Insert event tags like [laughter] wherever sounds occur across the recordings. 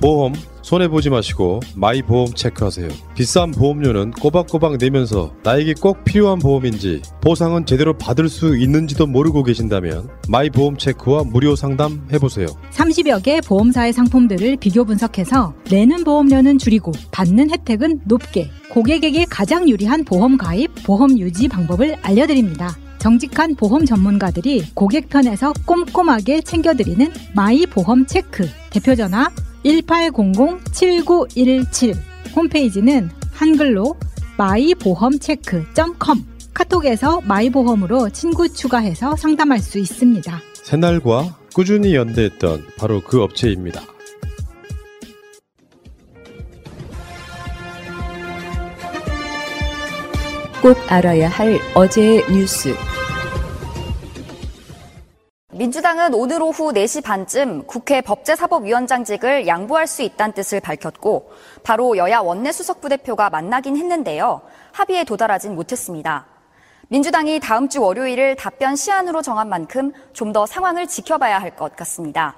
보험 손해보지 마시고 마이보험 체크하세요. 비싼 보험료는 꼬박꼬박 내면서 나에게 꼭 필요한 보험인지 보상은 제대로 받을 수 있는지도 모르고 계신다면 마이보험 체크와 무료 상담 해보세요. 30여 개 보험사의 상품들을 비교 분석해서 내는 보험료는 줄이고 받는 혜택은 높게 고객에게 가장 유리한 보험 가입, 보험 유지 방법을 알려드립니다. 정직한 보험 전문가들이 고객 편에서 꼼꼼하게 챙겨드리는 마이 보험 체크. 대표 전화 1800-7917. 홈페이지는 한글로 마이보험체크.com. 카톡에서 마이보험으로 친구 추가해서 상담할 수 있습니다. 새날과 꾸준히 연대했던 바로 그 업체입니다. 꼭 알아야 할 어제의 뉴스. 민주당은 오늘 오후 4시 반쯤 국회 법제사법위원장직을 양보할 수 있다는 뜻을 밝혔고 바로 여야 원내수석부대표가 만나긴 했는데요. 합의에 도달하진 못했습니다. 민주당이 다음 주 월요일을 답변 시한으로 정한 만큼 좀 더 상황을 지켜봐야 할 것 같습니다.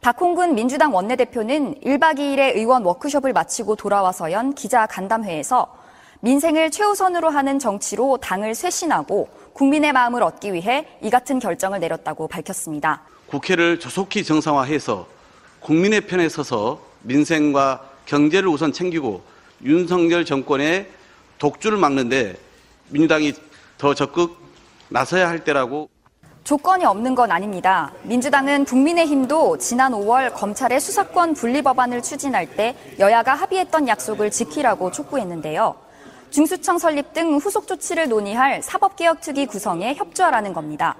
박홍근 민주당 원내대표는 1박 2일의 의원 워크숍을 마치고 돌아와서 연 기자 간담회에서 민생을 최우선으로 하는 정치로 당을 쇄신하고 국민의 마음을 얻기 위해 이 같은 결정을 내렸다고 밝혔습니다. 국회를 조속히 정상화해서 국민의 편에 서서 민생과 경제를 우선 챙기고 윤석열 정권의 독주를 막는데 민주당이 더 적극 나서야 할 때라고 조건이 없는 건 아닙니다. 민주당은 국민의힘도 지난 5월 검찰의 수사권 분리 법안을 추진할 때 여야가 합의했던 약속을 지키라고 촉구했는데요. 중수청 설립 등 후속 조치를 논의할 사법개혁특위 구성에 협조하라는 겁니다.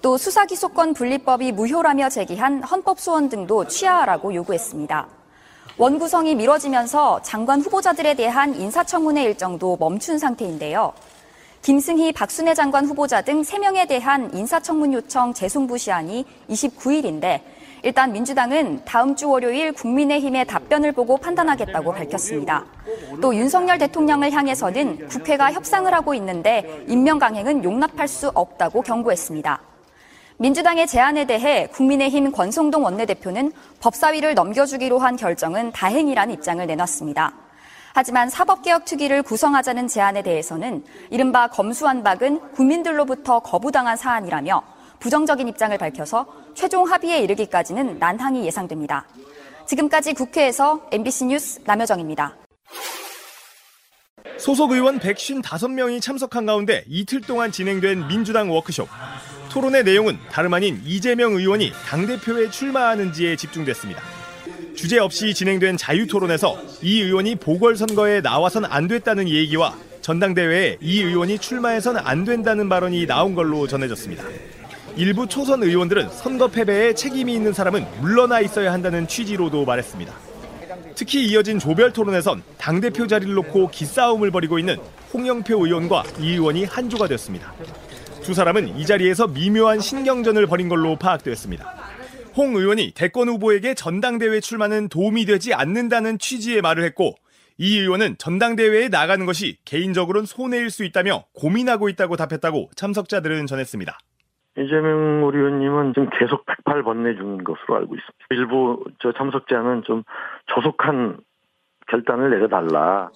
또 수사기소권 분리법이 무효라며 제기한 헌법소원 등도 취하하라고 요구했습니다. 원구성이 미뤄지면서 장관 후보자들에 대한 인사청문회 일정도 멈춘 상태인데요. 김승희, 박순애 장관 후보자 등 3명에 대한 인사청문 요청 재송부 시한이 29일인데 일단 민주당은 다음 주 월요일 국민의힘의 답변을 보고 판단하겠다고 밝혔습니다. 또 윤석열 대통령을 향해서는 국회가 협상을 하고 있는데 임명 강행은 용납할 수 없다고 경고했습니다. 민주당의 제안에 대해 국민의힘 권성동 원내대표는 법사위를 넘겨주기로 한 결정은 다행이라는 입장을 내놨습니다. 하지만 사법개혁 특위를 구성하자는 제안에 대해서는 이른바 검수완박은 국민들로부터 거부당한 사안이라며 부정적인 입장을 밝혀서 최종 합의에 이르기까지는 난항이 예상됩니다. 지금까지 국회에서 MBC 뉴스 남여정입니다. 소속 의원 155명이 참석한 가운데 이틀 동안 진행된 민주당 워크숍. 토론의 내용은 다름 아닌 이재명 의원이 당대표에 출마하는지에 집중됐습니다. 주제 없이 진행된 자유 토론에서 이 의원이 보궐선거에 나와선 안 됐다는 얘기와 전당대회에 이 의원이 출마해선 안 된다는 발언이 나온 걸로 전해졌습니다. 일부 초선 의원들은 선거 패배에 책임이 있는 사람은 물러나 있어야 한다는 취지로도 말했습니다. 특히 이어진 조별 토론에선 당대표 자리를 놓고 기싸움을 벌이고 있는 홍영표 의원과 이 의원이 한조가 됐습니다. 두 사람은 이 자리에서 미묘한 신경전을 벌인 걸로 파악되었습니다. 홍 의원이 대권 후보에게 전당대회 출마는 도움이 되지 않는다는 취지의 말을 했고 이 의원은 전당대회에 나가는 것이 개인적으로는 손해일 수 있다며 고민하고 있다고 답했다고 참석자들은 전했습니다. 이재명 의원님은 지금 계속 백팔 번내 중 것으로 알고 있습니다. 일부 저 참석자는 좀 조속한 결단을 내려달라.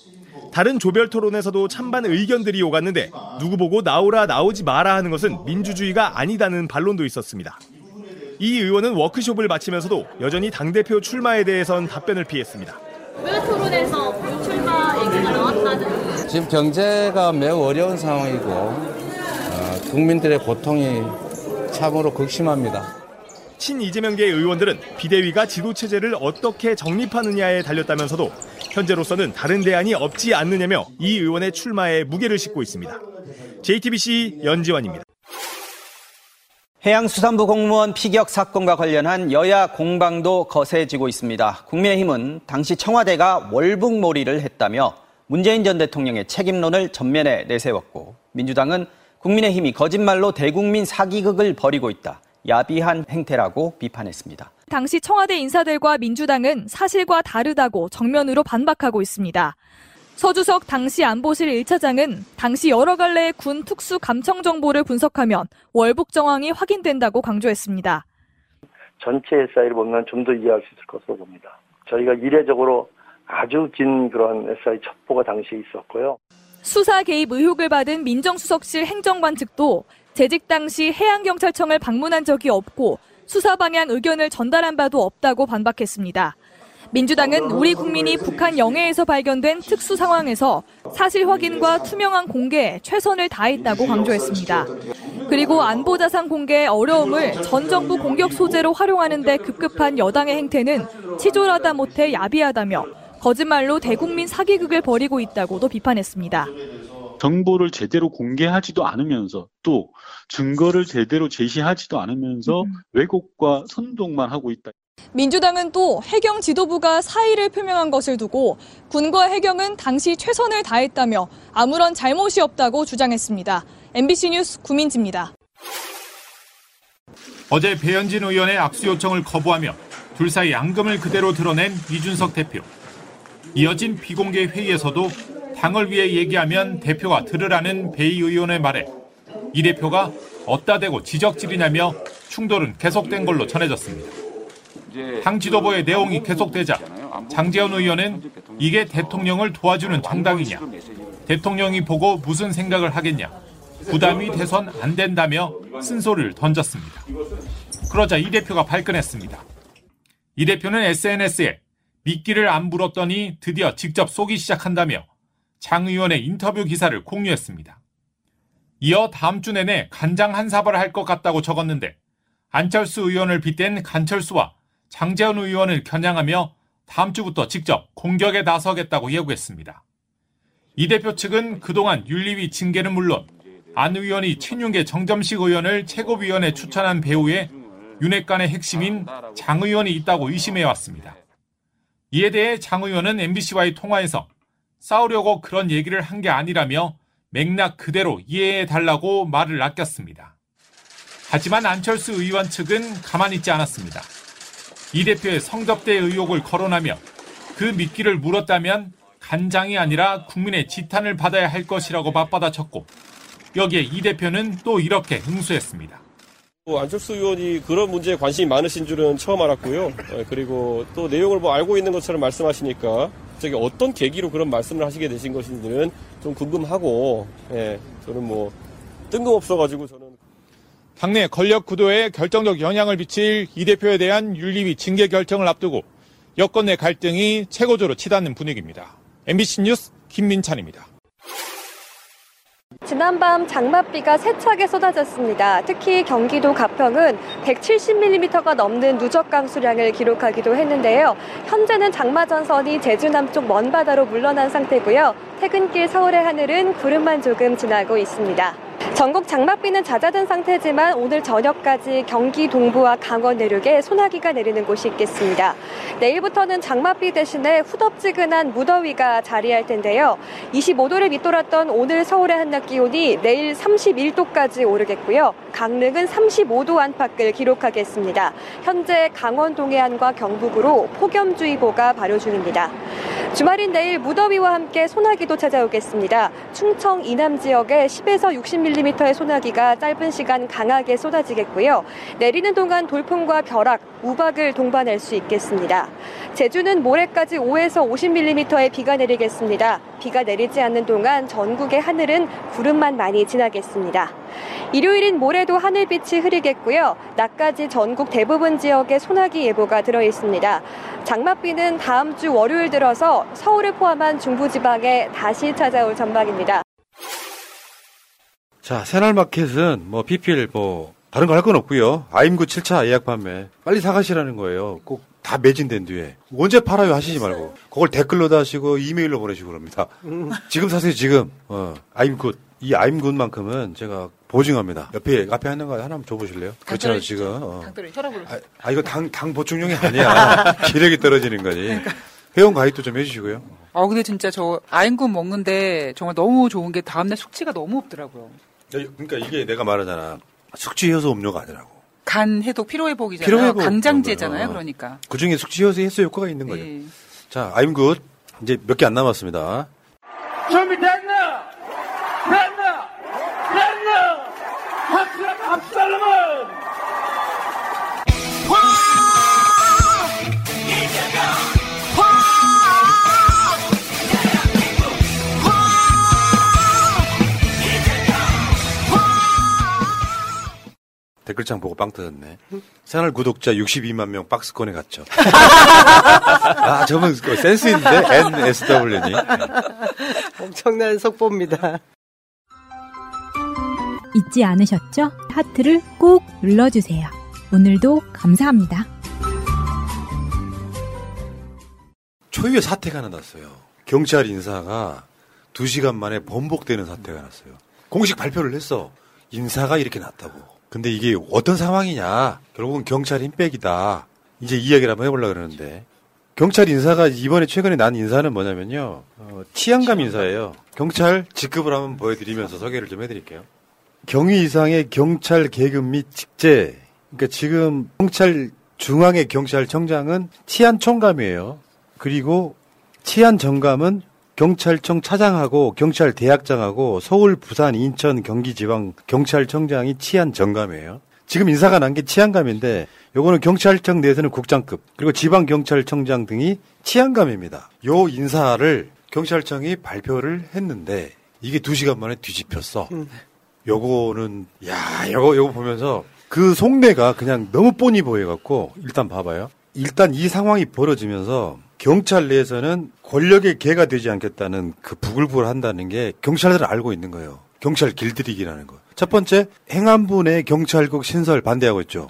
다른 조별 토론에서도 찬반 의견들이 오갔는데 누구 보고 나오라 나오지 마라 하는 것은 민주주의가 아니다는 반론도 있었습니다. 이 의원은 워크숍을 마치면서도 여전히 당대표 출마에 대해선 답변을 피했습니다. 왜 토론에서 불출마 얘기가 나왔다는 지금 경제가 매우 어려운 상황이고 어, 국민들의 고통이 참으로 극심합니다. 친 이재명계 의원들은 비대위가 지도체제를 어떻게 정립하느냐에 달렸다면서도 현재로서는 다른 대안이 없지 않느냐며 이 의원의 출마에 무게를 싣고 있습니다. JTBC 연지환입니다. 해양수산부 공무원 피격 사건과 관련한 여야 공방도 거세지고 있습니다. 국민의힘은 당시 청와대가 월북몰이를 했다며 문재인 전 대통령의 책임론을 전면에 내세웠고 민주당은 국민의힘이 거짓말로 대국민 사기극을 벌이고 있다. 야비한 행태라고 비판했습니다. 당시 청와대 인사들과 민주당은 사실과 다르다고 정면으로 반박하고 있습니다. 서주석 당시 안보실 1차장은 당시 여러 갈래의 군 특수 감청 정보를 분석하면 월북 정황이 확인된다고 강조했습니다. 전체 사이를 보면 좀 더 이해할 수 있을 것으로 봅니다. 저희가 이례적으로 아주 긴 그런 SI 첩보가 당시에 있었고요. 수사 개입 의혹을 받은 민정수석실 행정관 측도 재직 당시 해양경찰청을 방문한 적이 없고 수사 방향 의견을 전달한 바도 없다고 반박했습니다. 민주당은 우리 국민이 북한 영해에서 발견된 특수 상황에서 사실 확인과 투명한 공개에 최선을 다했다고 강조했습니다. 그리고 안보자산 공개의 어려움을 전 정부 공격 소재로 활용하는 데 급급한 여당의 행태는 치졸하다 못해 야비하다며 거짓말로 대국민 사기극을 벌이고 있다고도 비판했습니다. 정보를 제대로 공개하지도 않으면서 또 증거를 제대로 제시하지도 않으면서 왜곡과 선동만 하고 있다. 민주당은 또 해경 지도부가 사의를 표명한 것을 두고 군과 해경은 당시 최선을 다했다며 아무런 잘못이 없다고 주장했습니다. MBC 뉴스 구민지입니다. 어제 배현진 의원의 악수 요청을 거부하며 둘 사이 앙금을 그대로 드러낸 이준석 대표. 이어진 비공개 회의에서도 당을 위해 얘기하면 대표가 들으라는 베이 의원의 말에 이 대표가 어따 대고 지적질이냐며 충돌은 계속된 걸로 전해졌습니다. 당 지도부의 내용이 계속되자 장재현 의원은 이게 대통령을 도와주는 정당이냐, 대통령이 보고 무슨 생각을 하겠냐, 부담이 돼선 안 된다며 쓴소리를 던졌습니다. 그러자 이 대표가 발끈했습니다. 이 대표는 SNS에 미끼를 안 불었더니 드디어 직접 쏘기 시작한다며 장 의원의 인터뷰 기사를 공유했습니다. 이어 다음 주 내내 간장 한 사발을 할 것 같다고 적었는데 안철수 의원을 빗댄 간철수와 장재현 의원을 겨냥하며 다음 주부터 직접 공격에 나서겠다고 예고했습니다. 이 대표 측은 그동안 윤리위 징계는 물론 안 의원이 친윤계 정점식 의원을 최고위원에 추천한 배후에 윤핵관의 핵심인 장 의원이 있다고 의심해왔습니다. 이에 대해 장 의원은 MBC와의 통화에서 싸우려고 그런 얘기를 한 게 아니라며 맥락 그대로 이해해 달라고 말을 아꼈습니다. 하지만 안철수 의원 측은 가만히 있지 않았습니다. 이 대표의 성접대 의혹을 거론하며 그 미끼를 물었다면 간장이 아니라 국민의 지탄을 받아야 할 것이라고 맞받아쳤고 여기에 이 대표는 또 이렇게 응수했습니다. 뭐 안철수 의원이 그런 문제에 관심이 많으신 줄은 처음 알았고요. 그리고 또 내용을 뭐 알고 있는 것처럼 말씀하시니까 저기 어떤 계기로 그런 말씀을 하시게 되신 것인지는 좀 궁금하고, 예, 저는 뭐 뜬금없어가지고 저는. 당내 권력 구도에 결정적 영향을 미칠 이 대표에 대한 윤리위 징계 결정을 앞두고 여권 내 갈등이 최고조로 치닫는 분위기입니다. MBC 뉴스 김민찬입니다. 지난밤 장맛비가 세차게 쏟아졌습니다. 특히 경기도 가평은 170mm가 넘는 누적 강수량을 기록하기도 했는데요. 현재는 장마 전선이 제주 남쪽 먼 바다로 물러난 상태고요. 퇴근길 서울의 하늘은 구름만 조금 지나고 있습니다. 전국 장맛비는 잦아든 상태지만 오늘 저녁까지 경기 동부와 강원 내륙에 소나기가 내리는 곳이 있겠습니다. 내일부터는 장맛비 대신에 후덥지근한 무더위가 자리할 텐데요. 25도를 밑돌았던 오늘 서울의 한낮 기온이 내일 31도까지 오르겠고요. 강릉은 35도 안팎을 기록하겠습니다. 현재 강원 동해안과 경북으로 폭염주의보가 발효 중입니다. 주말인 내일 무더위와 함께 소나기도 찾아오겠습니다. 충청 이남 지역에 10에서 60mm의 소나기가 짧은 시간 강하게 쏟아지겠고요. 내리는 동안 돌풍과 벼락, 우박을 동반할 수 있겠습니다. 제주는 모레까지 5에서 50mm의 비가 내리겠습니다. 비가 내리지 않는 동안 전국의 하늘은 구름만 많이 지나겠습니다. 일요일인 모레도 하늘빛이 흐리겠고요. 낮까지 전국 대부분 지역에 소나기 예보가 들어 있습니다. 장맛비는 다음 주 월요일 들어서 서울을 포함한 중부지방에 다시 찾아올 전망입니다. 자, 새날마켓은 뭐 PPL 뭐 다른 거 할 건 없고요. 아임구 7차 예약 판매 빨리 사가시라는 거예요. 꼭 다 매진된 뒤에 언제 팔아요 하시지 말고 그걸 댓글로다 하시고 이메일로 보내시고 그럽니다. 지금 사세요 지금. 어, 아임굿 이 아임굿만큼은 제가 보증합니다. 옆에 앞에 하는 거 하나 줘보실래요? 그렇잖아요 지금. 어. 아, 아, 이거 당 당 보충용이 아니야. [laughs] 기력이 떨어지는 거지. 회원 가입도 좀 해주시고요. 아 근데 진짜 저 아임굿 먹는데 정말 너무 좋은 게 다음날 숙취가 너무 없더라고요. 그러니까 이게 내가 말하잖아. 숙취 해소 음료가 아니라고. 간 해독 피로 회복이잖아요. 피로 회복 강장제잖아요. 어. 그러니까. 그 중에 숙취 해소 해소 효과가 있는 거죠. 네. 자, 아임 굿 이제 몇 개 안 남았습니다. 준비됐 댓글창 보고 빵 터졌네. 채널 구독자 62만 명 박스권에 갔죠. [laughs] 아, 저분 그 센스 있는데? NSW니. 엄청난 속보입니다. 잊지 않으셨죠? 하트를 꼭 눌러주세요. 오늘도 감사합니다. 초유의 사태가 하나 났어요. 경찰 인사가 2시간 만에 번복되는 사태가 났어요. 공식 발표를 했어. 인사가 이렇게 났다고. 근데 이게 어떤 상황이냐? 결국은 경찰 힘빼기다. 이제 이야기를 한번 해보려고 그러는데. 경찰 인사가 이번에 최근에 난 인사는 뭐냐면요. 어, 치안감 인사예요. 경찰 직급을 한번 보여드리면서 소개를 좀 해드릴게요. 경위 이상의 경찰 계급 및 직제. 그러니까 지금 경찰 중앙의 경찰청장은 치안총감이에요. 그리고 치안정감은 경찰청 차장하고 경찰 대학장하고 서울, 부산, 인천, 경기 지방 경찰청장이 치안 정감이에요. 지금 인사가 난 게 치안감인데 요거는 경찰청 내에서는 국장급 그리고 지방 경찰청장 등이 치안감입니다. 요 인사를 경찰청이 발표를 했는데 이게 두 시간 만에 뒤집혔어. 요거는 야 요거 요거 보면서 그 속내가 그냥 너무 뻔히 보여갖고 일단 봐봐요. 일단 이 상황이 벌어지면서 경찰 내에서는 권력의 개가 되지 않겠다는 그 부글부글 한다는 게 경찰들은 알고 있는 거예요. 경찰 길들이기라는 거. 첫 번째 행안부 내 경찰국 신설 반대하고 있죠.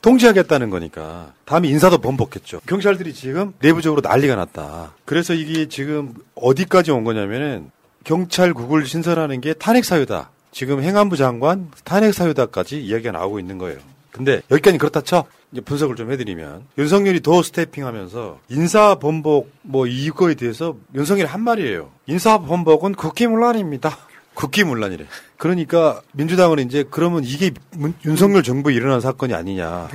통제하겠다는 거니까 다음에 인사도 번복했죠. 경찰들이 지금 내부적으로 난리가 났다. 그래서 이게 지금 어디까지 온 거냐면은 경찰국을 신설하는 게 탄핵 사유다. 지금 행안부 장관 탄핵 사유다까지 이야기가 나오고 있는 거예요. 근데 여기까지 그렇다 쳐. 이제 분석을 좀 해드리면 윤석열이 더 스태핑하면서 인사 번복 뭐 이거에 대해서 윤석열이 한 말이에요. 인사 번복은 국기문란입니다. 국기문란이래. 그러니까 민주당은 이제 그러면 이게 문- 윤석열 정부에 일어난 사건이 아니냐.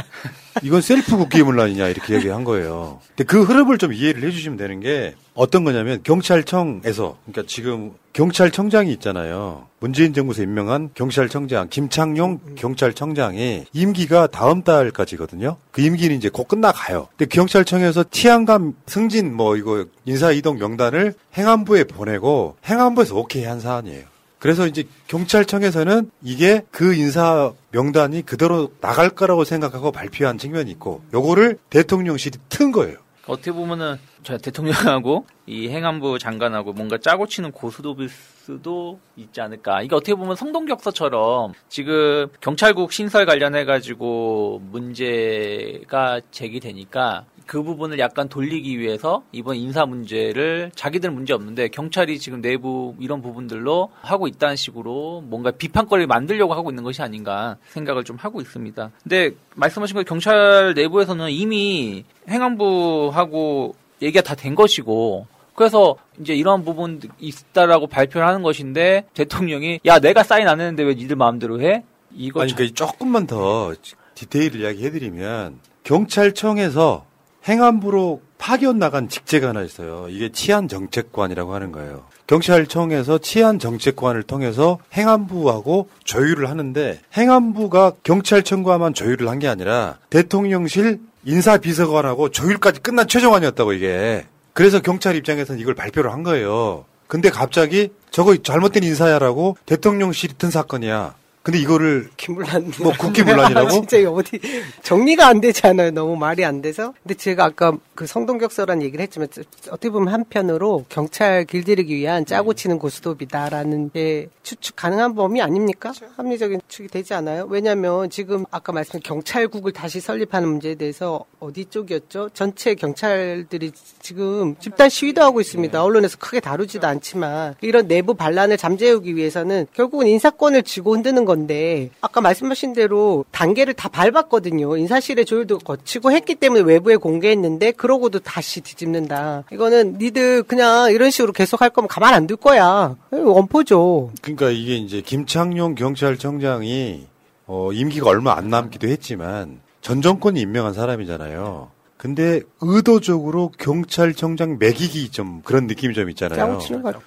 [laughs] 이건 셀프 국기문란이냐 이렇게 얘기한 거예요. 근데 그 흐름을 좀 이해를 해주시면 되는 게 어떤 거냐면 경찰청에서 그러니까 지금 경찰청장이 있잖아요. 문재인 정부에서 임명한 경찰청장 김창용 경찰청장이 임기가 다음 달까지거든요. 그 임기는 이제 곧 끝나가요. 근데 경찰청에서 치안감 승진 뭐 이거 인사 이동 명단을 행안부에 보내고 행안부에서 오케이 한 사안이에요. 그래서 이제 경찰청에서는 이게 그 인사 명단이 그대로 나갈 거라고 생각하고 발표한 측면이 있고 요거를 대통령실이 튼 거예요. 어떻게 보면은 저 대통령하고 이 행안부 장관하고 뭔가 짜고 치는 고스톱일 수도 있지 않을까. 이게 어떻게 보면 성동격서처럼 지금 경찰국 신설 관련해 가지고 문제가 제기되니까 그 부분을 약간 돌리기 위해서 이번 인사 문제를 자기들 문제 없는데 경찰이 지금 내부 이런 부분들로 하고 있다는 식으로 뭔가 비판거리를 만들려고 하고 있는 것이 아닌가 생각을 좀 하고 있습니다. 근데 말씀하신 것 경찰 내부에서는 이미 행안부하고 얘기가 다 된 것이고 그래서 이제 이런 부분 있다라고 발표를 하는 것인데 대통령이 야 내가 사인 안 했는데 왜 니들 마음대로 해? 이거 아니, 그러니까 조금만 더 디테일을 이야기해드리면 경찰청에서 행안부로 파견 나간 직제가 하나 있어요. 이게 치안정책관이라고 하는 거예요. 경찰청에서 치안정책관을 통해서 행안부하고 조율을 하는데 행안부가 경찰청과만 조율을 한 게 아니라 대통령실 인사비서관하고 조율까지 끝난 최종안이었다고 이게. 그래서 경찰 입장에서는 이걸 발표를 한 거예요. 근데 갑자기 저거 잘못된 인사야라고 대통령실이 튼 사건이야. 근데 이거를 김물란 뭐 국기문란이라고? [laughs] 진짜 이거 어디 정리가 안 되잖아요. 너무 말이 안 돼서. 근데 제가 아까 그 성동격서란 얘기를 했지만 어떻게 보면 한편으로 경찰 길들이기 위한 짜고 치는 고스톱이다라는 게 추측 가능한 범위 아닙니까? 합리적인 추측이 되지 않아요? 왜냐하면 지금 아까 말씀드린 경찰국을 다시 설립하는 문제에 대해서 어디 쪽이었죠? 전체 경찰들이 지금 집단 시위도 하고 있습니다. 언론에서 크게 다루지도 않지만 이런 내부 반란을 잠재우기 위해서는 결국은 인사권을 쥐고 흔드는 건데 아까 말씀하신 대로 단계를 다 밟았거든요. 인사실의 조율도 거치고 했기 때문에 외부에 공개했는데 그러고도 다시 뒤집는다. 이거는 니들 그냥 이런 식으로 계속 할 거면 가만 안 둘 거야. 원포죠. 그러니까 이게 이제 김창룡 경찰청장이 어, 임기가 얼마 안 남기도 했지만 전 정권이 임명한 사람이잖아요. 근데 의도적으로 경찰청장 매기기 좀 그런 느낌이 좀 있잖아요.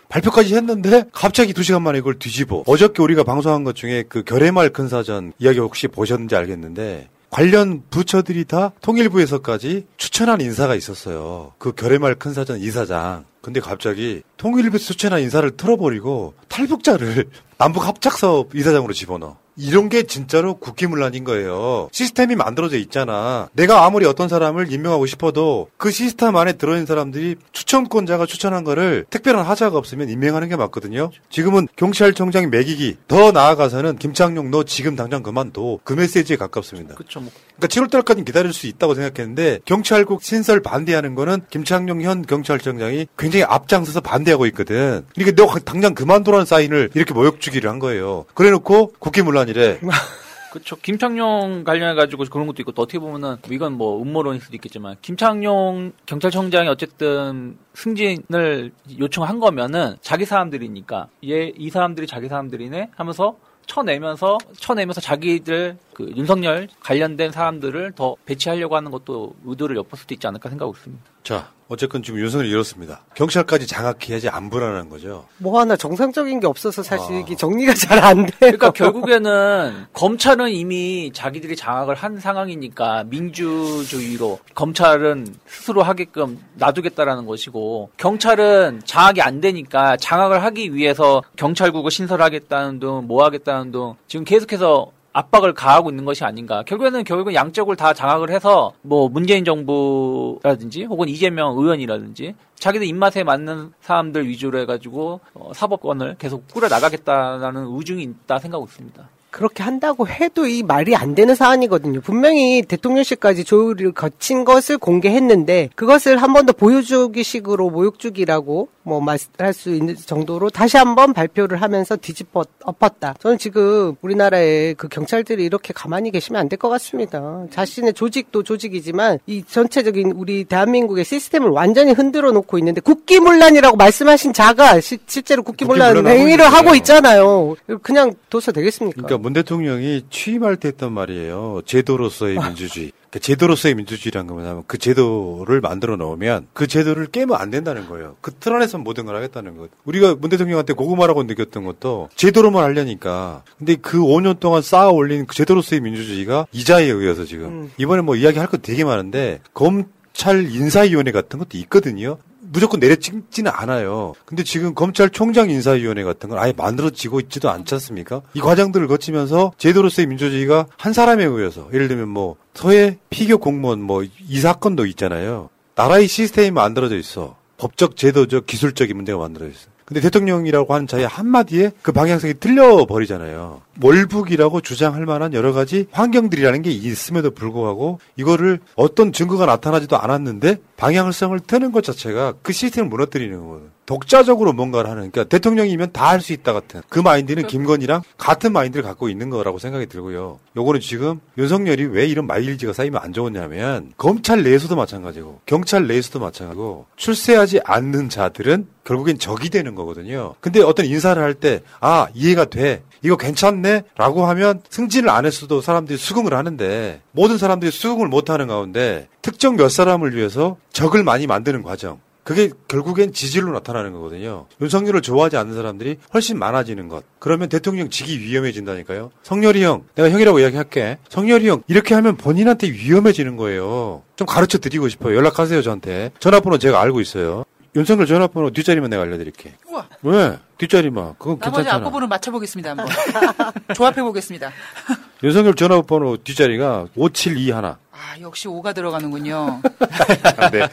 발표까지 했는데 갑자기 두 시간 만에 이걸 뒤집어. 어저께 우리가 방송한 것 중에 그 결의말 큰 사전 이야기 혹시 보셨는지 알겠는데 관련 부처들이 다 통일부에서까지 추천한 인사가 있었어요. 그 결의말 큰 사전 이사장. 근데 갑자기 통일부에서 추천한 인사를 틀어버리고 탈북자를 [laughs] 남북 합작사업 이사장으로 집어넣어. 이런 게 진짜로 국기문란인 거예요. 시스템이 만들어져 있잖아. 내가 아무리 어떤 사람을 임명하고 싶어도 그 시스템 안에 들어있는 사람들이 추천권자가 추천한 거를 특별한 하자가 없으면 임명하는 게 맞거든요. 지금은 경찰청장 매기기 더 나아가서는 김창룡 너 지금 당장 그만둬 그 메시지에 가깝습니다. 그렇죠. 뭐. 그러니까 7월 달까지 기다릴 수 있다고 생각했는데 경찰국 신설 반대하는 거는 김창룡 현 경찰청장이 굉장히 앞장서서 반대하고 있거든. 그러니까 너 당장 그만두라는 사인을 이렇게 모욕 주기를 한 거예요. 그래놓고 국기문란 이래. [laughs] 그렇죠. 김창룡 관련해 가지고 그런 것도 있고 또 어떻게 보면은 이건 뭐 음모론일 수도 있겠지만 김창룡 경찰청장이 어쨌든 승진을 요청한 거면은 자기 사람들이니까 얘 이 사람들이 자기 사람들이네 하면서 쳐내면서 쳐내면서 자기들 그 윤석열 관련된 사람들을 더 배치하려고 하는 것도 의도를 엿볼 수도 있지 않을까 생각하고 있습니다. 자, 어쨌건 지금 윤석열이 이렇습니다. 경찰까지 장악해야지 안 불안한 거죠. 뭐 하나 정상적인 게 없어서 사실 이게 정리가 잘 안 돼요. 그러니까 결국에는 검찰은 이미 자기들이 장악을 한 상황이니까 민주주의로 검찰은 스스로 하게끔 놔두겠다라는 것이고 경찰은 장악이 안 되니까 장악을 하기 위해서 경찰국을 신설하겠다는 등 뭐 하겠다는 등 지금 계속해서 압박을 가하고 있는 것이 아닌가. 결국에는 결국은 양쪽을 다 장악을 해서 뭐 문재인 정부라든지 혹은 이재명 의원이라든지 자기들 입맛에 맞는 사람들 위주로 해가지고 어, 사법권을 계속 꾸려 나가겠다라는 의중이 있다 생각하고 있습니다. 그렇게 한다고 해도 이 말이 안 되는 사안이거든요. 분명히 대통령실까지 조율을 거친 것을 공개했는데 그것을 한 번 더 보여주기 식으로 모욕주기라고 뭐 말할 수 있는 정도로 다시 한번 발표를 하면서 뒤집어 엎었다. 저는 지금 우리나라의 그 경찰들이 이렇게 가만히 계시면 안 될 것 같습니다. 자신의 조직도 조직이지만 이 전체적인 우리 대한민국의 시스템을 완전히 흔들어 놓고 있는데 국기문란이라고 말씀하신 자가 시- 실제로 국기문란 국기문란하고 행위를. 하고 있잖아요. 그냥 둬서 되겠습니까? 그러니까 문 대통령이 취임할 때 했던 말이에요. 제도로서의 민주주의. 그러니까 제도로서의 민주주의란 건 뭐냐면 그 제도를 만들어 놓으면 그 제도를 깨면 안 된다는 거예요. 그 틀 안에서 모든 걸 하겠다는 것. 우리가 문 대통령한테 고구마라고 느꼈던 것도 제도로만 하려니까. 근데 그 5년 동안 쌓아 올린 그 제도로서의 민주주의가 이자에 의해서 지금 이번에 뭐 이야기 할 거 되게 많은데 검 찰 인사위원회 같은 것도 있거든요. 무조건 내려찍지는 않아요. 근데 지금 검찰총장 인사위원회 같은 건 아예 만들어지고 있지도 않지 않습니까? 이 과정들을 거치면서 제도로서의 민주주의가 한 사람에 의해서 예를 들면 뭐 서해 피교 공무원 뭐 이 사건도 있잖아요. 나라의 시스템이 만들어져 있어. 법적, 제도적, 기술적인 문제가 만들어져 있어. 근데 대통령이라고 하는 자의 한마디에 그 방향성이 틀려 버리잖아요. 월북이라고 주장할 만한 여러 가지 환경들이라는 게 있음에도 불구하고 이거를 어떤 증거가 나타나지도 않았는데 방향성을 트는 것 자체가 그 시스템을 무너뜨리는 거거든. 독자적으로 뭔가를 하는, 그러니까 대통령이면 다 할 수 있다 같은 그 마인드는 김건희랑 같은 마인드를 갖고 있는 거라고 생각이 들고요. 요거는 지금 윤석열이 왜 이런 마일리지가 쌓이면 안 좋았냐면 검찰 내에서도 마찬가지고 경찰 내에서도 마찬가지고 출세하지 않는 자들은 결국엔 적이 되는 거거든요. 근데 어떤 인사를 할 때, 아, 이해가 돼. 이거 괜찮네? 라고 하면 승진을 안 했어도 사람들이 수긍을 하는데 모든 사람들이 수긍을 못 하는 가운데 특정 몇 사람을 위해서 적을 많이 만드는 과정. 그게 결국엔 지질로 나타나는 거거든요. 윤석열을 좋아하지 않는 사람들이 훨씬 많아지는 것. 그러면 대통령 직이 위험해진다니까요. 성열이 형, 내가 형이라고 이야기할게. 성열이 형, 이렇게 하면 본인한테 위험해지는 거예요. 좀 가르쳐 드리고 싶어요. 연락하세요, 저한테. 전화번호 제가 알고 있어요. 윤석열 전화번호 뒷자리만 내가 알려드릴게. 우와. 왜? 뒷자리만. 그건 나머지 괜찮잖아. 앞부분을 맞춰보겠습니다. 한번 [laughs] 조합해 보겠습니다. [laughs] 윤석열 전화번호 뒷자리가 572 하나. 아 역시 5가 들어가는군요. [laughs] 네.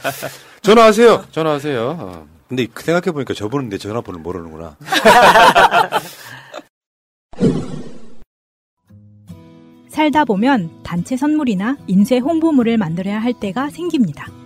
전화하세요. 전화하세요. 어. 근데 그 생각해보니까 저분은 내 전화번호를 모르는구나. 살다 보면 단체 선물이나 인쇄 홍보물을 만들어야 할 때가 생깁니다.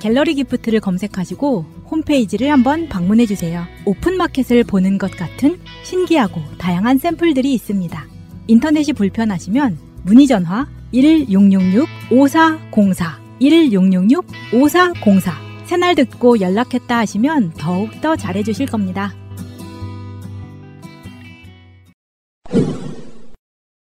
갤러리 기프트를 검색하시고 홈페이지를 한번 방문해 주세요. 오픈마켓을 보는 것 같은 신기하고 다양한 샘플들이 있습니다. 인터넷이 불편하시면 문의 전화 1666-5404 1666-5404 새날 듣고 연락했다 하시면 더욱더 잘해 주실 겁니다.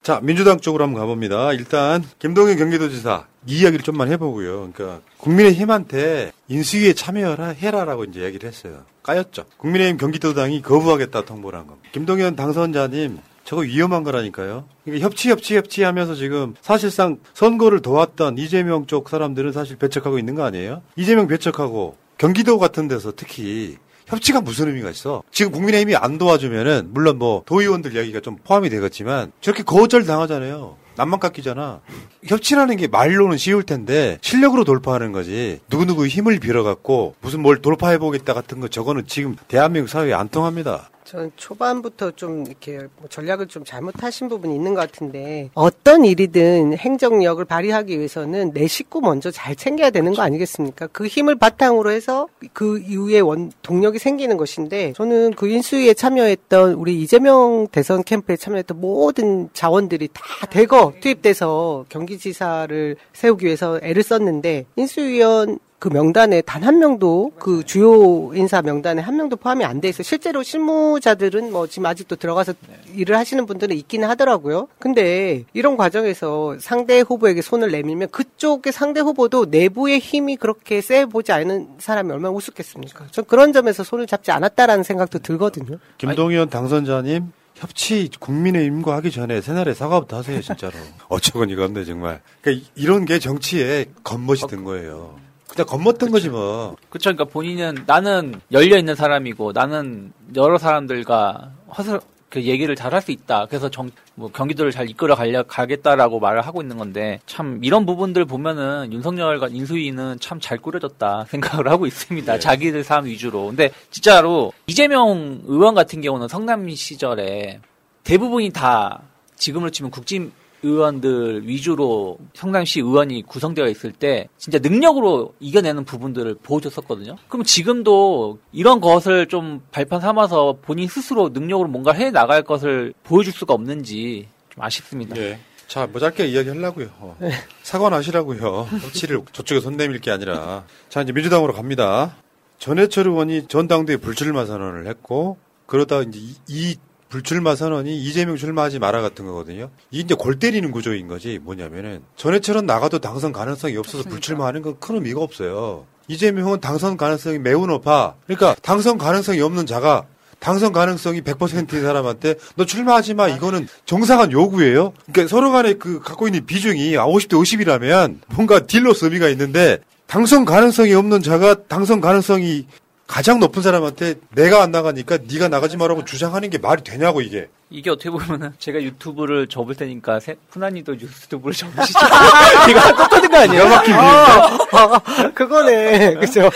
자, 민주당 쪽으로 한번 가봅니다. 일단 김동연 경기도지사 이 이야기를 좀만 해보고요. 그러니까 국민의힘한테 인수위에 참여해라 해라라고 이제 얘기를 했어요. 까였죠. 국민의힘 경기도당이 거부하겠다 통보를 한 겁니다. 김동연 당선자님 저거 위험한 거라니까요. 그러니까 협치 협치 협치 하면서 지금 사실상 선거를 도왔던 이재명 쪽 사람들은 사실 배척하고 있는 거 아니에요? 이재명 배척하고 경기도 같은 데서 특히 협치가 무슨 의미가 있어? 지금 국민의힘이 안 도와주면은 물론 뭐 도의원들 이야기가 좀 포함이 되겠지만 저렇게 거절 당하잖아요. 남만 깎이잖아. 협치라는 게 말로는 쉬울 텐데 실력으로 돌파하는 거지. 누구누구 힘을 빌어갖고 무슨 뭘 돌파해보겠다 같은 거 저거는 지금 대한민국 사회에 안 통합니다. 저는 초반부터 좀 이렇게 뭐 전략을 좀 잘못하신 부분이 있는 것 같은데 어떤 일이든 행정력을 발휘하기 위해서는 내 식구 먼저 잘 챙겨야 되는 거 아니겠습니까? 그 힘을 바탕으로 해서 그 이후에 원 동력이 생기는 것인데 저는 그 인수위에 참여했던 우리 이재명 대선 캠프에 참여했던 모든 자원들이 다 대거 투입돼서 경기지사를 세우기 위해서 애를 썼는데 인수위원 그 명단에 단 한 명도 그 주요 인사 명단에 한 명도 포함이 안 돼 있어. 실제로 실무자들은 뭐 지금 아직도 들어가서 일을 하시는 분들은 있기는 하더라고요. 근데 이런 과정에서 상대 후보에게 손을 내밀면 그쪽의 상대 후보도 내부의 힘이 그렇게 세 보지 않은 사람이 얼마나 우습겠습니까? 전 그런 점에서 손을 잡지 않았다라는 생각도 들거든요. 김동연 당선자님 협치 국민의힘과 하기 전에 새날에 사과부터 하세요 진짜로. [laughs] 어처구니가 없네 정말. 그러니까 이- 이런 게 정치에 겉멋이 든 거예요. 그냥 겉멋든 거지 뭐. 그쵸. 그러니까 본인은 나는 열려 있는 사람이고 나는 여러 사람들과 허설 그 얘기를 잘 할 수 있다. 그래서 정, 뭐 경기도를 잘 이끌어 가려, 가겠다라고 말을 하고 있는 건데 참 이런 부분들 보면은 윤석열과 인수위는 참 잘 꾸려졌다 [laughs] 생각을 하고 있습니다. 자기들 삶 위주로. 근데 진짜로 이재명 의원 같은 경우는 성남 시절에 대부분이 다 지금으로 치면 국진 의원들 위주로 성남시 의원이 구성되어 있을 때 진짜 능력으로 이겨내는 부분들을 보여줬었거든요. 그럼 지금도 이런 것을 좀 발판 삼아서 본인 스스로 능력으로 뭔가 해 나갈 것을 보여줄 수가 없는지 좀 아쉽습니다. 예. 자, 뭐 짧게 이야기하려고요. 어. 사과 하시라고요. 협치를 저쪽에 손 내밀 게 아니라. 자, 이제 민주당으로 갑니다. 전해철 의원이 전당대회 불출마 선언을 했고, 그러다 이제 이, 이 불출마 선언이 이재명 출마하지 마라 같은 거거든요. 이게 이제 골 때리는 구조인 거지. 뭐냐면은 전해철은 나가도 당선 가능성이 없어서 불출마하는 건 큰 의미가 없어요. 이재명은 당선 가능성이 매우 높아. 그러니까 당선 가능성이 없는 자가 당선 가능성이 100%인 사람한테 너 출마하지 마. 이거는 이상한 요구예요. 그러니까 서로 간에 그 갖고 있는 비중이 50대 50이라면 뭔가 딜로서 의미가 있는데 당선 가능성이 없는 자가 당선 가능성이 가장 높은 사람한테 내가 안 나가니까 네가 나가지 말라고 주장하는 게 말이 되냐고 이게. 이게 어떻게 보면은 제가 유튜브를 접을 테니까 세- 푸나니도 유튜브를 접으시죠. [laughs] 이거 똑같은 거 아니에요? 막힌 아, 그거네. 그죠?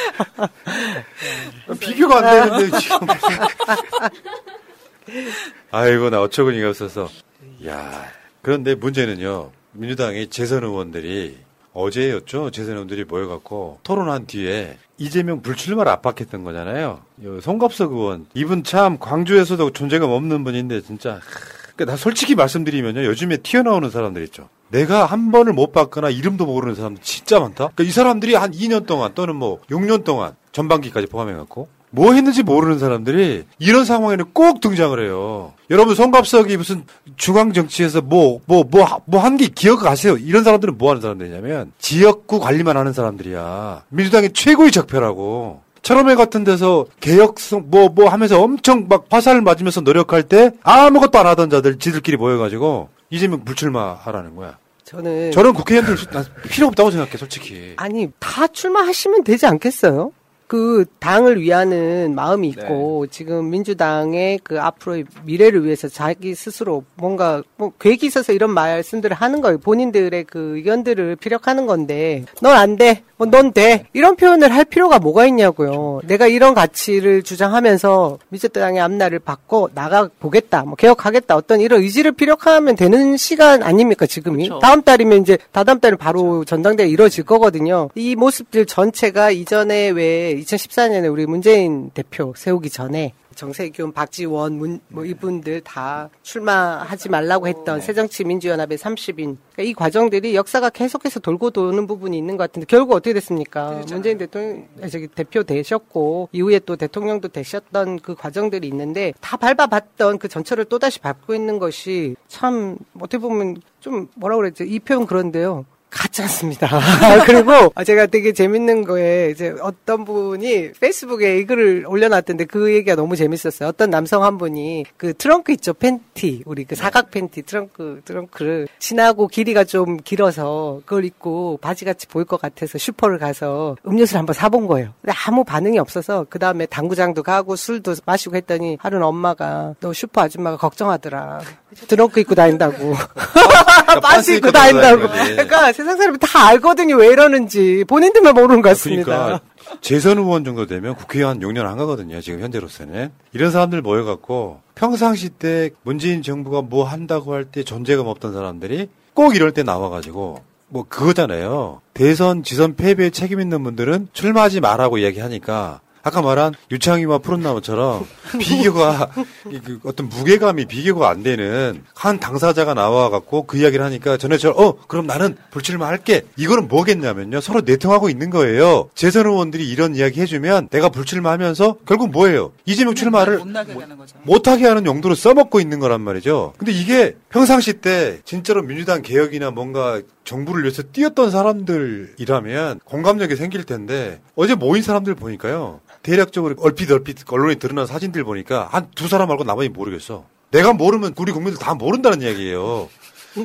비교가 안 되는데 지금. 아이고 나 어처구니가 없어서. 야 그런데 문제는요. 민주당의 재선 의원들이 어제였죠. 재선 의원들이 모여갖고 토론한 뒤에 이재명 불출마를 압박했던 거잖아요. 요 송갑석 의원 이분 참 광주에서도 존재감 없는 분인데 진짜. 그러니까 나 솔직히 말씀드리면요. 요즘에 튀어나오는 사람들 있죠. 내가 한 번을 못 봤거나 이름도 모르는 사람들 진짜 많다. 그러니까 이 사람들이 한 2년 동안 또는 뭐 6년 동안 전반기까지 포함해갖고 뭐 했는지 모르는 사람들이 이런 상황에는 꼭 등장을 해요. 여러분 송갑석이 무슨 중앙 정치에서 뭐 뭐 뭐 뭐 한 게 기억하세요? 이런 사람들은 뭐 하는 사람들이냐면 지역구 관리만 하는 사람들이야. 민주당의 최고의 적폐라고. 철험회 같은 데서 개혁성 뭐뭐 하면서 엄청 막 화살을 맞으면서 노력할 때 아무것도 안 하던 자들 지들끼리 모여가지고 이재명 불출마하라는 거야. 저는 저런 국회의원들 난 필요 없다고 생각해 솔직히. 아니 다 출마하시면 되지 않겠어요? 그 당을 위하는 마음이 있고 지금 민주당의 그 앞으로의 미래를 위해서 자기 스스로 뭔가 뭐 계획이 있어서 이런 말씀들을 하는 거예요. 본인들의 그 의견들을 피력하는 건데 넌 안 돼, 뭐 넌 돼. 이런 표현을 할 필요가 뭐가 있냐고요. 내가 이런 가치를 주장하면서 민주당의 앞날을 바꿔 나가 보겠다, 뭐 개혁하겠다 어떤 이런 의지를 피력하면 되는 시간 아닙니까 지금이? 다음 달이면 이제 다다음 달은 바로 전당대회 이뤄질 거거든요. 이 모습들 전체가 이전에 왜 2014년에 우리 문재인 대표 세우기 전에 정세균, 박지원, 문, 뭐 이분들 다 출마하지 말라고 했던 새정치민주연합의 30인 그러니까 이 과정들이 역사가 계속해서 돌고 도는 부분이 있는 것 같은데 결국 어떻게 됐습니까? 문재인 대통령 저기 대표 되셨고 이후에 또 대통령도 되셨던 그 과정들이 있는데 다 밟아봤던 그 전철을 또 다시 밟고 있는 것이 참 어떻게 보면 좀 뭐라 그랬죠? 이 표현 그런데요. 같지 않습니다. [laughs] 그리고 제가 되게 재밌는 거에 이제 어떤 분이 페이스북에 이 글을 올려놨던데 그 얘기가 너무 재밌었어요. 어떤 남성 한 분이 그 트렁크 있죠 팬티 우리 그 사각 팬티 트렁크 트렁크를 지나고 길이가 좀 길어서 그걸 입고 바지 같이 보일 것 같아서 슈퍼를 가서 음료수를 한번 사본 거예요. 근데 아무 반응이 없어서 그 다음에 당구장도 가고 술도 마시고 했더니 하루는 엄마가 너 슈퍼 아줌마가 걱정하더라. [laughs] 트렁크 입고 다닌다고. [laughs] 반스 입고 다닌다고. 그러니까 세상 사람이 다 알거든요. 왜 이러는지. 본인들만 모르는 것 같습니다. 그러니까 재선 의원 정도 되면 국회의원 6년 한 거거든요. 지금 현재로서는. 이런 사람들 모여갖고 평상시 때 문재인 정부가 뭐 한다고 할 때 존재감 없던 사람들이 꼭 이럴 때 나와가지고 뭐 그거잖아요. 대선 지선 패배에 책임 있는 분들은 출마하지 말라고 이야기하니까 아까 말한 유창희와 푸른나무처럼 [laughs] 비교가 그 어떤 무게감이 비교가 안 되는 한 당사자가 나와갖고 그 이야기를 하니까 전에처럼 어 그럼 나는 불출마 할게. 이거는 뭐겠냐면요. 서로 내통하고 있는 거예요. 재선 의원들이 이런 이야기 해주면 내가 불출마하면서 결국 뭐예요? 이재명 출마를 못하게 하는 용도로 써먹고 있는 거란 말이죠. 근데 이게 평상시 때 진짜로 민주당 개혁이나 뭔가 정부를 위해서 뛰었던 사람들이라면 공감력이 생길 텐데 어제 모인 사람들 보니까요 대략적으로 얼핏 얼핏 언론에 드러난 사진들 보니까 한 두 사람 말고 나머지 모르겠어. 내가 모르면 우리 국민들 다 모른다는 이야기예요.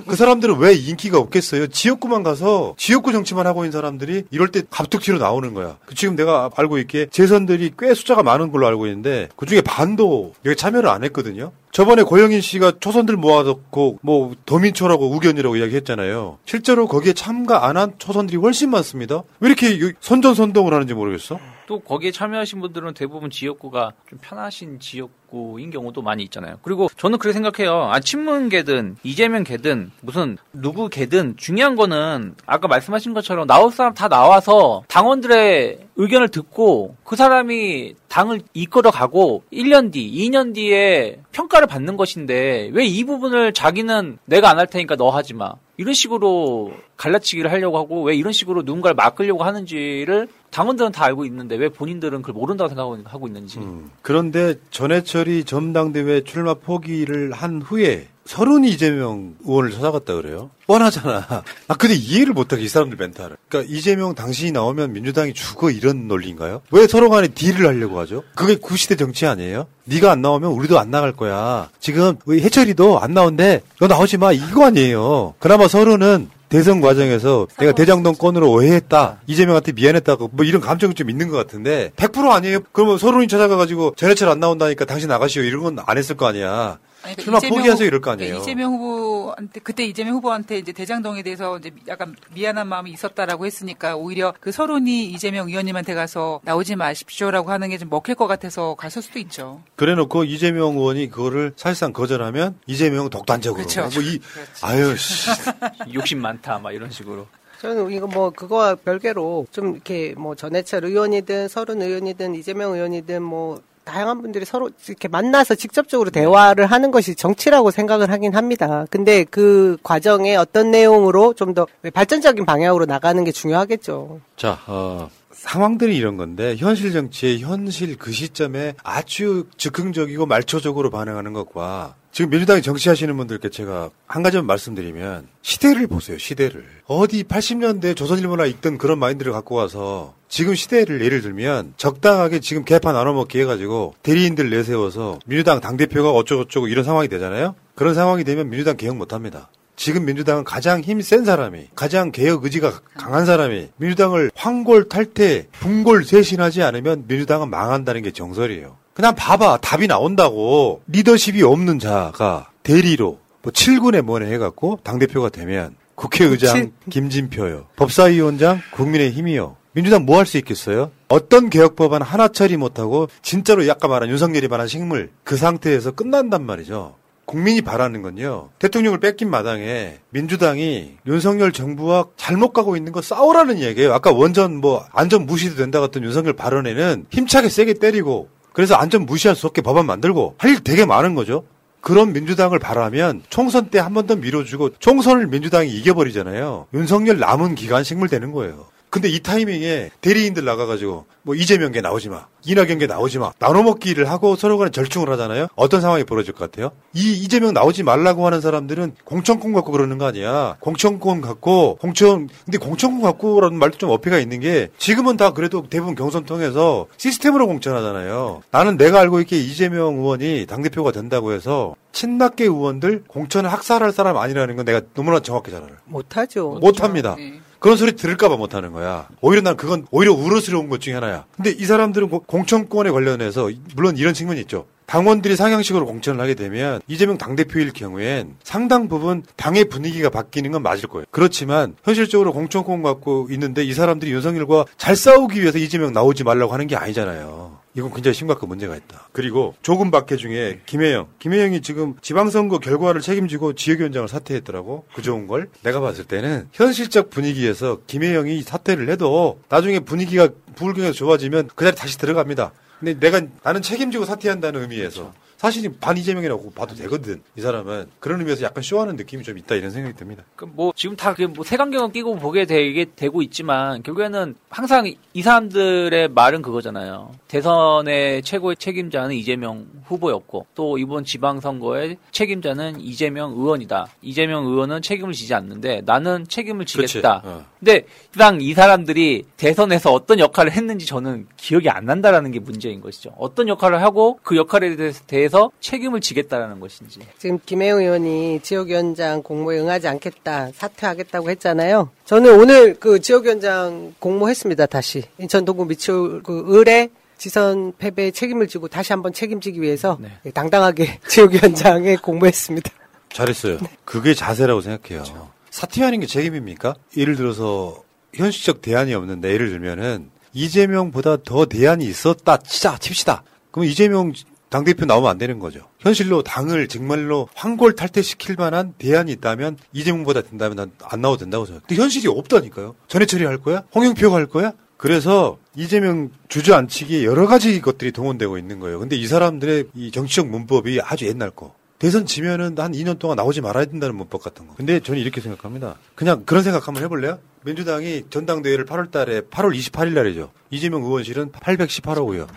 그 사람들은 왜 인기가 없겠어요? 지역구만 가서 지역구 정치만 하고 있는 사람들이 이럴 때 갑툭튀로 나오는 거야. 그 지금 내가 알고 있기에 재선들이 꽤 숫자가 많은 걸로 알고 있는데 그 중에 반도 여기 참여를 안 했거든요. 저번에 고영인 씨가 초선들 모아놓고 뭐 더민초라고 우견이라고 이야기했잖아요. 실제로 거기에 참가 안 한 초선들이 훨씬 많습니다. 왜 이렇게 선전선동을 하는지 모르겠어. 또 거기에 참여하신 분들은 대부분 지역구가 좀 편하신 지역구인 경우도 많이 있잖아요. 그리고 저는 그렇게 생각해요. 아, 친문계든 이재명계든 무슨 누구계든 중요한 거는 아까 말씀하신 것처럼 나올 사람 다 나와서 당원들의 의견을 듣고 그 사람이 당을 이끌어 가고 1년 뒤, 2년 뒤에 평가를 받는 것인데 왜 이 부분을 자기는 내가 안 할 테니까 너 하지 마. 이런 식으로 갈라치기를 하려고 하고 왜 이런 식으로 누군가를 막으려고 하는지를 당원들은 다 알고 있는데 왜 본인들은 그걸 모른다고 생각하고 있는지. 그런데 전해철이 전당대회 출마 포기를 한 후에 서른 이재명 의원을 찾아갔다 그래요. 뻔하잖아. 아 근데 이해를 못하게 이 사람들 멘탈을. 그러니까 이재명 당신이 나오면 민주당이 죽어 이런 논리인가요? 왜 서로 간에 딜을 하려고 하죠? 그게 구시대 정치 아니에요? 네가 안 나오면 우리도 안 나갈 거야. 지금 해철이도 안 나온대. 너 나오지 마. 이거 아니에요. 그나마 서른은 대선 과정에서 내가 대장동 건으로 오해했다. 이재명한테 미안했다고 뭐 이런 감정이 좀 있는 것 같은데 100% 아니에요. 그러면 서른이 찾아가가지고 전해철 안 나온다니까 당신 나가시오 이런 건 안 했을 거 아니야. 아니, 이재명 포기하세요 후- 이럴 거 아니에요. 그러니까 이재명 후보한테 그때 이재명 후보한테 이제 대장동에 대해서 이제 약간 미안한 마음이 있었다라고 했으니까 오히려 그 서론이 이재명 의원님한테 가서 나오지 마십시오라고 하는 게 좀 먹힐 것 같아서 갔을 수도 있죠. 그래놓고 이재명 의원이 그거를 사실상 거절하면 이재명 독단적으로 그렇죠. 뭐이 아유 씨. [laughs] 욕심 많다 막 이런 식으로. 저는 이거 뭐 그거와 별개로 좀 이렇게 뭐 전해철 의원이든 서른 의원이든 이재명 의원이든 뭐 다양한 분들이 서로 이렇게 만나서 직접적으로 대화를 하는 것이 정치라고 생각을 하긴 합니다. 근데 그 과정에 어떤 내용으로 좀 더 발전적인 방향으로 나가는 게 중요하겠죠. 자, 어, 상황들이 이런 건데 현실 정치의 현실 그 시점에 아주 즉흥적이고 말초적으로 반응하는 것과 지금 민주당이 정치하시는 분들께 제가 한 가지만 말씀드리면 시대를 보세요. 시대를 어디 80년대 조선일보나 읽던 그런 마인드를 갖고 와서 지금 시대를 예를 들면 적당하게 지금 개파 나눠먹기 해가지고 대리인들 내세워서 민주당 당대표가 어쩌고저쩌고 이런 상황이 되잖아요. 그런 상황이 되면 민주당 개혁 못합니다. 지금 민주당은 가장 힘센 사람이, 가장 개혁 의지가 강한 사람이 민주당을 황골 탈퇴, 분골 쇄신하지 않으면 민주당은 망한다는 게 정설이에요. 그냥 봐봐. 답이 나온다고. 리더십이 없는 자가 대리로 뭐 7군에 뭐네 해갖고 당대표가 되면 국회의장 김진표요. 법사위원장 국민의힘이요. 민주당 뭐 할 수 있겠어요? 어떤 개혁 법안 하나 처리 못하고 진짜로 약간 말한 윤석열이 말한 식물 그 상태에서 끝난단 말이죠. 국민이 바라는 건요. 대통령을 뺏긴 마당에 민주당이 윤석열 정부와 잘못 가고 있는 거 싸우라는 얘기예요. 아까 원전 뭐 안전 무시도 된다 같은 윤석열 발언에는 힘차게 세게 때리고 그래서 안전 무시할 수 없게 법안 만들고 할 일 되게 많은 거죠. 그런 민주당을 바라면 총선 때 한 번 더 밀어주고 총선을 민주당이 이겨버리잖아요. 윤석열 남은 기간 식물되는 거예요. 근데 이 타이밍에 대리인들 나가가지고 뭐 이재명계 나오지 마, 이낙연계 나오지 마, 나눠먹기를 하고 서로 간에 절충을 하잖아요. 어떤 상황이 벌어질 것 같아요? 이 이재명 나오지 말라고 하는 사람들은 공천권 갖고 그러는 거 아니야? 공천권 갖고 공천 근데 공천권 갖고라는 말도 좀 어폐가 있는 게 지금은 다 그래도 대부분 경선 통해서 시스템으로 공천하잖아요. 나는 내가 알고 있기에 이재명 의원이 당 대표가 된다고 해서 친박계 의원들 공천을 학살할 사람 아니라는 건 내가 너무나 정확히 잘 알아요. 못하죠. 못합니다. 그런 소리 들을까봐 못하는 거야. 오히려 난 그건 오히려 우러스러운 것 중에 하나야. 근데 이 사람들은 고- 공천권에 관련해서 물론 이런 측면이 있죠. 당원들이 상향식으로 공천을 하게 되면 이재명 당대표일 경우엔 상당 부분 당의 분위기가 바뀌는 건 맞을 거예요. 그렇지만 현실적으로 공천권 갖고 있는데 이 사람들이 윤석열과 잘 싸우기 위해서 이재명 나오지 말라고 하는 게 아니잖아요. 이건 굉장히 심각한 문제가 있다. 그리고 조금 박해 중에 김혜영. 김혜영이 지금 지방선거 결과를 책임지고 지역위원장을 사퇴했더라고. 그 좋은 걸. 내가 봤을 때는 현실적 분위기에서 김혜영이 사퇴를 해도 나중에 분위기가 부울경에서 좋아지면 그 자리 다시 들어갑니다. 근데 내가 나는 책임지고 사퇴한다는 의미에서 사실이 반 이재명이라고 봐도 되거든. 이 사람은 그런 의미에서 약간 쇼하는 느낌이 좀 있다 이런 생각이 듭니다. 그뭐 지금 다뭐 색안경을 끼고 보게 되게 되고 있지만 결국에는 항상 이 사람들의 말은 그거잖아요. 대선의 최고의 책임자는 이재명 후보였고 또 이번 지방선거의 책임자는 이재명 의원이다. 이재명 의원은 책임을 지지 않는데 나는 책임을 지겠다. 어. 근데 항상 이 사람들이 대선에서 어떤 역할을 했는지 저는 기억이 안 난다라는 게 문제인 것이죠. 어떤 역할을 하고 그 역할에 대해서- 대해서 책임을 지겠다라는 것인지. 지금 김혜영 의원이 지역위원장 공모에 응하지 않겠다, 사퇴하겠다고 했잖아요. 저는 오늘 그 지역위원장 공모했습니다, 다시. 인천 동구 미추 그 을에 지선 패배에 책임을 지고 다시 한번 책임지기 위해서 예, 당당하게 [laughs] 지역위원장에 공모했습니다. 잘했어요. 그게 자세라고 생각해요. 사퇴하는 게 책임입니까? 예를 들어서 현실적 대안이 없는데 예를 들면은 이재명보다 더 대안이 있었다 치자 칩시다. 그럼 이재명 당대표 나오면 안 되는 거죠. 현실로 당을 정말로 황골 탈퇴시킬 만한 대안이 있다면 이재명보다 된다면 난 안 나와도 된다고 생각해요. 근데 현실이 없다니까요. 전해처리 할 거야? 홍영표가 할 거야? 그래서 이재명 주저앉히기에 여러 가지 것들이 동원되고 있는 거예요. 근데 이 사람들의 이 정치적 문법이 아주 옛날 거. 대선 지면은 한 2년 동안 나오지 말아야 된다는 문법 같은 거. 근데 저는 이렇게 생각합니다. 그냥 그런 생각 한번 해볼래요? 민주당이 전당대회를 8월 달에 8월 28일 날이죠. 이재명 의원실은 818호고요.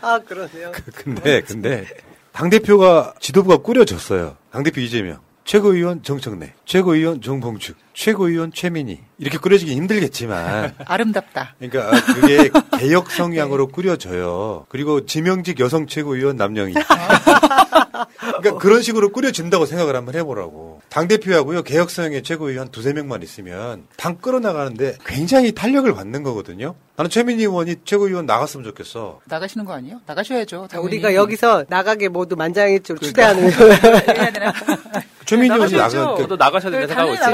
아, 그러네요. 근데 근데 당 대표가 지도부가 꾸려졌어요. 당 대표 이재명, 최고위원 정청래, 최고위원 정봉축, 최고위원 최민희 이렇게 꾸려지기 힘들겠지만 [laughs] 아름답다. 그러니까 그게 개혁 성향으로 꾸려져요. 그리고 지명직 여성 최고위원 남영희. 그러니까 그런 식으로 꾸려진다고 생각을 한번 해보라고. 당 대표하고요 개혁 성향의 최고위원 한 두세 명만 있으면 당 끌어나가는데 굉장히 탄력을 받는 거거든요. 나는 최민희 의원이 최고위원 나갔으면 좋겠어. 나가시는 거 아니에요? 나가셔야죠. 당연히. 우리가 여기서 나가게 모두 만장일치로 그러니까. 추대하는 [laughs] 최민희 의원이 나가셔야죠. 나가. 저도 나가셔야 된다 생각하고 있어요.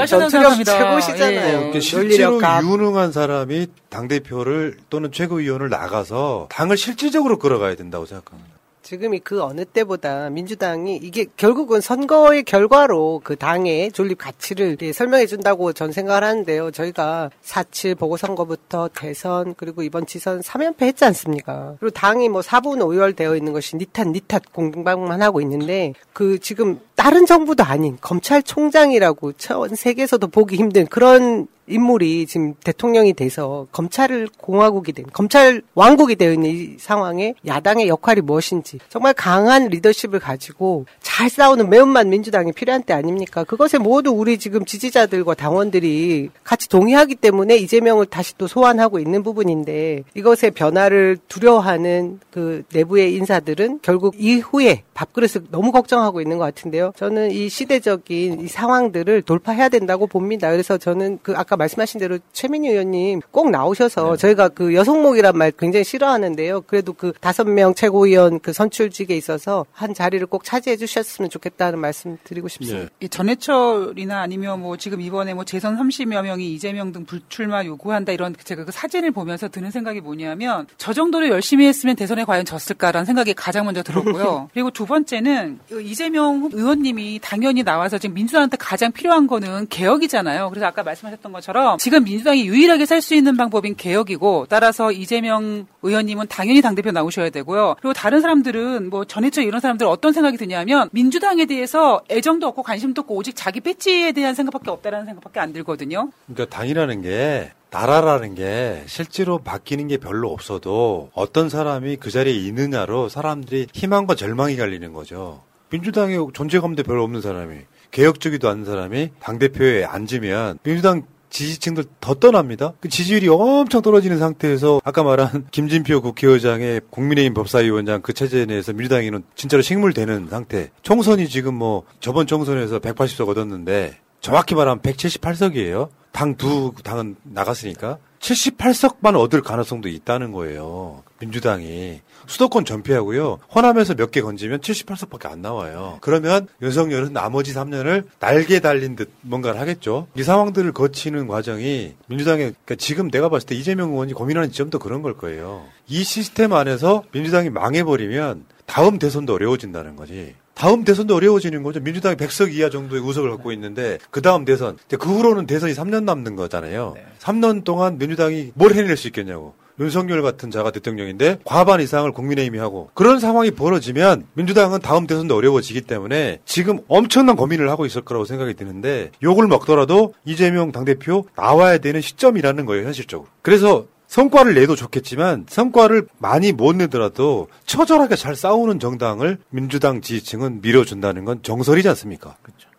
생각합니다. 최고시잖아요. 예. 실제로. 유능한 사람이 당 대표를 또는 최고위원을 나가서 당을 실질적으로 끌어가야 된다고 생각합니다. 지금이 그 어느 때보다 민주당이 이게 결국은 선거의 결과로 그 당의 존립 가치를 예, 설명해 준다고 전 생각을 하는데요. 저희가 4.7 보궐선거부터 대선 그리고 이번 지선 3연패 했지 않습니까? 그리고 당이 뭐 4분 5열 되어 있는 것이 니탓 니탓 공방만 하고 있는데 그 지금 다른 정부도 아닌 검찰총장이라고 전 세계에서도 보기 힘든 그런 인물이 지금 대통령이 돼서 검찰을 공화국이 된 검찰 왕국이 되어 있는 이 상황에 야당의 역할이 무엇인지 정말 강한 리더십을 가지고 잘 싸우는 매운맛 민주당이 필요한 때 아닙니까? 그것에 모두 우리 지금 지지자들과 당원들이 같이 동의하기 때문에 이재명을 다시 또 소환하고 있는 부분인데 이것의 변화를 두려워하는 그 내부의 인사들은 결국 이후에 밥그릇을 너무 걱정하고 있는 것 같은데요. 저는 이 시대적인 이 상황들을 돌파해야 된다고 봅니다. 그래서 저는 그 아까 말씀하신 대로 최민희 의원님 꼭 나오셔서 저희가 그 여성목이란 말 굉장히 싫어하는데요. 그래도 그 다섯 명 최고위원 그 선출직에 있어서 한 자리를 꼭 차지해 주셨으면 좋겠다는 말씀 드리고 싶습니다. 이 전해철이나 아니면 뭐 지금 이번에 뭐 재선 30여 명이 이재명 등 불출마 요구한다 이런 제가 그 사진을 보면서 드는 생각이 뭐냐면 저 정도로 열심히 했으면 대선에 과연 졌을까라는 생각이 가장 먼저 들었고요. [laughs] 그리고 두 번째는 그 이재명 의원님이 당연히 나와서 지금 민주당한테 가장 필요한 거는 개혁이잖아요. 그래서 아까 말씀하셨던 것처럼 것처럼 지금 민주당이 유일하게 살 수 있는 방법인 개혁이고 따라서 이재명 의원님은 당연히 당대표 나오셔야 되고요. 그리고 다른 사람들은 뭐 전해철 이런 사람들 어떤 생각이 드냐면 민주당에 대해서 애정도 없고 관심도 없고 오직 자기 배지에 대한 생각밖에 없다라는 생각밖에 안 들거든요. 그러니까 당이라는 게 나라라는 게 실제로 바뀌는 게 별로 없어도 어떤 사람이 그 자리에 있느냐로 사람들이 희망과 절망이 갈리는 거죠. 민주당의 존재감도 별로 없는 사람이 개혁적이도 않은 사람이 당대표에 앉으면 민주당 지지층들 더 떠납니다. 그 지지율이 엄청 떨어지는 상태에서 아까 말한 [laughs] 김진표 국회의장의 국민의힘 법사위원장 그 체제 내에서 민주당이는 진짜로 식물되는 상태. 총선이 지금 뭐 저번 총선에서 180석 얻었는데 정확히 말하면 178석이에요. 당 두 당은 나갔으니까 78석만 얻을 가능성도 있다는 거예요. 민주당이 수도권 전피하고요. 호남에서 몇 개 건지면 78석밖에 안 나와요. 그러면 윤석열은 나머지 3년을 날개 달린 듯 뭔가를 하겠죠. 이 상황들을 거치는 과정이 민주당의 그러니까 지금 내가 봤을 때 이재명 의원이 고민하는 지점도 그런 걸 거예요. 이 시스템 안에서 민주당이 망해버리면 다음 대선도 어려워진다는 거지. 다음 대선도 어려워지는 거죠. 민주당이 100석 이하 정도의 우석을 갖고 있는데 그 다음 대선, 그 후로는 대선이 3년 남는 거잖아요. 3년 동안 민주당이 뭘 해낼 수 있겠냐고. 윤석열 같은 자가 대통령인데 과반 이상을 국민의힘이 하고 그런 상황이 벌어지면 민주당은 다음 대선도 어려워지기 때문에 지금 엄청난 고민을 하고 있을 거라고 생각이 드는데 욕을 먹더라도 이재명 당대표 나와야 되는 시점이라는 거예요 현실적으로. 그래서 성과를 내도 좋겠지만 성과를 많이 못 내더라도 처절하게 잘 싸우는 정당을 민주당 지지층은 밀어준다는 건 정설이지 않습니까?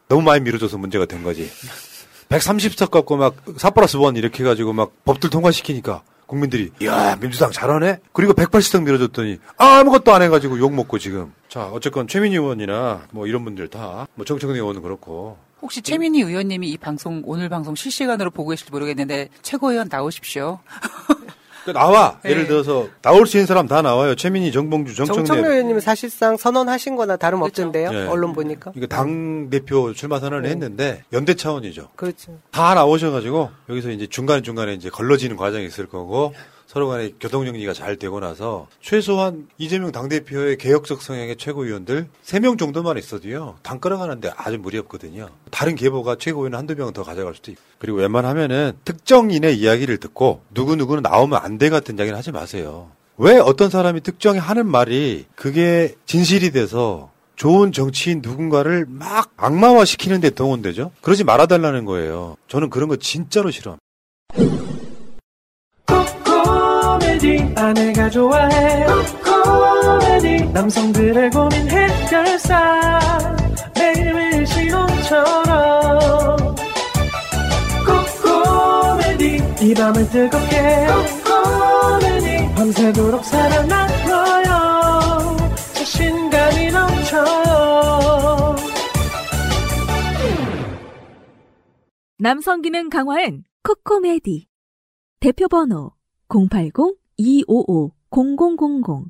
너무 많이 밀어줘서 문제가 된 거지. 130석 갖고 막 4 플러스 1 이렇게 해가지고 막 법들 통과시키니까 국민들이 야 민주당 잘하네. 그리고 180석 밀어줬더니 아무것도 안 해가지고 욕 먹고 지금. 자 어쨌건 최민희 의원이나 뭐 이런 분들 다뭐 정청래 의원은 그렇고 혹시 최민희 의원님이 이 방송 오늘 방송 실시간으로 보고 계실지 모르겠는데 최고위원 나오십시오. [laughs] 그 나와 네. 예를 들어서 나올 수 있는 사람 다 나와요. 최민희, 정봉주, 정청래. 정청래 의원님은 사실상 선언하신 거나 다름없던데요. 네. 언론 보니까. 이거 당 대표 출마 선언을 했는데 연대 차원이죠. 그렇죠. 다 나오셔 가지고 여기서 이제 중간 중간에 이제 걸러지는 과정이 있을 거고 서로 간에 교통 정리가 잘 되고 나서 최소한 이재명 당 대표의 개혁적 성향의 최고위원들 3명 정도만 있어도요 당 끌어가는데 아주 무리 없거든요. 다른 계보가 최고위원 한두 명 더 가져갈 수도 있고 그리고 웬만하면은 특정인의 이야기를 듣고 누구 누구는 나오면 안 돼 같은 이야기는 하지 마세요. 왜 어떤 사람이 특정히 하는 말이 그게 진실이 돼서 좋은 정치인 누군가를 막 악마화 시키는 데 동원되죠? 그러지 말아달라는 거예요. 저는 그런 거 진짜로 싫어합니다. 코미디 아내가 좋아해. 코미디 남성들의 고민 해결사. 매일매일 신혼처럼. 코미디 이 밤을 뜨겁게. 코미디 밤새도록 살아남아요. 자신감이 넘쳐요 남성 기능 강화엔 코코메디. 대표 번호 080-255-0000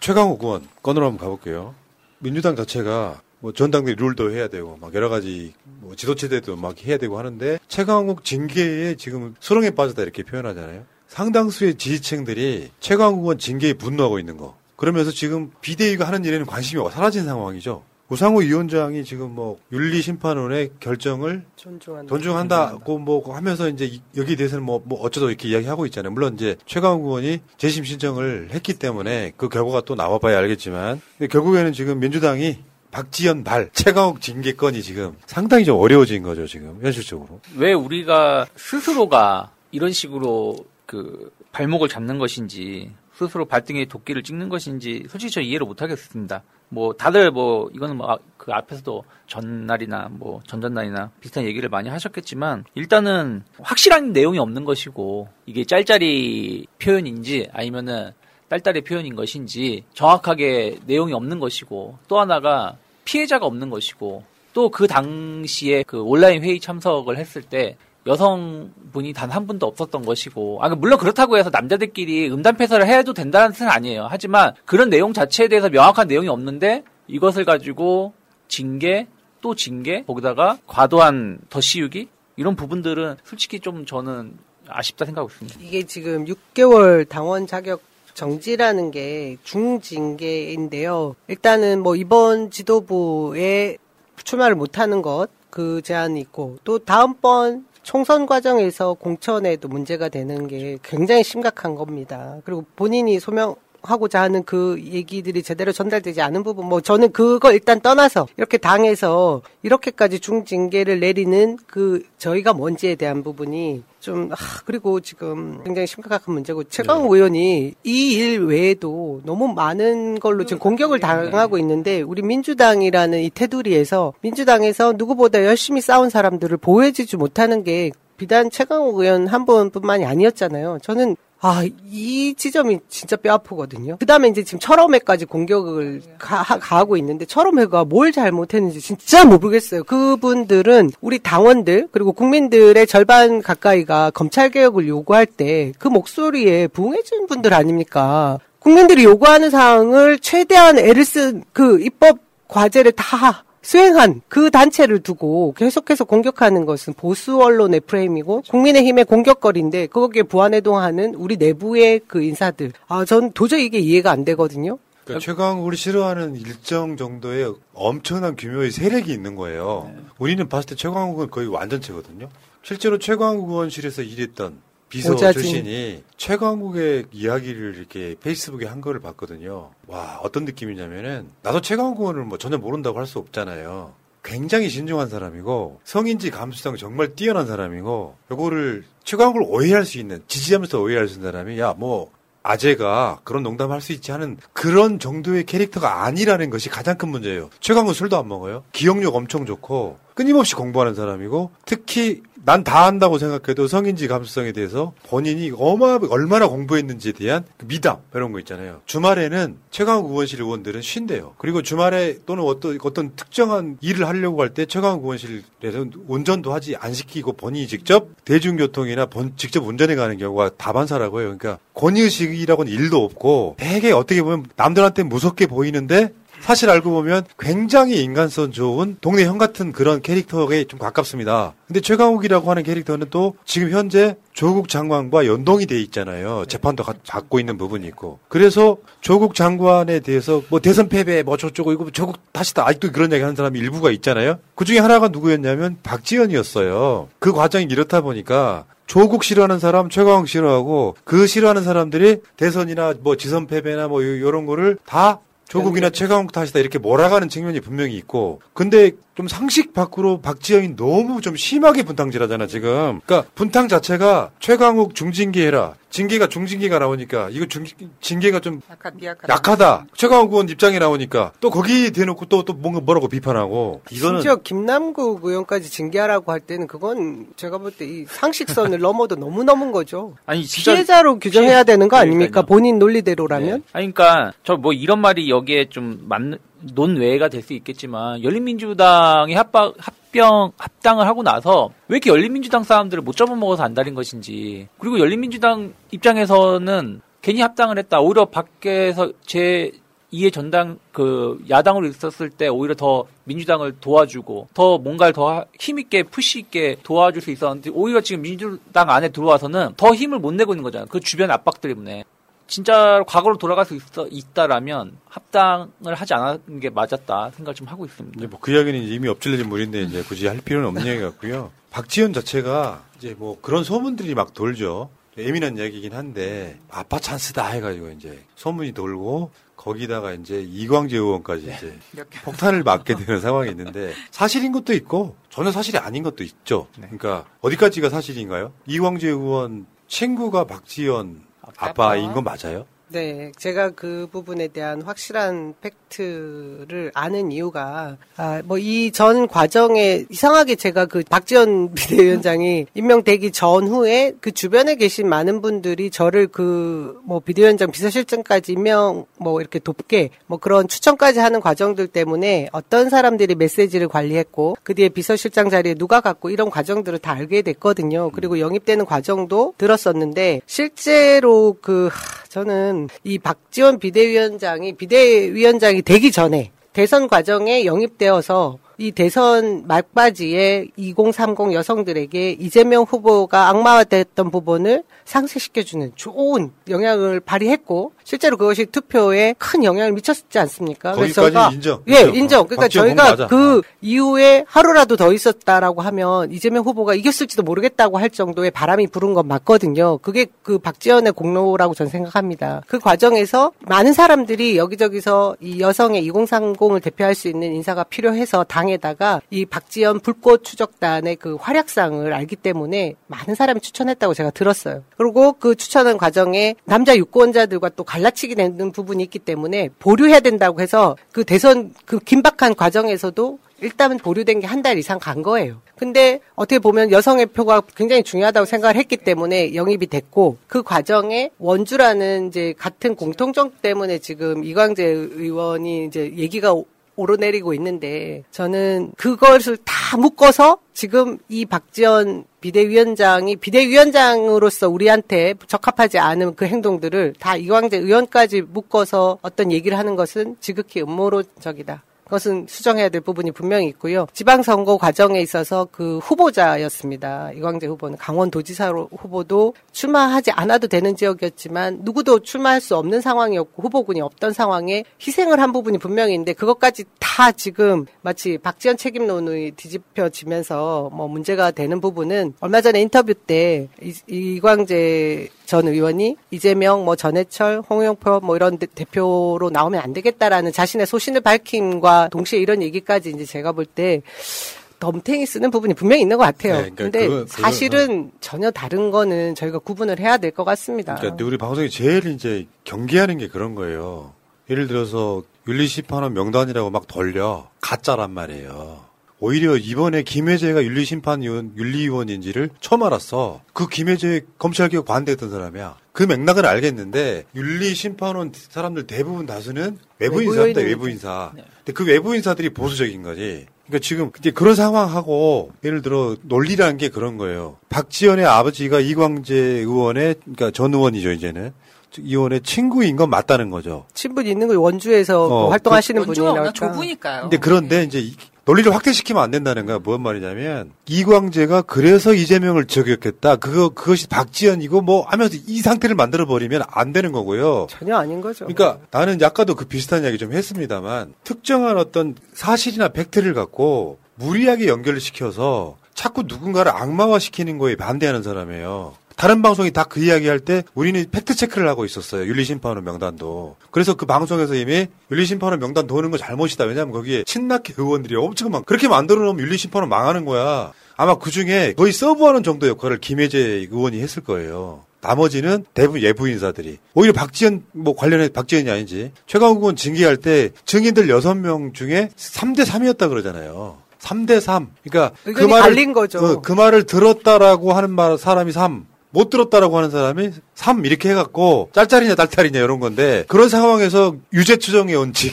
최강욱 의원 건으로 한번 가볼게요. 민주당 자체가 뭐 전당대 룰도 해야 되고 막 여러 가지 뭐 지도체제도 막 해야 되고 하는데 최강욱 징계에 지금 수렁에 빠졌다 이렇게 표현하잖아요. 상당수의 지지층들이 최강욱 의원 징계에 분노하고 있는 거. 그러면서 지금 비대위가 하는 일에는 관심이 사라진 상황이죠. 우상호 위원장이 지금 뭐 윤리 심판원의 결정을 존중한다. 존중한다고 뭐 하면서 이제 이- 여기에 대해서는 뭐, 뭐 어쩌다 이렇게 이야기하고 있잖아요. 물론 이제 최강욱 의원이 재심 신청을 했기 때문에 그 결과가 또 나와봐야 알겠지만 근데 결국에는 지금 민주당이 박지연 발 최강욱 징계건이 지금 상당히 좀 어려워진 거죠 지금 현실적으로. 왜 우리가 스스로가 이런 식으로 그 발목을 잡는 것인지 스스로 발등에 도끼를 찍는 것인지 솔직히 저 이해를 못 하겠습니다. 뭐 다들 뭐 이거는 뭐 그 앞에서도 전날이나 뭐 전전날이나 비슷한 얘기를 많이 하셨겠지만 일단은 확실한 내용이 없는 것이고 이게 짤짤이 표현인지 아니면은 딸딸이 표현인 것인지 정확하게 내용이 없는 것이고 또 하나가 피해자가 없는 것이고 또 그 당시에 그 온라인 회의 참석을 했을 때 여성분이 단 한 분도 없었던 것이고, 아, 물론 그렇다고 해서 남자들끼리 음담패설을 해도 된다는 뜻은 아니에요. 하지만 그런 내용 자체에 대해서 명확한 내용이 없는데 이것을 가지고 징계, 또 징계, 거기다가 과도한 더 씌우기? 이런 부분들은 솔직히 좀 저는 아쉽다 생각하고 있습니다. 이게 지금 6개월 당원 자격 정지라는 게 중징계인데요. 일단은 뭐 이번 지도부에 출마를 못하는 것 그 제안이 있고 또 다음번 총선 과정에서 공천에도 문제가 되는 게 굉장히 심각한 겁니다. 그리고 본인이 소명 하고자 하는 그 얘기들이 제대로 전달되지 않은 부분, 뭐 저는 그거 일단 떠나서 이렇게 당에서 이렇게까지 중징계를 내리는 그 저희가 뭔지에 대한 부분이 좀, 아, 그리고 지금 굉장히 심각한 문제고 최강욱 의원이 이 일 외에도 너무 많은 걸로 지금 공격을 당하고 있는데 우리 민주당이라는 이 테두리에서 민주당에서 누구보다 열심히 싸운 사람들을 보호해주지 못하는 게 비단 최강욱 의원 한 분뿐만이 아니었잖아요. 저는 아, 이 지점이 진짜 뼈 아프거든요. 그 다음에 이제 지금 철험회까지 공격을 가, 하고 있는데, 철험회가 뭘 잘못했는지 진짜 모르겠어요. 그분들은 우리 당원들, 그리고 국민들의 절반 가까이가 검찰개혁을 요구할 때 그 목소리에 부응해준 분들 아닙니까? 국민들이 요구하는 사항을 최대한 애를 쓴 그 입법 과제를 다 수행한 그 단체를 두고 계속해서 공격하는 것은 보수 언론의 프레임이고 국민의힘의 공격거리인데 거기에 부안해동하는 우리 내부의 그 인사들. 아, 전 도저히 이게 이해가 안 되거든요. 그러니까 최강욱을 싫어하는 일정 정도의 엄청난 규모의 세력이 있는 거예요. 우리는 봤을 때 최강욱은 거의 완전체거든요. 실제로 최강욱 의원실에서 일했던 비서 오자진. 출신이 최강욱의 이야기를 이렇게 페이스북에 한 거를 봤거든요. 와, 어떤 느낌이냐면은 나도 최강욱 의원을 뭐 전혀 모른다고 할 수 없잖아요. 굉장히 신중한 사람이고 성인지 감수성 정말 뛰어난 사람이고 요거를 최강욱을 오해할 수 있는 지지하면서 오해할 수 있는 사람이 야뭐 아재가 그런 농담할 수 있지 하는 그런 정도의 캐릭터가 아니라는 것이 가장 큰 문제예요. 최강욱 술도 안 먹어요. 기억력 엄청 좋고 끊임없이 공부하는 사람이고 특히 난 다 한다고 생각해도 성인지 감수성에 대해서 본인이 어마 얼마나 공부했는지에 대한 그 미담 이런 거 있잖아요. 주말에는 최강욱 의원실 의원들은 쉰대요. 그리고 주말에 또는 어떤 어떤 특정한 일을 하려고 할 때 최강욱 의원실에서 운전도 하지 안 시키고 본인이 직접 대중교통이나 본 직접 운전해 가는 경우가 다반사라고 해요. 그러니까 권위의식이라고는 일도 없고 되게 어떻게 보면 남들한테 무섭게 보이는데 사실 알고 보면 굉장히 인간성 좋은 동네 형 같은 그런 캐릭터에 좀 가깝습니다. 근데 최강욱이라고 하는 캐릭터는 또 지금 현재 조국 장관과 연동이 돼 있잖아요. 재판도 가- 받고 있는 부분이 있고. 그래서 조국 장관에 대해서 뭐 대선 패배 뭐 저쩌고 이거 조국 다시다 아직도 그런 얘기 하는 사람이 일부가 있잖아요. 그 중에 하나가 누구였냐면 박지원이었어요. 그 과정이 이렇다 보니까 조국 싫어하는 사람 최강욱 싫어하고 그 싫어하는 사람들이 대선이나 뭐 지선 패배나 뭐 요- 요런 거를 다 조국이나 최강욱 탓이다 이렇게 몰아가는 측면이 분명히 있고. 근데 좀 상식 밖으로 박지영이 너무 좀 심하게 분탕질하잖아 지금 그러니까 분탕 자체가 최강욱 중징계해라 징계가 중징계가 나오니까 이거 중 징계가 좀 약간 미약하다. 약하다 최강욱 의원 입장에 나오니까 또 거기 대놓고 또 또 뭔가 뭐라고 비판하고 이거는 심지어 김남국 의원까지 징계하라고 할 때는 그건 제가 볼 때 이 상식선을 [laughs] 넘어도 너무 넘은 거죠. 아니 진짜 피해자로 규정해야 되는 거 아닙니까? 그러니까요. 본인 논리대로라면? 아니, 그러니까 저 뭐 이런 말이 여기에 좀 맞는 논외가 될 수 있겠지만 열린민주당이 합박 합병 합당을 하고 나서 왜 이렇게 열린민주당 사람들을 못 잡아먹어서 안달인 것인지 그리고 열린민주당 입장에서는 괜히 합당을 했다 오히려 밖에서 제 2의 전당 그 야당으로 있었을 때 오히려 더 민주당을 도와주고 더 뭔가를 더 힘있게 푸시 있게 도와줄 수 있었는데 오히려 지금 민주당 안에 들어와서는 더 힘을 못 내고 있는 거잖아요. 그 주변 압박 때문에. 진짜 과거로 돌아갈 수 있어, 있다라면 합당을 하지 않은 게 맞았다 생각을 좀 하고 있습니다. 이제 뭐 그 이야기는 이미 엎질러진 물인데 이제 굳이 할 필요는 없는 얘기 같고요. 박지원 자체가 이제 뭐 그런 소문들이 막 돌죠. 예민한 이야기긴 한데 아빠 찬스다 해가지고 이제 소문이 돌고 거기다가 이제 이광재 의원까지 이제 폭탄을 맞게 되는 상황이 있는데 사실인 것도 있고 전혀 사실이 아닌 것도 있죠. 그러니까 어디까지가 사실인가요? 이광재 의원 친구가 박지원 아빠인 건 맞아요? 네, 제가 그 부분에 대한 확실한 팩트를 아는 이유가 아, 뭐 이 전 과정에 이상하게 제가 그 박지원 [laughs] 비대위원장이 임명되기 전후에 그 주변에 계신 많은 분들이 저를 그 뭐 비대위원장 비서실장까지 임명 뭐 이렇게 돕게 뭐 그런 추천까지 하는 과정들 때문에 어떤 사람들이 메시지를 관리했고 그 뒤에 비서실장 자리에 누가 갔고 이런 과정들을 다 알게 됐거든요. 그리고 영입되는 과정도 들었었는데 실제로 그 하, 저는 이 박지원 비대위원장이 비대위원장이 되기 전에 대선 과정에 영입되어서 이 대선 막바지에 2030 여성들에게 이재명 후보가 악마화됐던 부분을 상쇄시켜주는 좋은 영향을 발휘했고 실제로 그것이 투표에 큰 영향을 미쳤지 않습니까? 거기까지 인정. 예, 인정. 인정. 어, 그러니까 저희가. 그 이후에 하루라도 더 있었다라고 하면 이재명 후보가 이겼을지도 모르겠다고 할 정도의 바람이 부른 건 맞거든요. 그게 그 박지원의 공로라고 저는 생각합니다. 그 과정에서 많은 사람들이 여기저기서 이 여성의 2030을 대표할 수 있는 인사가 필요해서 당 에다가 이 박지원 불꽃 추적단의 그 활약상을 알기 때문에 많은 사람이 추천했다고 제가 들었어요. 그리고 그 추천한 과정에 남자 유권자들과 또 갈라치기 되는 부분이 있기 때문에 보류해야 된다고 해서 그 대선 그 긴박한 과정에서도 일단은 보류된 게 한 달 이상 간 거예요. 근데 어떻게 보면 여성의 표가 굉장히 중요하다고 생각을 했기 때문에 영입이 됐고 그 과정에 원주라는 이제 같은 공통점 때문에 지금 이광재 의원이 이제 얘기가 오- 오르내리고 있는데 저는 그것을 다 묶어서 지금 이 박지원 비대위원장이 비대위원장으로서 우리한테 적합하지 않은 그 행동들을 다 이광재 의원까지 묶어서 어떤 얘기를 하는 것은 지극히 음모론적이다. 그것은 수정해야 될 부분이 분명히 있고요. 지방선거 과정에 있어서 그 후보자였습니다. 이광재 후보는 강원도지사 후보도 출마하지 않아도 되는 지역이었지만 누구도 출마할 수 없는 상황이었고 후보군이 없던 상황에 희생을 한 부분이 분명히 있는데 그것까지 다 지금 마치 박지원 책임론이 뒤집혀지면서 뭐 문제가 되는 부분은 얼마 전에 인터뷰 때 이- 이광재 전 의원이 이재명, 뭐 전해철, 홍영표 뭐 이런 대- 대표로 나오면 안 되겠다라는 자신의 소신을 밝힘과 동시에 이런 얘기까지 이제 제가 볼 때 덤탱이 쓰는 부분이 분명히 있는 것 같아요. 네, 그러니까 근데 그거- 그거- 사실은 전혀 다른 거는 저희가 구분을 해야 될 것 같습니다. 그러니까 우리 방송이 제일 이제 경계하는 게 그런 거예요. 예를 들어서 윤리심판원 명단이라고 막 돌려 가짜란 말이에요. 오히려 이번에 김혜재가 윤리심판위원 윤리위원인지를 처음 알았어. 그 김혜재 검찰개혁 반대했던 사람이야. 그 맥락은 알겠는데 윤리심판원 사람들 대부분 다수는 외부인사입니다. 외부인사. 근데 그 외부인사들이 보수적인 거지. 그러니까 지금 이제 그런 상황하고 예를 들어 논리라는 게 그런 거예요. 박지원의 아버지가 이광재 의원의 그러니까 전 의원이죠 이제는 이 의원의 친구인 건 맞다는 거죠. 친분이 있는 거 원주에서 어, 뭐 활동하시는 그 원주가 분이니까. 좁으니까요. 근데 그런데 이제 이- 논리를 확대시키면 안 된다는 거야. 뭔 말이냐면 이광재가 그래서 이재명을 저격했다. 그거 그것이 박지현이고 뭐 하면서 이 상태를 만들어 버리면 안 되는 거고요. 전혀 아닌 거죠. 그러니까 나는 아까도 그 비슷한 이야기 좀 했습니다만 특정한 어떤 사실이나 팩트를 갖고 무리하게 연결을 시켜서 자꾸 누군가를 악마화 시키는 거에 반대하는 사람이에요. 다른 방송이 다 그 이야기 할 때 우리는 팩트 체크를 하고 있었어요. 윤리심판원 명단도. 그래서 그 방송에서 이미 윤리심판원 명단 도는 거 잘못이다. 왜냐하면 거기에 친낙계 의원들이 엄청 많 그렇게 만들어 놓으면 윤리심판원 망하는 거야. 아마 그 중에 거의 서브하는 정도 역할을 김혜재 의원이 했을 거예요. 나머지는 대부분 예부 인사들이 오히려 박지원 뭐 관련해 박지원이 아니지 최강욱 의원 징계할 때 증인들 6명 중에 3대 3이었다 그러잖아요. 3대 3. 그러니까 그 말을. 어, 그 말을 들었다라고 하는 말 사람이 3. 못 들었다라고 하는 사람이 3 이렇게 해갖고 짤짤이냐 딸딸이냐 이런 건데 그런 상황에서 유죄 추정의 원칙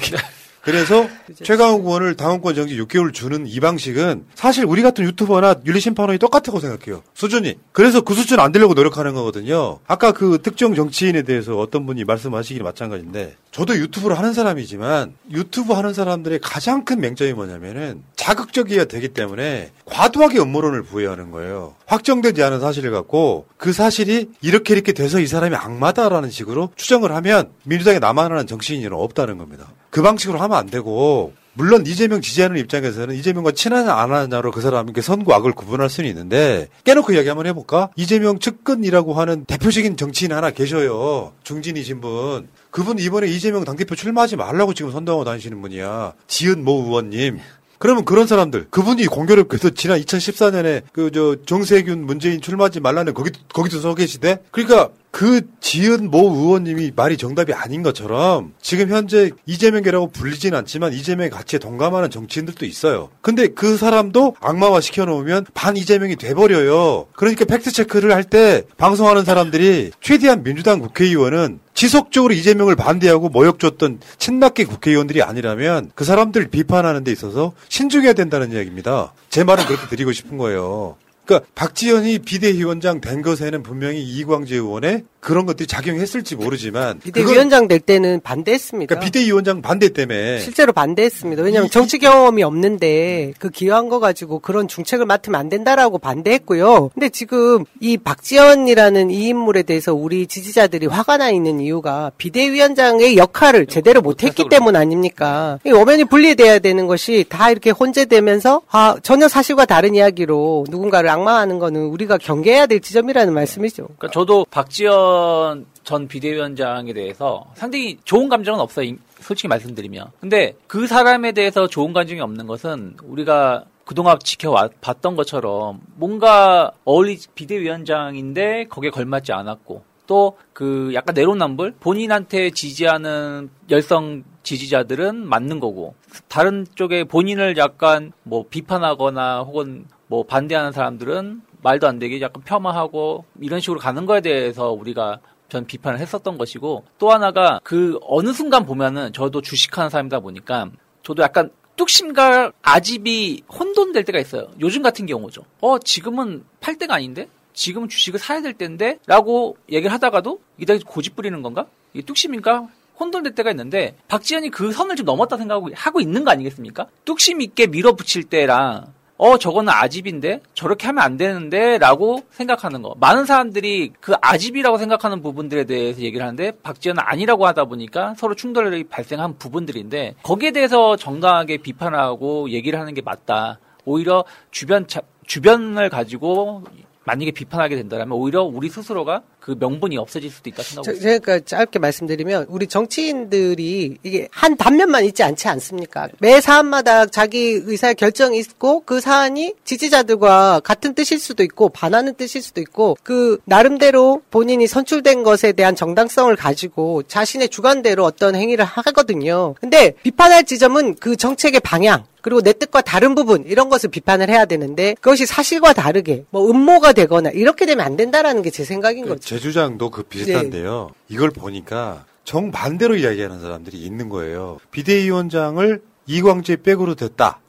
그래서 최강욱 의원을 당원권 정지 6개월 주는 이 방식은 사실 우리 같은 유튜버나 윤리심판원이 똑같다고 생각해요. 수준이. 그래서 그 수준 안 되려고 노력하는 거거든요. 아까 그 특정 정치인에 대해서 어떤 분이 말씀하시기는 마찬가지인데 저도 유튜브를 하는 사람이지만 유튜브 하는 사람들의 가장 큰 맹점이 뭐냐면은 자극적이어야 되기 때문에 과도하게 음모론을 부여하는 거예요. 확정되지 않은 사실을 갖고 그 사실이 이렇게 이렇게 돼서 이 사람이 악마다라는 식으로 추정을 하면 민주당에 남아나는 정치인은 없다는 겁니다. 그 방식으로 하면 안 되고 물론 이재명 지지하는 입장에서는 이재명과 친하냐 안 하냐로 그 사람이 그 선과 악을 구분할 수는 있는데 깨놓고 이야기 한번 해볼까? 이재명 측근이라고 하는 대표적인 정치인 하나 계셔요. 중진이신 분. 그분 이번에 이재명 당대표 출마하지 말라고 지금 선동하고 다니시는 분이야. 지은 모 의원님. 그러면 그런 사람들 그분이 공교롭게도 지난 2014년에 그 저 정세균 문재인 출마하지 말라는 거기 거기도 서 계시대. 그러니까 그 지은 모 의원님이 말이 정답이 아닌 것처럼 지금 현재 이재명계라고 불리진 않지만 이재명의 가치에 동감하는 정치인들도 있어요. 근데 그 사람도 악마화 시켜놓으면 반 이재명이 돼버려요. 그러니까 팩트 체크를 할 때 방송하는 사람들이 최대한 민주당 국회의원은 지속적으로 이재명을 반대하고 모욕줬던 친낙계 국회의원들이 아니라면 그 사람들 비판하는 데 있어서 신중해야 된다는 이야기입니다. 제 말은 그렇게 드리고 싶은 거예요. 그러니까 박지원이 비대위원장 된 것에는 분명히 이광재 의원의 그런 것들이 작용했을지 모르지만 비대위원장 될 때는 반대했습니다. 그러니까 비대위원장 반대 때문에 실제로 반대했습니다. 왜냐하면 정치 경험이 없는데 그 기여한 거 가지고 그런 중책을 맡으면 안 된다라고 반대했고요. 근데 지금 이 박지원이라는 이 인물에 대해서 우리 지지자들이 화가 나 있는 이유가 비대위원장의 역할을 제대로 못했기 때문 아닙니까? 이 엄연히 분리돼야 되는 것이 다 이렇게 혼재되면서 아 전혀 사실과 다른 이야기로 누군가를 악마하는 거는 우리가 경계해야 될 지점이라는 말씀이죠. 그러니까 저도 박지원 전 비대위원장에 대해서 상당히 좋은 감정은 없어요. 이- 솔직히 말씀드리면. 근데 그 사람에 대해서 좋은 감정이 없는 것은 우리가 그동안 지켜봤던 것처럼 뭔가 어울리 비대위원장인데 거기에 걸맞지 않았고 또 그 약간 내로남불 본인한테 지지하는 열성 지지자들은 맞는 거고 다른 쪽에 본인을 약간 뭐 비판하거나 혹은 뭐 반대하는 사람들은 말도 안 되게 약간 폄하하고 이런 식으로 가는 거에 대해서 우리가 전 비판을 했었던 것이고 또 하나가 그 어느 순간 보면은 저도 주식하는 사람이다 보니까 저도 약간 뚝심과 아집이 혼돈될 때가 있어요. 요즘 같은 경우죠. 어 지금은 팔 때가 아닌데 지금은 주식을 사야 될 때인데 라고 얘기를 하다가도 이게 다 고집 부리는 건가? 이게 뚝심인가? 혼돈될 때가 있는데 박지현이 그 선을 좀 넘었다 생각하고 하고 있는 거 아니겠습니까? 뚝심 있게 밀어붙일 때랑 어 저거는 아집인데? 저렇게 하면 안 되는데? 라고 생각하는 거. 많은 사람들이 그 아집이라고 생각하는 부분들에 대해서 얘기를 하는데 박지현은 아니라고 하다 보니까 서로 충돌이 발생한 부분들인데 거기에 대해서 정당하게 비판하고 얘기를 하는 게 맞다. 오히려 주변 자- 주변을 가지고 만약에 비판하게 된다면 오히려 우리 스스로가 그 명분이 없어질 수도 있다 생각하고 저- 있습니다. 제가 짧게 말씀드리면 우리 정치인들이 이게 한 단면만 있지 않지 않습니까? 매 사안마다 자기 의사의 결정이 있고 그 사안이 지지자들과 같은 뜻일 수도 있고 반하는 뜻일 수도 있고 그 나름대로 본인이 선출된 것에 대한 정당성을 가지고 자신의 주관대로 어떤 행위를 하거든요. 근데 비판할 지점은 그 정책의 방향 그리고 내 뜻과 다른 부분 이런 것을 비판을 해야 되는데 그것이 사실과 다르게 뭐 음모가 되거나 이렇게 되면 안 된다라는 게 제 생각인 거죠. 제 주장도 그 비슷한데요. 이걸 보니까 정반대로 이야기하는 사람들이 있는 거예요. 비대위원장을 이광재 백으로 됐다.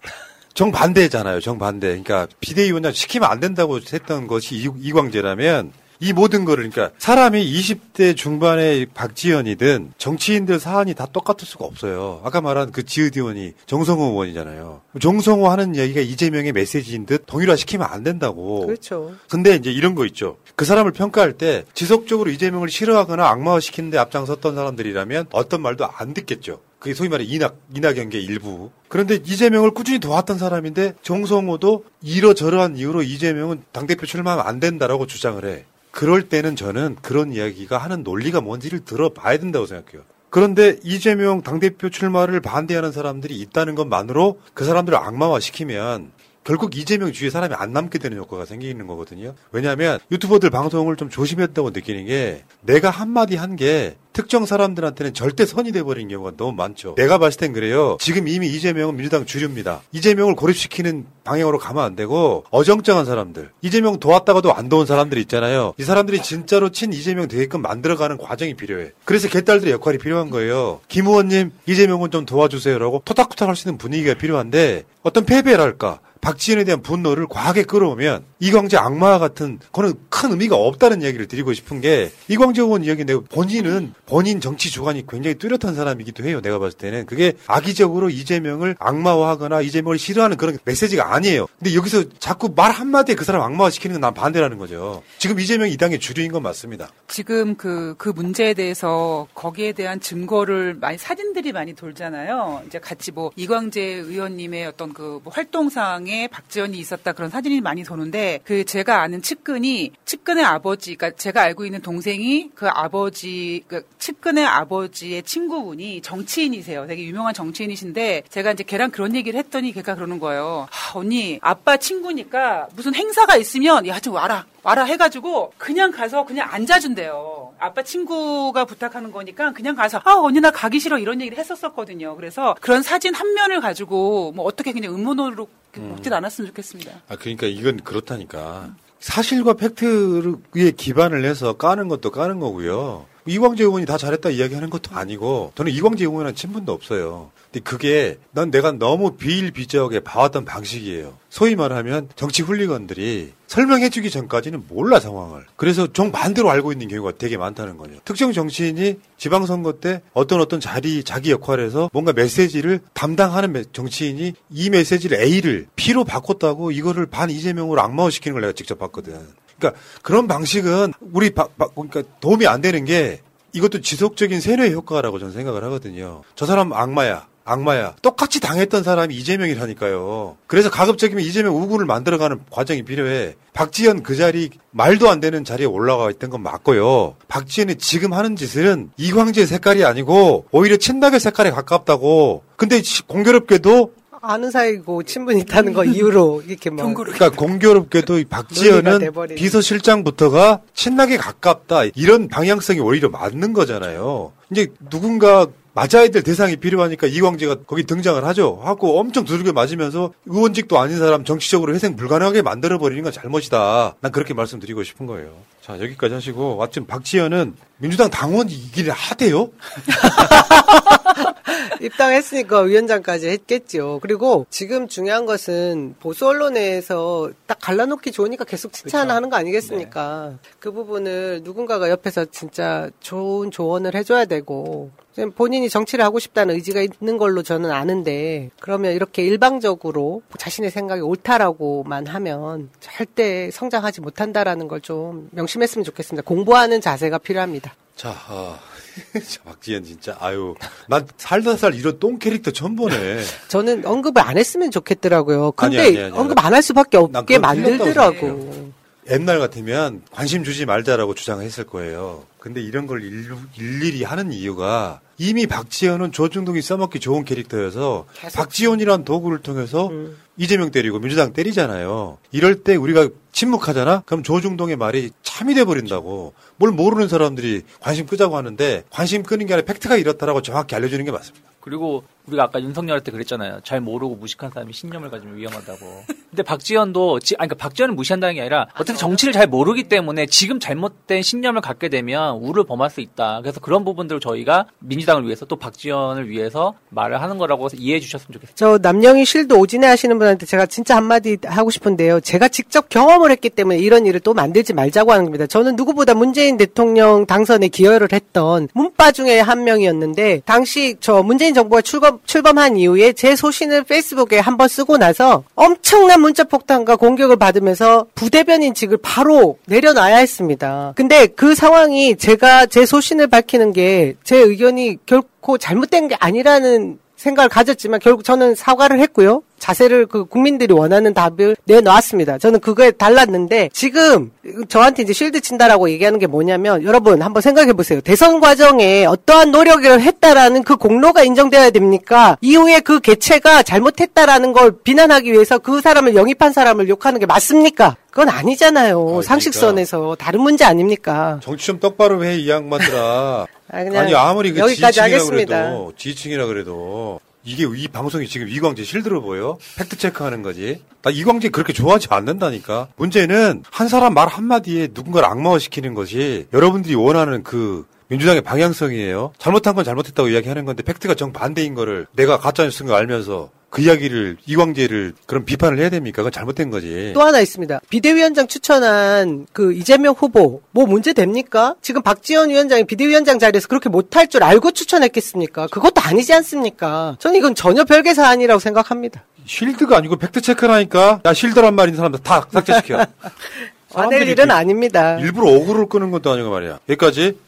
정반대잖아요. 정반대. 그러니까 비대위원장 시키면 안 된다고 했던 것이 이- 이광재라면 이 모든 거를 그러니까 사람이 20대 중반의 박지현이든 정치인들 사안이 다 똑같을 수가 없어요. 아까 말한 그 지읒 의원이 정성호 의원이잖아요. 정성호 하는 얘기가 이재명의 메시지인 듯 동일화 시키면 안 된다고. 그렇죠. 근데 이제 이런 거 있죠. 그 사람을 평가할 때 지속적으로 이재명을 싫어하거나 악마화 시키는데 앞장섰던 사람들이라면 어떤 말도 안 듣겠죠. 그게 소위 말해 이낙, 이낙연계 일부. 그런데 이재명을 꾸준히 도왔던 사람인데 정성호도 이러저러한 이유로 이재명은 당대표 출마하면 안 된다라고 주장을 해. 그럴 때는 저는 그런 이야기가 하는 논리가 뭔지를 들어봐야 된다고 생각해요. 그런데 이재명 당대표 출마를 반대하는 사람들이 있다는 것만으로 그 사람들을 악마화 시키면 결국 이재명 주위에 사람이 안 남게 되는 효과가 생기는 거거든요. 왜냐하면 유튜버들 방송을 좀 조심했다고 느끼는 게 내가 한마디 한 게 특정 사람들한테는 절대 선이 돼버린 경우가 너무 많죠. 내가 봤을 땐 그래요. 지금 이미 이재명은 민주당 주류입니다. 이재명을 고립시키는 방향으로 가면 안 되고 어정쩡한 사람들. 이재명 도왔다가도 안 도운 사람들이 있잖아요. 이 사람들이 진짜로 친 이재명 되게끔 만들어가는 과정이 필요해. 그래서 개딸들의 역할이 필요한 거예요. 김 의원님 이재명은 좀 도와주세요라고 토닥토닥 할 수 있는 분위기가 필요한데 어떤 패배랄까. 박지현에 대한 분노를 과하게 끌어오면 이광재 악마 같은 그는 큰 의미가 없다는 이야기를 드리고 싶은 게 이광재 의원 이야기인데 본인은 본인 정치 주관이 굉장히 뚜렷한 사람이기도 해요. 내가 봤을 때는 그게 악의적으로 이재명을 악마화하거나 이재명을 싫어하는 그런 메시지가 아니에요. 근데 여기서 자꾸 말 한마디에 그 사람 악마화 시키는 건 난 반대라는 거죠. 지금 이재명이 이 당의 주류인 건 맞습니다. 지금 그, 그 문제에 대해서 거기에 대한 증거를 많이 사진들이 많이 돌잖아요. 이제 같이 뭐 이광재 의원님의 어떤 그 뭐 활동상 에 박지원이 있었다 그런 사진이 많이 도는데 그 제가 아는 측근이 측근의 아버지, 그러니까 제가 알고 있는 동생이 그 아버지, 그 측근의 아버지의 친구분이 정치인이세요. 되게 유명한 정치인이신데 제가 이제 걔랑 그런 얘기를 했더니 걔가 그러는 거예요. 아, 언니, 아빠 친구니까 무슨 행사가 있으면 야, 좀 와라. 와라 해가지고 그냥 가서 그냥 앉아준대요. 아빠 친구가 부탁하는 거니까 그냥 가서 아 언니 나 가기 싫어 이런 얘기를 했었었거든요. 그래서 그런 사진 한 면을 가지고 뭐 어떻게 그냥 음모론으로 먹진 않았으면 좋겠습니다. 아, 그러니까 이건 그렇다니까. 사실과 팩트에 기반을 해서 까는 것도 까는 거고요. 이광재 의원이 다 잘했다 이야기하는 것도 아니고 저는 이광재 의원이랑 친분도 없어요. 근데 그게 난 내가 너무 비일비재하게 봐왔던 방식이에요. 소위 말하면 정치 훌리건들이 설명해주기 전까지는 몰라 상황을. 그래서 정 반대로 알고 있는 경우가 되게 많다는 거죠. 특정 정치인이 지방선거 때 어떤 어떤 자리 자기 역할에서 뭔가 메시지를 담당하는 메- 정치인이 이 메시지를 A를 B로 바꿨다고 이거를 반 이재명으로 악마화시키는 걸 내가 직접 봤거든. 그러니까 그런 방식은 우리 바- 바- 그러니까 도움이 안 되는 게 이것도 지속적인 세뇌 효과라고 저는 생각을 하거든요. 저 사람 악마야. 악마야. 똑같이 당했던 사람이 이재명이라니까요. 그래서 가급적이면 이재명 우군을 만들어가는 과정이 필요해. 박지현 그 자리 말도 안 되는 자리에 올라가 있던 건 맞고요. 박지현이 지금 하는 짓은 이광재 색깔이 아니고 오히려 친박의 색깔에 가깝다고. 근데 시- 공교롭게도 아는 사이고 친분 있다는 거 이유로 이렇게 막 그러니까 공교롭게도 박지현은. 비서실장부터가 친낙에 가깝다 이런 방향성이 오히려 맞는 거잖아요. 이제 누군가 맞아야 될 대상이 필요하니까 이광재가 거기 등장을 하죠. 하고 엄청 두들겨 맞으면서 의원직도 아닌 사람 정치적으로 회생 불가능하게 만들어 버리는 건 잘못이다. 난 그렇게 말씀드리고 싶은 거예요. 자 여기까지 하시고 마침 박지현은 민주당 당원이기를 하대요. [laughs] [laughs] 입당했으니까 위원장까지 했겠죠. 그리고 지금 중요한 것은 보수 언론에서 딱 갈라놓기 좋으니까 계속 칭찬하는 거 아니겠습니까? 그 부분을 누군가가 옆에서 진짜 좋은 조언을 해줘야 되고 본인이 정치를 하고 싶다는 의지가 있는 걸로 저는 아는데 그러면 이렇게 일방적으로 자신의 생각이 옳다라고만 하면 절대 성장하지 못한다라는 걸 좀 명심했으면 좋겠습니다. 공부하는 자세가 필요합니다. 자, 아, 자, [laughs] 박지현 진짜 아유 난 살다 살 이런 똥 캐릭터 처음 보네. [laughs] 저는 언급을 안 했으면 좋겠더라고요. 근데 아니, 아니, 아니, 언급 안 할 수밖에 난 없게 만들더라고. 옛날 같으면 관심 주지 말자라고 주장했을 거예요. 근데 이런 걸 일, 일일이 하는 이유가 이미 박지현은 조중동이 써먹기 좋은 캐릭터여서 박지원이란 도구를 통해서 이재명 때리고 민주당 때리잖아요. 이럴 때 우리가 침묵하잖아? 그럼 조중동의 말이 참이 돼버린다고. 뭘 모르는 사람들이 관심 끄자고 하는데 관심 끄는 게 아니라 팩트가 이렇다라고 정확히 알려주는 게 맞습니다. 그리고 우리가 아까 윤석열한테 그랬잖아요. 잘 모르고 무식한 사람이 신념을 가지면 위험하다고. 근데 박지현도 지, 아니 그러니까 박지현을 무시한다는 게 아니라 어떻게 정치를 잘 모르기 때문에 지금 잘못된 신념을 갖게 되면 우를 범할 수 있다. 그래서 그런 부분들을 저희가 민주당을 위해서 또 박지현을 위해서 말을 하는 거라고 이해해 주셨으면 좋겠습니다. 저 남영희 실드 오진해 하시는 분한테 제가 진짜 한마디 하고 싶은데요. 제가 직접 경험을 했기 때문에 이런 일을 또 만들지 말자고 하는 겁니다. 저는 누구보다 문재인 대통령 당선에 기여를 했던 문바 중에 한 명이었는데 당시 저 문재인 정부가 출범, 출범한 이후에 제 소신을 페이스북에 한번 쓰고 나서 엄청난 문자 폭탄과 공격을 받으면서 부대변인직을 바로 내려놔야 했습니다. 근데 그 상황이 제가 제 소신을 밝히는 게 제 의견이 결코 잘못된 게 아니라는 생각을 가졌지만 결국 저는 사과를 했고요. 자세를 그 국민들이 원하는 답을 내놓았습니다. 저는 그거에 달랐는데 지금 저한테 이제 실드 친다라고 얘기하는 게 뭐냐면 여러분 한번 생각해 보세요. 대선 과정에 어떠한 노력을 했다라는 그 공로가 인정돼야 됩니까? 이후에 그 개체가 잘못했다라는 걸 비난하기 위해서 그 사람을 영입한 사람을 욕하는 게 맞습니까? 그건 아니잖아요. 상식선에서 다른 문제 아닙니까? 정치 좀 똑바로 해 이 양반들아. [laughs] 아, 아니 아무리 그 여기까지 지지층이라 하겠습니다. 그래도 지지층이라 그래도 이게 이 방송이 지금 이광재 실드로 보여? 팩트 체크하는 거지. 나 이광재 그렇게 좋아하지 않는다니까. 문제는 한 사람 말 한마디에 누군가를 악마화 시키는 것이 여러분들이 원하는 그 민주당의 방향성이에요. 잘못한 건 잘못했다고 이야기하는 건데 팩트가 정반대인 거를 내가 가짜뉴스인 걸 알면서 그 이야기를 이광재를 그런 비판을 해야 됩니까? 그건 잘못된 거지. 또 하나 있습니다. 비대위원장 추천한 그 이재명 후보 뭐 문제 됩니까? 지금 박지원 위원장이 비대위원장 자리에서 그렇게 못할 줄 알고 추천했겠습니까? 그것도 아니지 않습니까? 저는 이건 전혀 별개 사안이라고 생각합니다. 실드가 아니고 팩트 체크라니까. 야 실드란 말인 사람들 다 삭제시켜. [laughs] 화낼 일은 그- 아닙니다. 일부러 어그를 끄는 것도 아니고 말이야. 여기까지.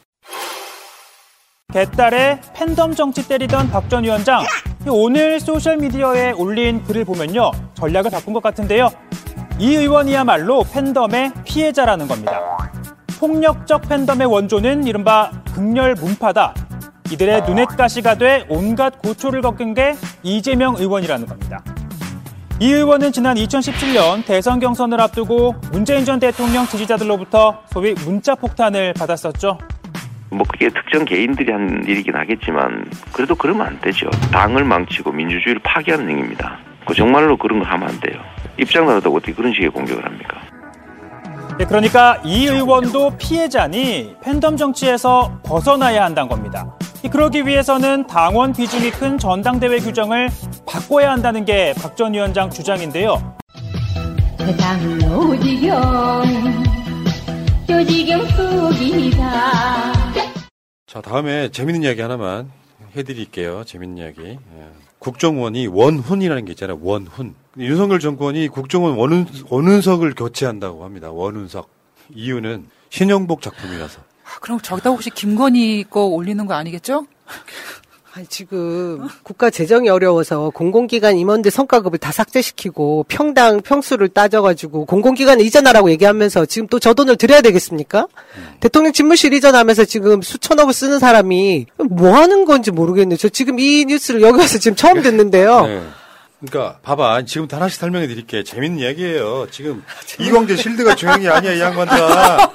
개딸에 팬덤 정치 때리던 박 전 위원장. 오늘 소셜미디어에 올린 글을 보면요. 전략을 바꾼 것 같은데요. 이 의원이야말로 팬덤의 피해자라는 겁니다. 폭력적 팬덤의 원조는 이른바 극렬 문파다. 이들의 눈엣 가시가 돼 온갖 고초를 겪은 게 이재명 의원이라는 겁니다. 이 의원은 지난 2017년 대선 경선을 앞두고 문재인 전 대통령 지지자들로부터 소위 문자 폭탄을 받았었죠. 뭐 그게 특정 개인들이 한 일이긴 하겠지만 그래도 그러면 안 되죠. 당을 망치고 민주주의를 파괴하는 행위입니다. 그 정말로 그런 거 하면 안 돼요. 입장 다르다고 어떻게 그런 식의 공격을 합니까? 네, 그러니까 이 의원도 피해자니 팬덤 정치에서 벗어나야 한다는 겁니다. 그러기 위해서는 당원 비중이 큰 전당대회 규정을 바꿔야 한다는 게 박 전 위원장 주장인데요. 오지경 조지경 속이다 자, 다음에 재밌는 이야기 하나만 해드릴게요. 재밌는 이야기. 예. 국정원이 원훈이라는 게 있잖아요. 원훈. 윤석열 정권이 국정원 원훈, 원훈석을 교체한다고 합니다. 원훈석. 이유는 신영복 작품이라서. 아, 그럼 저기다 혹시 김건희 거 올리는 거 아니겠죠? 아니, 지금 국가 재정이 어려워서 공공기관 임원들 성과급을 다 삭제시키고 평당 평수를 따져가지고 공공기관에 이전하라고 얘기하면서 지금 또 저 돈을 드려야 되겠습니까? 대통령 집무실 이전하면서 지금 수천억을 쓰는 사람이 뭐 하는 건지 모르겠네요. 저 지금 이 뉴스를 여기 와서 지금 처음 듣는데요. 네. 그러니까 봐봐 지금 다 하나씩 설명해 드릴게 재밌는 이야기예요 지금 이광재 실드가 중요한 게 아니야 이 양반들아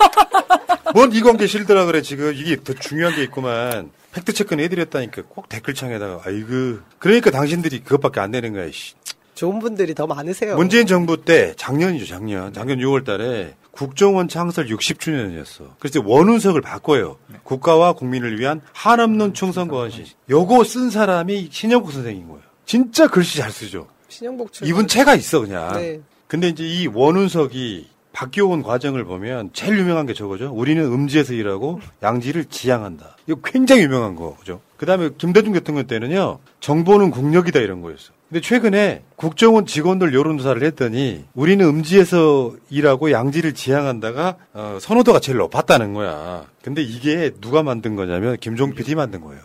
뭔 이광재 실드라 그래 지금 이게 더 중요한 게 있구만 팩트 체크는 해드렸다니까 꼭 댓글창에다가 아이고 그러니까 당신들이 그것밖에 안 되는 거야 씨. 좋은 분들이 더 많으세요. 문재인 정부 때 작년이죠 작년 작년 6월 달에 국정원 창설 60주년이었어. 그래서 원훈석을 바꿔요. 국가와 국민을 위한 한없는 충성 건신. 요거 쓴 사람이 신영국 선생인 거예요. 진짜 글씨 잘 쓰죠. 신영복 출 이분 채가 있어 그냥. 네. 근데 이제 이 원훈석이 바뀌어온 과정을 보면 제일 유명한 게 저거죠. 우리는 음지에서 일하고 양지를 지향한다. 이거 굉장히 유명한 거죠. 그 다음에 김대중 대통령 때는요. 정보는 국력이다 이런 거였어. 근데 최근에 국정원 직원들 여론조사를 했더니 우리는 음지에서 일하고 양지를 지향한다가 어, 선호도가 제일 높았다는 거야. 근데 이게 누가 만든 거냐면 김종 PD 만든 거예요.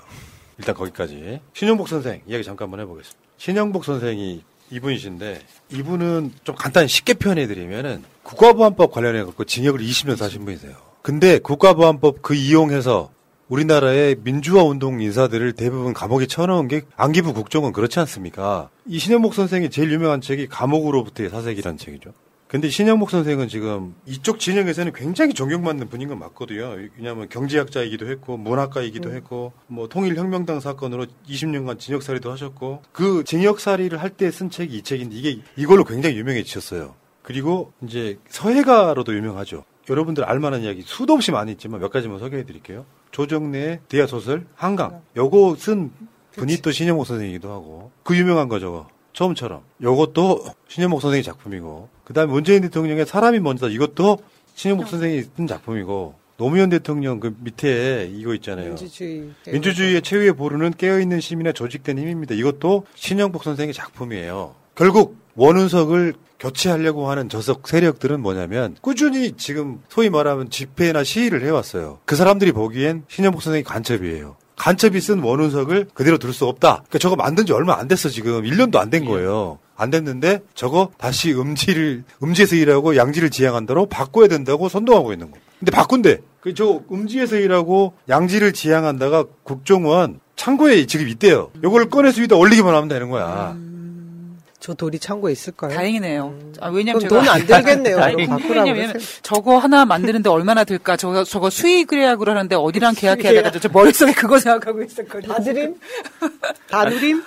일단 거기까지. 신영복 선생 이야기 잠깐 한번 해보겠습니다. 신영복 선생이 이분이신데 이분은 좀 간단히 쉽게 표현해드리면은 국가보안법 관련해 갖고 징역을 20년 사신 분이세요. 근데 국가보안법 그 이용해서 우리나라의 민주화 운동 인사들을 대부분 감옥에 쳐넣은 게 안기부 국정원 그렇지 않습니까? 이 신영복 선생이 제일 유명한 책이 감옥으로부터의 사색이라는 책이죠. 근데 신영복 선생은 지금 이쪽 진영에서는 굉장히 존경받는 분인 건 맞거든요. 왜냐하면 경제학자이기도 했고 문학가이기도 했고 뭐 통일혁명당 사건으로 20년간 징역살이도 하셨고 그 징역살이를 할 때 쓴 책이 이 책인데 이게 이걸로 굉장히 유명해지셨어요. 그리고 이제 서해가로도 유명하죠. 여러분들 알만한 이야기 수도 없이 많이 있지만 몇 가지만 소개해 드릴게요. 조정래의 대야 소설 한강. 요거 쓴 분이 또 신영복 선생이기도 하고 그 유명한 거 저거. 처음처럼. 요것도 신영복 선생의 작품이고 그 다음에 문재인 대통령의 사람이 먼저다. 이것도 신영복 선생이 쓴 작품이고 노무현 대통령 그 밑에 이거 있잖아요. 민주주의. 민주주의의 최후의 보루는 깨어있는 시민의 조직된 힘입니다. 이것도 신영복 선생의 작품이에요. 결국 원운석을 교체하려고 하는 저석 세력들은 뭐냐면 꾸준히 지금 소위 말하면 집회나 시위를 해왔어요. 그 사람들이 보기엔 신영복 선생이 간첩이에요. 간첩이 쓴 원운석을 그대로 둘 수 없다. 그러니까 저거 만든 지 얼마 안 됐어 지금 1년도 안 된 거예요. 안 됐는데 저거 다시 음지를 음지에서 일하고 양지를 지향한다로 바꿔야 된다고 선동하고 있는 거. 근데 바꾼대. 그저 음지에서 일하고 양지를 지향한다가 국정원 창고에 지금 있대요. 요걸 꺼내서 위에다 올리기만 하면 되는 거야. 저 돌이 창고에 있을까요? 다행이네요. 아, 왜냐면 그럼 돈안 [laughs] 들겠네요. 왜냐면. 저거 하나 만드는데 얼마나 들까? 저거 저거 수익 계약으로 하는데 어디랑 계약해야 되나? 저 머릿속에 그거 생각하고 있었거든요. 다드림? [laughs] 다누림?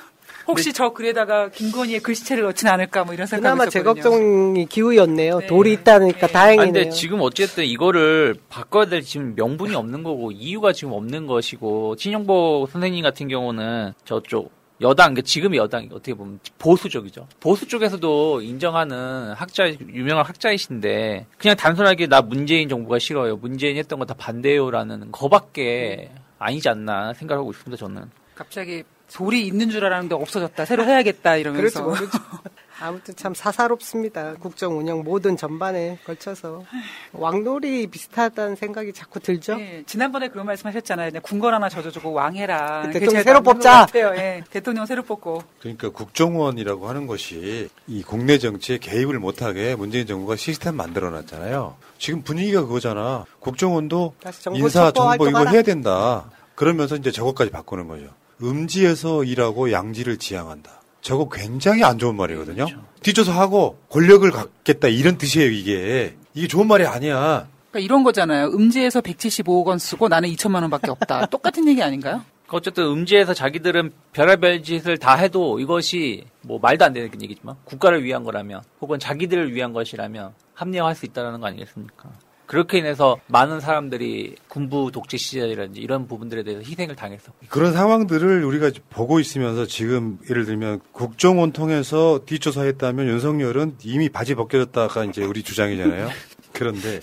혹시 저 글에다가 김건희의 글씨체를 넣진 않을까? 뭐 이런 생각이 그나마 제 있었거든요. 걱정이 기우였네요. 돌이 있다니까 아니, 다행이네요. 근데 지금 어쨌든 이거를 바꿔야 될 지금 명분이 없는 거고 이유가 지금 없는 것이고 신영복 선생님 같은 경우는 저쪽 여당, 그러니까 지금 여당 어떻게 보면 보수 쪽이죠. 보수 쪽에서도 인정하는 학자, 유명한 학자이신데 그냥 단순하게 나 문재인 정부가 싫어요. 문재인 했던 거 다 반대요라는 거밖에 아니지 않나 생각하고 있습니다. 저는. 갑자기 돌이 있는 줄 알았는데 없어졌다. 새로 해야겠다 이러면서. 그렇죠, 그렇죠. [laughs] 아무튼 참 사사롭습니다. 국정 운영 모든 전반에 걸쳐서 왕놀이 비슷하다는 생각이 자꾸 들죠. 네, 지난번에 그런 말씀하셨잖아요. 군걸 하나 져줘주고 왕해라. 그 대통령 새로 뽑자. 같아요. 예, 대통령 새로 뽑고. 그러니까 국정원이라고 하는 것이 이 국내 정치에 개입을 못하게 문재인 정부가 시스템 만들어 놨잖아요. 지금 분위기가 그거잖아. 국정원도 정보 인사 정보 이거. 해야 된다. 그러면서 이제 저것까지 바꾸는 거죠. 음지에서 일하고 양지를 지향한다. 저거 굉장히 안 좋은 말이거든요. 뒤져서 하고 권력을 갖겠다 이런 뜻이에요 이게. 이게 좋은 말이 아니야. 그러니까 이런 거잖아요. 음지에서 175억 원 쓰고 나는 2천만 원밖에 없다. [laughs] 똑같은 얘기 아닌가요? 어쨌든 음지에서 자기들은 별의별 짓을 다 해도 이것이 뭐 말도 안 되는 얘기지만 국가를 위한 거라면 혹은 자기들을 위한 것이라면 합리화할 수 있다는 거 아니겠습니까? 그렇게 인해서 많은 사람들이 군부 독재 시절이라든지 이런 부분들에 대해서 희생을 당했어. 그런 상황들을 우리가 보고 있으면서 지금 예를 들면 국정원 통해서 뒷조사했다면 윤석열은 이미 바지 벗겨졌다가 이제 우리 주장이잖아요. [laughs] 그런데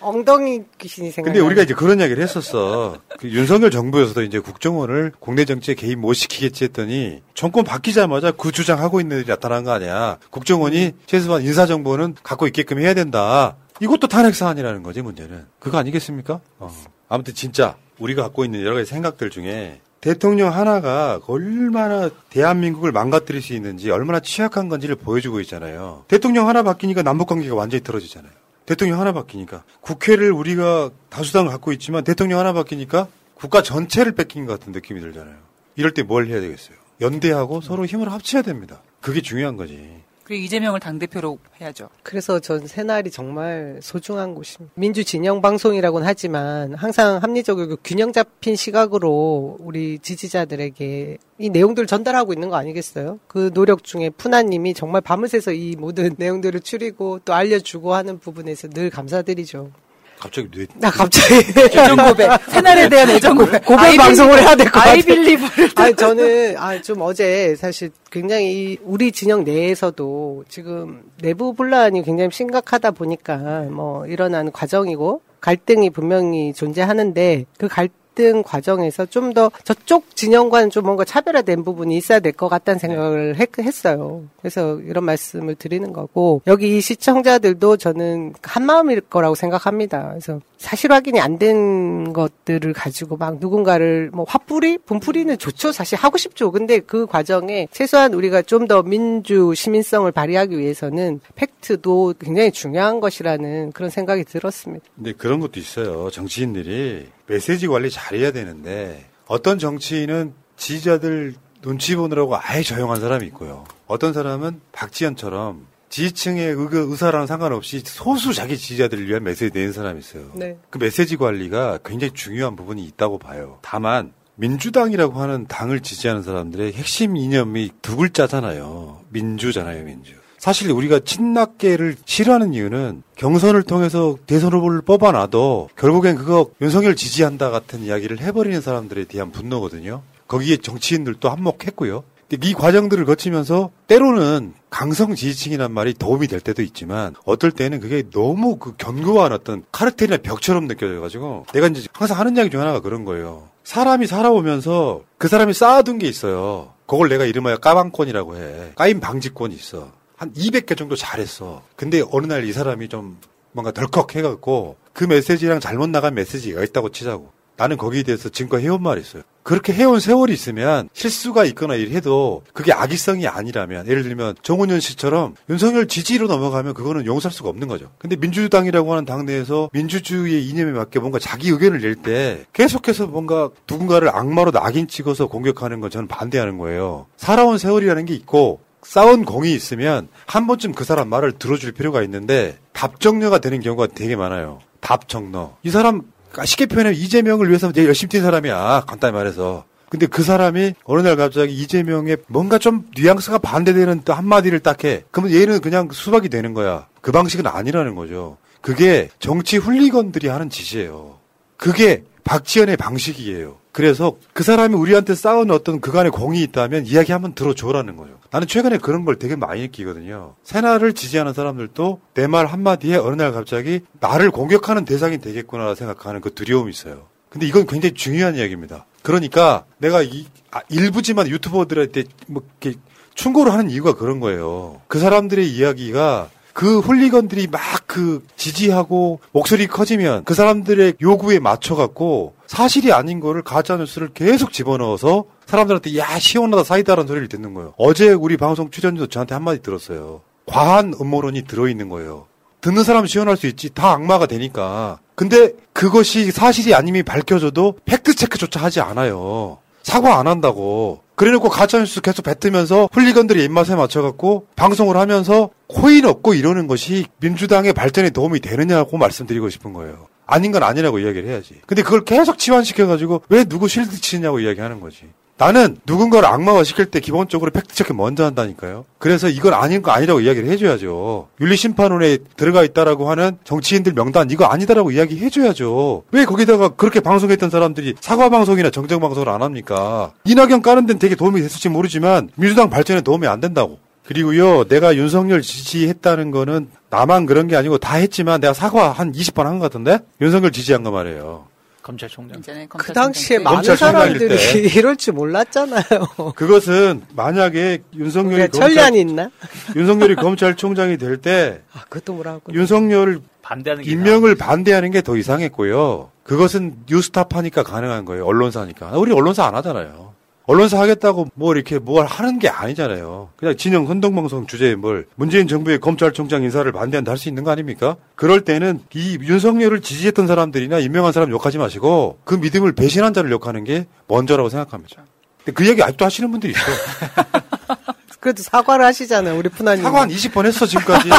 엉덩이 귀신이 생각. 근데 우리가 이제 그런 이야기를 했었어. 그 윤석열 정부에서도 이제 국정원을 공내 정치에 개입 못 시키겠지 했더니 정권 바뀌자마자 그 주장하고 있는 일이 나타난 거 아니야. 국정원이 최소한 인사정보는 갖고 있게끔 해야 된다. 이것도 탄핵 사안이라는 거지 문제는. 그거 아니겠습니까? 어. 아무튼 진짜 우리가 갖고 있는 여러 가지 생각들 중에 대통령 하나가 얼마나 대한민국을 망가뜨릴 수 있는지 얼마나 취약한 건지를 보여주고 있잖아요. 대통령 하나 바뀌니까 남북 관계가 완전히 틀어지잖아요. 대통령 하나 바뀌니까 국회를 우리가 다수당을 갖고 있지만 대통령 하나 바뀌니까 국가 전체를 뺏긴 것 같은 느낌이 들잖아요. 이럴 때 뭘 해야 되겠어요? 연대하고 서로 힘을 합쳐야 됩니다. 그게 중요한 거지. 그리고 이재명을 당대표로 해야죠. 그래서 전 새날이 정말 소중한 곳입니다. 민주 진영 방송이라고는 하지만 항상 합리적이고 균형 잡힌 시각으로 우리 지지자들에게 이 내용들을 전달하고 있는 거 아니겠어요? 그 노력 중에 푸나님이 정말 밤을 새서 이 모든 [laughs] 내용들을 추리고 또 알려주고 하는 부분에서 늘 감사드리죠. 갑자기 뇌. 나 갑자기 [laughs] 애정 고백. 새날에 대한 애정 고백. 고백 I 방송을 해야 될 것 같아요. Believe를. 아니 저는 아 좀 어제 사실 굉장히 우리 진영 내에서도 지금 내부 분란이 굉장히 심각하다 보니까 뭐 일어나는 과정이고 갈등이 분명히 존재하는데 그 갈 등 과정에서 좀 더 저쪽 진영과는 좀 뭔가 차별화된 부분이 있어야 될 것 같다는 생각을 했, 했어요. 그래서 이런 말씀을 드리는 거고 여기 이 시청자들도 저는 한 마음일 거라고 생각합니다. 그래서 사실 확인이 안 된 것들을 가지고 막 누군가를 뭐 화풀이, 분풀이는 좋죠. 사실 하고 싶죠. 근데 그 과정에 최소한 우리가 좀 더 민주 시민성을 발휘하기 위해서는 팩트도 굉장히 중요한 것이라는 그런 생각이 들었습니다. 근데 그런 것도 있어요. 정치인들이 메시지 관리 잘해야 되는데 어떤 정치인은 지지자들 눈치 보느라고 아예 조용한 사람이 있고요. 어떤 사람은 박지현처럼 지지층의 의가, 의사랑 상관없이 소수 자기 지지자들을 위한 메시지 내는 사람이 있어요. 네. 그 메시지 관리가 굉장히 중요한 부분이 있다고 봐요. 다만 민주당이라고 하는 당을 지지하는 사람들의 핵심 이념이 두 글자잖아요. 민주잖아요, 민주. 사실 우리가 친낙계를 싫어하는 이유는 경선을 통해서 대선 후보를 뽑아놔도 결국엔 그거 윤석열 지지한다 같은 이야기를 해버리는 사람들에 대한 분노거든요. 거기에 정치인들도 한몫했고요. 이 과정들을 거치면서 때로는 강성 지지층이란 말이 도움이 될 때도 있지만 어떨 때는 그게 너무 그 견고한 어떤 카르텔이나 벽처럼 느껴져가지고 내가 이제 항상 하는 이야기 중 하나가 그런 거예요. 사람이 살아오면서 그 사람이 쌓아둔 게 있어요. 그걸 내가 이름하여 까방권이라고 해. 까임 방지권이 있어. 한 200개 정도 잘했어. 근데 어느 날 이 사람이 좀 뭔가 덜컥 해갖고 그 메시지랑 잘못 나간 메시지가 있다고 치자고. 나는 거기에 대해서 지금까지 해온 말이 있어요. 그렇게 해온 세월이 있으면 실수가 있거나 일해도 그게 악의성이 아니라면 예를 들면 정훈현 씨처럼 윤석열 지지로 넘어가면 그거는 용서할 수가 없는 거죠. 근데 민주당이라고 하는 당내에서 민주주의의 이념에 맞게 뭔가 자기 의견을 낼 때 계속해서 뭔가 누군가를 악마로 낙인 찍어서 공격하는 건 저는 반대하는 거예요. 살아온 세월이라는 게 있고 싸운 공이 있으면 한 번쯤 그 사람 말을 들어줄 필요가 있는데 답정너가 되는 경우가 되게 많아요. 답정너. 이 사람 쉽게 표현하면 이재명을 위해서 되게 열심히 뛴 사람이야. 간단히 말해서. 근데 그 사람이 어느 날 갑자기 이재명의 뭔가 좀 뉘앙스가 반대되는 또 한마디를 딱 해. 그러면 얘는 그냥 수박이 되는 거야. 그 방식은 아니라는 거죠. 그게 정치 훌리건들이 하는 짓이에요. 그게 박지현의 방식이에요. 그래서 그 사람이 우리한테 쌓은 어떤 그간의 공이 있다면 이야기 한번 들어줘라는 거죠. 나는 최근에 그런 걸 되게 많이 느끼거든요. 새날을 지지하는 사람들도 내 말 한마디에 어느 날 갑자기 나를 공격하는 대상이 되겠구나 생각하는 그 두려움이 있어요. 근데 이건 굉장히 중요한 이야기입니다. 그러니까 내가 이, 아, 일부지만 유튜버들한테 뭐 이렇게 충고를 하는 이유가 그런 거예요. 그 사람들의 이야기가 그 훌리건들이 막 그 지지하고 목소리 커지면 그 사람들의 요구에 맞춰갖고 사실이 아닌 거를 가짜뉴스를 계속 집어넣어서 사람들한테 야 시원하다 사이다라는 소리를 듣는 거예요. 어제 우리 방송 출연자도 저한테 한마디 들었어요. 과한 음모론이 들어있는 거예요. 듣는 사람 시원할 수 있지 다 악마가 되니까. 근데 그것이 사실이 아님이 밝혀져도 팩트 체크조차 하지 않아요. 사과 안 한다고. 그래놓고 가짜뉴스 계속 뱉으면서 훌리건들의 입맛에 맞춰갖고 방송을 하면서 코인 얻고 이러는 것이 민주당의 발전에 도움이 되느냐고 말씀드리고 싶은 거예요. 아닌 건 아니라고 이야기를 해야지. 근데 그걸 계속 치환시켜가지고 왜 누구 실드 치냐고 이야기하는 거지. 나는 누군가를 악마화 시킬 때 기본적으로 팩트체크 먼저 한다니까요. 그래서 이건 아닌 거 아니라고 이야기를 해줘야죠. 윤리심판원에 들어가 있다라고 하는 정치인들 명단 이거 아니다라고 이야기해줘야죠. 왜 거기다가 그렇게 방송했던 사람들이 사과방송이나 정정방송을 안 합니까? 이낙연 까는 데는 되게 도움이 됐을지 모르지만 민주당 발전에 도움이 안 된다고. 그리고요, 내가 윤석열 지지했다는 거는 나만 그런 게 아니고 다 했지만 내가 사과 한 20번 한 것 같은데? 윤석열 지지한 거 말이에요. 검찰총장. 그 당시에 많은 사람들이 때. [laughs] 이럴 줄 몰랐잖아요. 그것은 만약에 윤석열이 천리안이 있나? 윤석열이 검찰총장이 될 때 [laughs] 아, 그것도 뭐라고. 윤석열을 반대하는 게 임명을 반대하는 게 더 이상했고요. 그것은 뉴스타파니까 가능한 거예요. 언론사니까. 우리 언론사 안 하잖아요. 언론사 하겠다고 뭐 이렇게 뭘 하는 게 아니잖아요. 그냥 진영 선동방송 주제에 뭘 문재인 정부의 검찰총장 인사를 반대한다 할 수 있는 거 아닙니까? 그럴 때는 이 윤석열을 지지했던 사람들이나 임명한 사람 욕하지 마시고 그 믿음을 배신한 자를 욕하는 게 먼저라고 생각합니다. 근데 그 얘기 아직도 하시는 분들이 있어. [laughs] 그래도 사과를 하시잖아요, 우리 푸나님. 사과 한 20번 했어, 지금까지.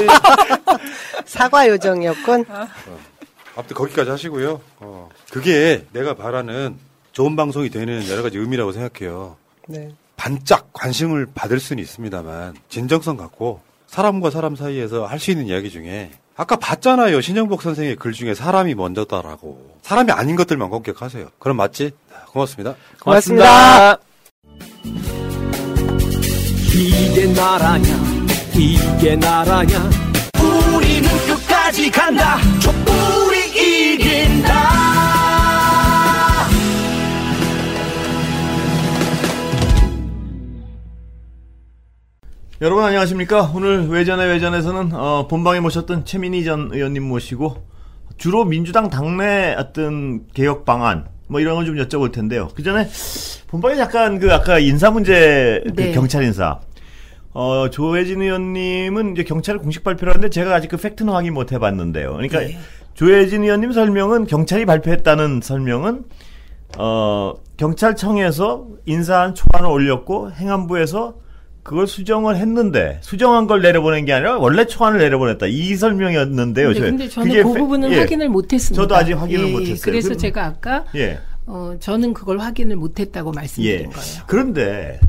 [laughs] 사과 요정이었군. 아무튼 거기까지 하시고요. 어, 그게 내가 바라는 좋은 방송이 되는 여러 가지 의미라고 생각해요. 네. 반짝 관심을 받을 수는 있습니다만 진정성 갖고 사람과 사람 사이에서 할 수 있는 이야기 중에 아까 봤잖아요. 신영복 선생의 글 중에 사람이 먼저다라고. 사람이 아닌 것들만 공격하세요. 그럼 맞지? 고맙습니다. 고맙습니다. 이게 나라냐 이게 나라냐 우리는 끝까지 간다 촛불이 이긴다 여러분 안녕하십니까? 오늘 외전의 외전에서는 어, 본방에 모셨던 최민희 전 의원님 모시고 주로 민주당 당내 어떤 개혁 방안 뭐 이런 걸좀 여쭤볼 텐데요. 그 전에 본방에 약간 그 아까 인사 문제 그 네. 경찰 인사 어 조혜진 의원님은 이제 경찰을 공식 발표를 하는데 제가 아직 그 팩트는 확인 못 해봤는데요. 그러니까 네. 조혜진 의원님 설명은 경찰이 발표했다는 설명은 어 경찰청에서 인사한 초안을 올렸고 행안부에서 그걸 수정을 했는데 수정한 걸 내려보낸 게 아니라 원래 초안을 내려보냈다 이 설명이었는데요. 네, 저- 근데 저는 그 팩- 부분은 예. 확인을 못했습니다. 저도 아직 확인을 예, 못했어요. 그래서 그럼- 제가 아까 예. 어, 저는 그걸 확인을 못했다고 말씀드린 예. 거예요. 그런데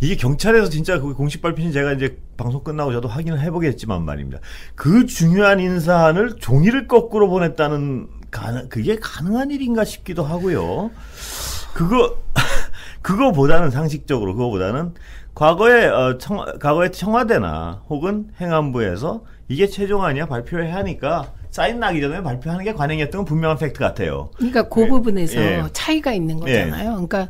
이게 경찰에서 진짜 그 공식 발표는 제가 이제 방송 끝나고 저도 확인을 해보겠지만 말입니다. 그 중요한 인사안을 종이를 거꾸로 보냈다는 가능, 그게 가능한 일인가 싶기도 하고요. 그거 [laughs] 그거보다는 상식적으로 그거보다는 과거에 어, 청, 과거에 청와대나 혹은 행안부에서 이게 최종안이야 발표해야 하니까 사인 나기 전에 발표하는 게 관행이었던 건 분명한 팩트 같아요. 그러니까 그 부분에서 예. 차이가 있는 거잖아요. 그러니까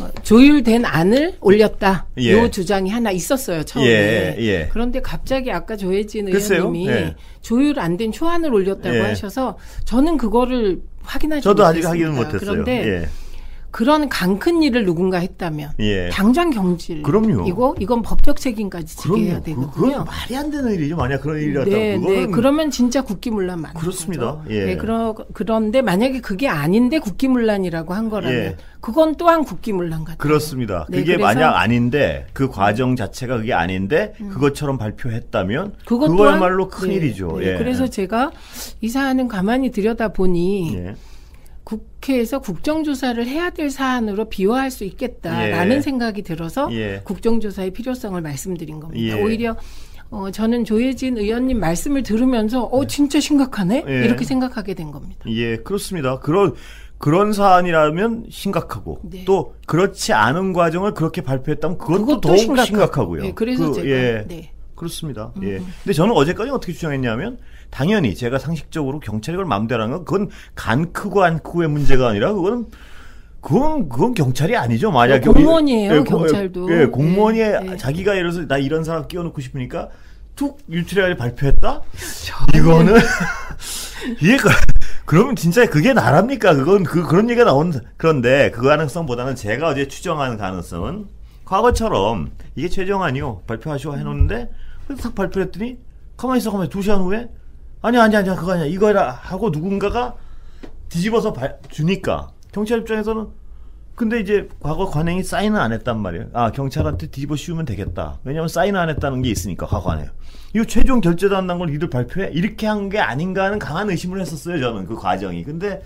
어, 조율된 안을 올렸다. 예. 요 주장이 하나 있었어요 처음에. 예, 예. 그런데 갑자기 아까 조혜진. 의원님이 예. 조율 안 된 초안을 올렸다고 예. 하셔서 저는 그거를 확인하지 저도 아직 못했습니다. 확인을 못했어요. 그런데 예. 그런 강큰 일을 누군가 했다면 예. 당장 경질. 그럼요. 이거 이건 법적 책임까지 지게. 해야 그, 되거든요. 그 건 말이 안 되는 일이죠. 만약 그런 일이었다면 네, 그거는 네. 그러면 진짜 국기문란 맞는 그렇습니다. 예. 네, 그러, 그런데 만약에 그게 아닌데 국기문란이라고 한 거라면 예. 그건 또한 국기문란 같아요. 그렇습니다. 네, 그게 만약 아닌데 그 과정 자체가 그게 아닌데 그것처럼 발표했다면 음. 그것 그거야말로 또한- 큰 네, 일이죠. 네. 예. 그래서 제가 이 사안은 가만히 들여다 보니 예. 국회에서 국정조사를 해야 될 사안으로 비화할 수 있겠다라는 예. 생각이 들어서 예. 국정조사의 필요성을 말씀드린 겁니다. 예. 오히려 어, 저는 조혜진 의원님 말씀을 들으면서 어 진짜 심각하네 예. 이렇게 생각하게 된 겁니다. 예, 그렇습니다. 그런 그런 사안이라면 심각하고 또 그렇지 않은 과정을 그렇게 발표했다면 그것도, 네. 더욱 심각하고. 심각하고요. 예, 그래서 제가, 예, 네. 그렇습니다. 음. 예. 근데 저는 어제까지 어떻게 주장했냐면 당연히 제가 상식적으로 경찰이 그걸 마음대로 하는 건 그건 간 크고 안 크고의 문제가 아니라 그거는 그건 그건 경찰이 아니죠. 만약 어, 공무원이에요, 경찰도. 예, 공무원이 예, 예. 자기가 예를 들어서 나 이런 사람 끼워놓고 싶으니까 툭 유출해가지고 발표했다. 이거는 [laughs] 이게 그- 그러면 진짜 그게 나랍니까? 그건 그 그런 얘기가 나온 그런데 그 가능성보다는 제가 어제 추정하는 가능성은 과거처럼 이게 최종안이요 발표하시고 해놓는데 딱 발표했더니 가만히 있어 가만히. 두 시간 후에 아니 아니 아니 그거 아니야 이거라 하고 누군가가 뒤집어서 발- 주니까 경찰 입장에서는 근데 이제 과거 관행이 사인을 안 했단 말이에요. 아 경찰한테 뒤집어 씌우면 되겠다. 왜냐하면 사인을 안 했다는 게 있으니까 과관에. 이거 최종 결재도 안 난 걸 이들 발표해 이렇게 한 게 아닌가 하는 강한 의심을 했었어요 저는 그 과정이. 근데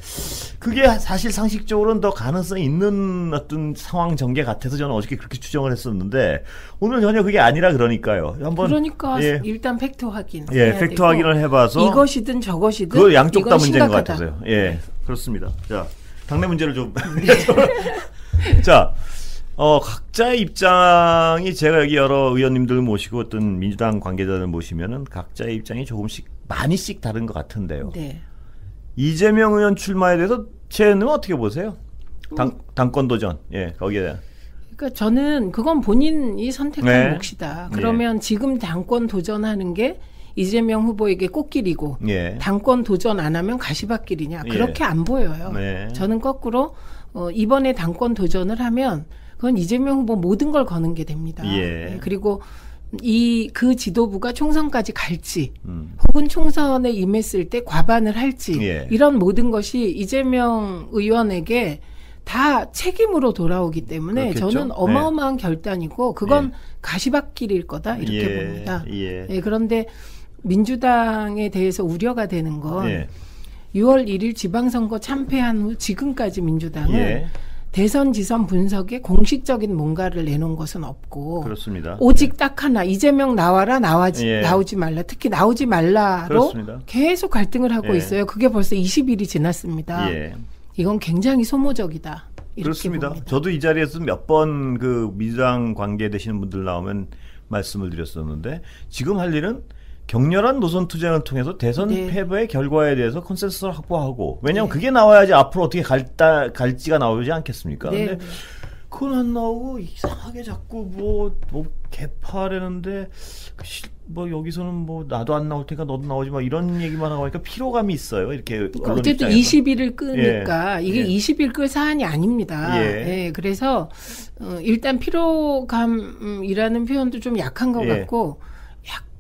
그게 사실 상식적으로는 더 가능성이 있는 어떤 상황 전개 같아서 저는 어저께 그렇게 추정을 했었는데 오늘 전혀 그게 아니라 그러니까요. 한번 그러니까 예. 일단 팩트 확인. 예, 팩트 되고 확인을 해봐서 이것이든 저것이든 그 양쪽 다 문제인 것 심각하다. 같아서요. 예, 그렇습니다. 자, 당내 문제를 좀. [laughs] 자, 어, 각자의 입장이 제가 여기 여러 의원님들 모시고 어떤 민주당 관계자들 모시면은 각자의 입장이 조금씩 많이씩 다른 것 같은데요. 네. 이재명 의원 출마에 대해서 제는 어떻게 보세요? 당, 당권 도전, 예, 거기에 대한. 그러니까 저는 그건 본인이 선택한 네. 몫이다. 그러면 지금 당권 도전하는 게 이재명 후보에게 꽃길이고 예. 당권 도전 안 하면 가시밭길이냐 예. 그렇게 안 보여요. 네. 저는 거꾸로 어, 이번에 당권 도전을 하면 그건 이재명 후보 모든 걸 거는 게 됩니다. 예. 네, 그리고 이 그 지도부가 총선까지 갈지 음. 혹은 총선에 임했을 때 과반을 할지 예. 이런 모든 것이 이재명 의원에게 다 책임으로 돌아오기 때문에 그렇겠죠? 저는 어마어마한 결단이고 그건 예. 가시밭길일 거다 이렇게 예, 봅니다. 예. 예, 그런데 민주당에 대해서 우려가 되는 건 예. 6월 1일 지방선거 참패한 후 지금까지 민주당은 예. 대선 지선 분석에 공식적인 뭔가를 내놓은 것은 없고 그렇습니다. 오직 딱 하나 이재명 나와라 나와지 예. 나오지 말라 특히 나오지 말라로 그렇습니다. 계속 갈등을 하고 예. 있어요. 그게 벌써 20일이 지났습니다. 예. 이건 굉장히 소모적이다. 그렇습니다. 봅니다. 저도 이 자리에서 몇 번 그 민주당 관계 되시는 분들 나오면 말씀을 드렸었는데 지금 할 일은 격렬한 노선 투쟁을 통해서 대선 네. 패배의 결과에 대해서 consensus를 확보하고 왜냐하면 그게 나와야지 앞으로 어떻게 갈다 갈지가 나오지 않겠습니까? 네, 근데 그건 안 나오고 이상하게 자꾸 뭐, 뭐 계파라는데 그 실- 뭐 여기서는 뭐 나도 안 나올 테니까 너도 나오지 마 이런 얘기만 하고 하니까 피로감이 있어요. 이렇게 그러니까 어쨌든 입장에서. 20일을 끄니까 예. 이게 예. 20일 끌 사안이 아닙니다. 예. 예. 그래서 어, 일단 피로감이라는 표현도 좀 약한 것 예. 같고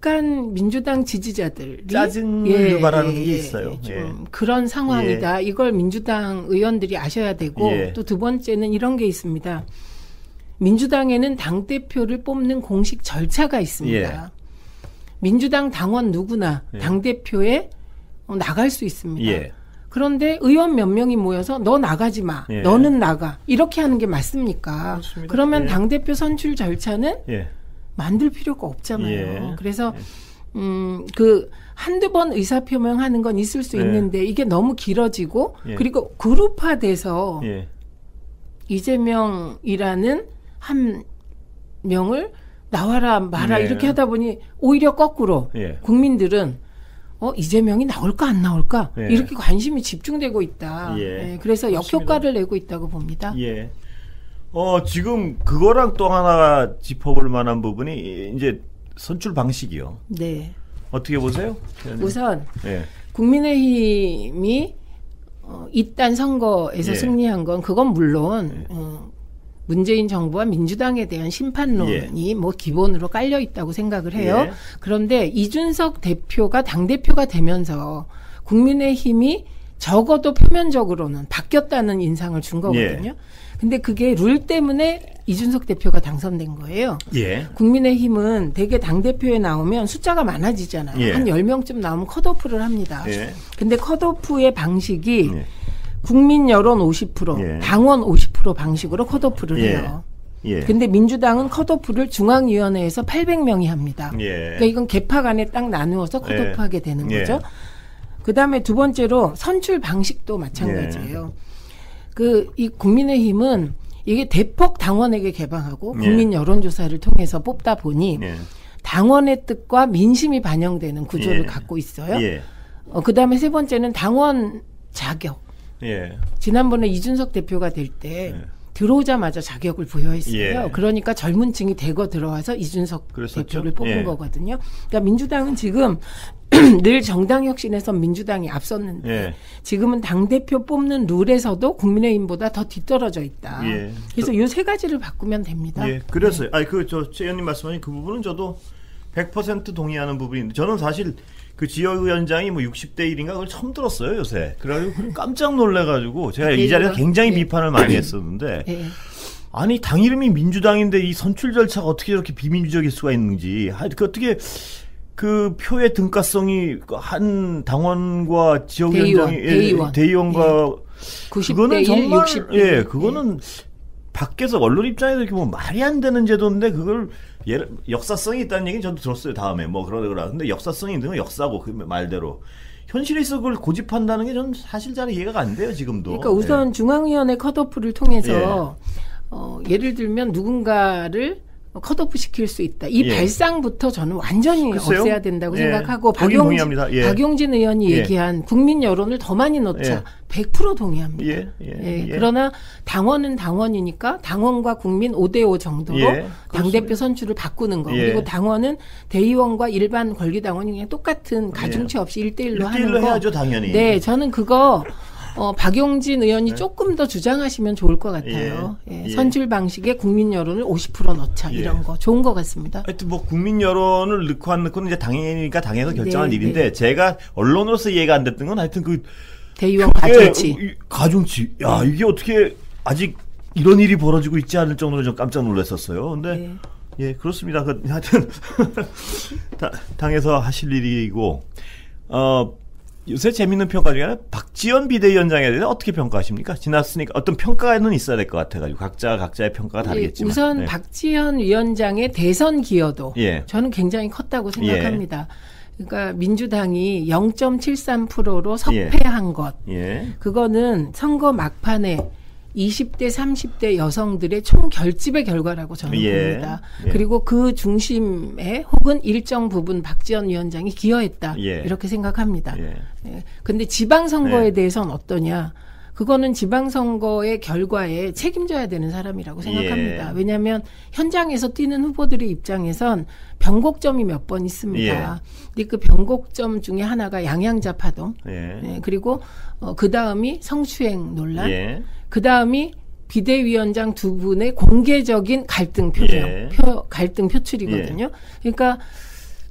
약간 민주당 지지자들이 짜증을 예, 유발하는 예, 게 예, 있어요. 좀 예. 그런 상황이다. 이걸 민주당 의원들이 아셔야 되고 예. 또두 번째는 이런 게 있습니다. 민주당에는 당 대표를 뽑는 공식 절차가 있습니다. 예. 민주당 당원 누구나 예. 당 대표에 어, 나갈 수 있습니다. 예. 그런데 의원 몇 명이 모여서 너 나가지 마. 예. 너는 나가. 이렇게 하는 게 맞습니까? 그러면 예. 당대표 선출 절차는 예. 만들 필요가 없잖아요. 예. 그래서 음, 그 한두 번 의사 표명하는 건 있을 수 예. 있는데 이게 너무 길어지고 예. 그리고 그룹화돼서 예. 이재명이라는 한 명을 나와라 마라 네. 이렇게 하다 보니 오히려 거꾸로 예. 국민들은 어 이재명이 나올까 안 나올까 예. 이렇게 관심이 집중되고 있다. 예. 예, 그래서. 역효과를 내고 있다고 봅니다. 예. 어, 지금 그거랑 또 하나 짚어볼 만한 부분이 이제 선출 방식이요. 네. 어떻게 보세요? 우선 예. 국민의힘이 어, 이딴 선거에서 예. 승리한 건 그건 물론 어, 문재인 정부와 민주당에 대한 심판론이 뭐 기본으로 깔려 있다고 생각을 해요. 예. 그런데 이준석 대표가 당 대표가 되면서 국민의힘이 적어도 표면적으로는 바뀌었다는 인상을 준 거거든요. 예. 근데 그게 룰 때문에 이준석 대표가 당선된 거예요. 예. 국민의힘은 대개 당대표에 나오면 숫자가 많아지잖아요. 예. 한 10명쯤 나오면 컷오프를 합니다. 예. 근데 컷오프의 방식이 예. 국민 여론 50%, 예. 당원 50% 방식으로 컷오프를 예. 해요. 예. 근데 민주당은 컷오프를 중앙위원회에서 800명이 합니다. 예. 그러니까 이건 개파 간에 딱 나누어서 컷오프하게 되는 예. 거죠. 그 다음에 두 번째로 선출 방식도 마찬가지예요. 예. 그이 국민의힘은 이게 대폭 당원에게 개방하고 예. 국민 여론조사를 통해서 뽑다 보니 예. 당원의 뜻과 민심이 반영되는 구조를 예. 갖고 있어요. 예. 어, 그 다음에 세 번째는 당원 자격. 예. 지난번에 이준석 대표가 될때 들어오자마자 자격을 부여했어요. 예. 그러니까 젊은 층이 대거 들어와서 이준석 그랬었죠? 대표를 뽑은 예. 거거든요. 그러니까 민주당은 지금 [clears throat] 늘 정당 혁신에서 민주당이 앞섰는데 예. 지금은 당 대표 뽑는 룰에서도 국민의힘보다 더 뒤떨어져 있다. 예. 그래서 이세 가지를 바꾸면 됩니다. 예, 그래서요. 아니 그저 최 의원님 말씀하신 그 부분은 저도 100% 동의하는 부분인데 저는 사실 그 지역위원장이 뭐 60대 1인가 그걸 처음 들었어요 요새. 그래가지고 깜짝 놀래가지고 제가 이 자리에서 굉장히 네. 비판을 많이 했었는데 예. 아니 당 이름이 민주당인데 이 선출 절차가 어떻게 이렇게 비민주적일 수가 있는지 하- 그 어떻게 그 표의 등가성이 한 당원과 지역위원장이 대의원, 대의원. 대의원과 90대 그거는 1, 정말 60대 예 그거는 밖에서 언론 입장에서 이렇게 뭐 말이 안 되는 제도인데 그걸 예를, 역사성이 있다는 얘기는 저도 들었어요 다음에. 뭐 그러다 근데 역사성이 있는 건 역사고 그 말대로. 현실에서 그걸 고집한다는 게 저는 사실 잘 이해가 안 돼요 지금도. 그러니까 우선 중앙위원회 컷오프를 통해서 예. 어, 예를 들면 누군가를 컷오프 시킬 수 있다. 이 예. 발상부터 저는 완전히 글쎄요? 없애야 된다고 예. 생각하고 박용진, 동의합니다. 예. 박용진 의원이 예. 얘기한 국민 여론을 더 많이 넣자. 예. 100% 동의합니다. 예, 예, 예, 예. 그러나 당원은 당원이니까 당원과 국민 5대5 정도로 예, 당대표 선출을 바꾸는 거. 예. 그리고 당원은 대의원과 일반 권리당원이 그냥 똑같은 가중치 없이 1대1로 하는 거. 해야죠 당연히 네, 저는 그거 어, 박용진 의원이 조금 더 주장하시면 좋을 것 같아요. 네. 예, 예, 예. 선출 방식에 국민 여론을 50% 넣자 예. 이런 거 좋은 것 같습니다. 하여튼 뭐 국민 여론을 넣고 안 넣고는 이제 당연히니까 당에서 결정할 네, 일인데 네. 제가 언론으로서 이해가 안 됐던 건 하여튼 그 대의원 가중치. 이- 가중치. 야 이게 어떻게 아직 이런 일이 벌어지고 있지 않을 정도로 좀 깜짝 놀랐었어요. 근데 네. 예 그렇습니다. 그 하여튼 [laughs] 다- 당에서 하실 일이고 어. 요새 재밌는 평가 중에 하나 박지원 비대위원장에 대해서 어떻게 평가하십니까? 지났으니까 어떤 평가는 있어야 될 것 같아가지고 각자 각자의 평가가 예, 다르겠지만 우선 네. 박지현 위원장의 대선 기여도 예. 저는 굉장히 컸다고 생각합니다. 그러니까 민주당이 0.73%로 석패한 것. 예. 그거는 선거 막판에 20대, 30대 여성들의 총 결집의 결과라고 저는 예. 봅니다. 예. 그리고 그 중심에 혹은 일정 부분 박지원 위원장이 기여했다. 예. 이렇게 생각합니다. 예. 예. 근데 지방 선거에 네. 대해서는 어떠냐? 그거는 지방선거의 결과에 책임져야 되는 사람이라고 생각합니다. 예. 왜냐하면 현장에서 뛰는 후보들의 입장에선 변곡점이 몇 번 있습니다. 근데 그 변곡점 중에 하나가 양양자 파동, 예. 예, 그리고 어, 그 다음이 성추행 논란, 예. 그 다음이 비대위원장 두 분의 공개적인 갈등 표명, 예. 표, 갈등 표출이거든요. 그러니까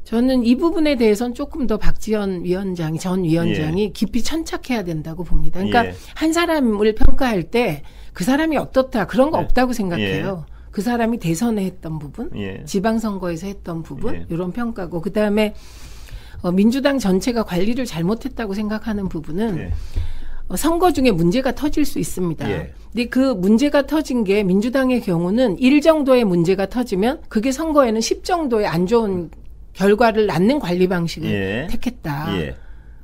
저는 이 부분에 대해서는 조금 더 박지원 위원장이 전 위원장이 깊이 천착해야 된다고 봅니다. 그러니까 예. 한 사람을 평가할 때 그 사람이 어떻다 그런 거 없다고 생각해요. 그 사람이 대선에 했던 부분, 예. 지방선거에서 했던 부분 예. 이런 평가고 그 다음에 어, 민주당 전체가 관리를 잘못했다고 생각하는 부분은 예. 어, 선거 중에 문제가 터질 수 있습니다. 예. 근데 그 문제가 터진 게 민주당의 경우는 1 정도의 문제가 터지면 그게 선거에는 10 정도의 안 좋은 결과를 낳는 관리 방식을 예. 택했다. 예.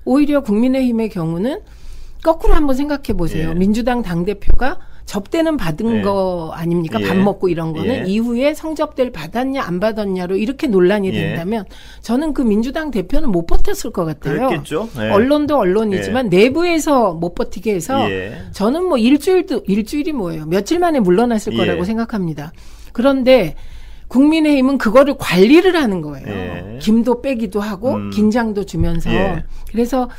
오히려 국민의힘의 경우는 거꾸로 한번 생각해 보세요. 예. 민주당 당대표가 접대는 받은 예. 거 아닙니까? 예. 밥 먹고 이런 거는 예. 이후에 성접대를 받았냐 안 받았냐로 이렇게 논란이 예. 된다면 저는 그 민주당 대표는 못 버텼을 것 같아요. 그랬겠죠. 예. 언론도 언론이지만 내부에서 못 버티게 해서 예. 저는 뭐 일주일도 일주일이 뭐예요? 며칠 만에 물러났을 예. 거라고 생각합니다. 그런데 국민의힘은 그거를 관리를 하는 거예요. 예. 김도 빼기도 하고 음. 긴장도 주면서 예. 그래서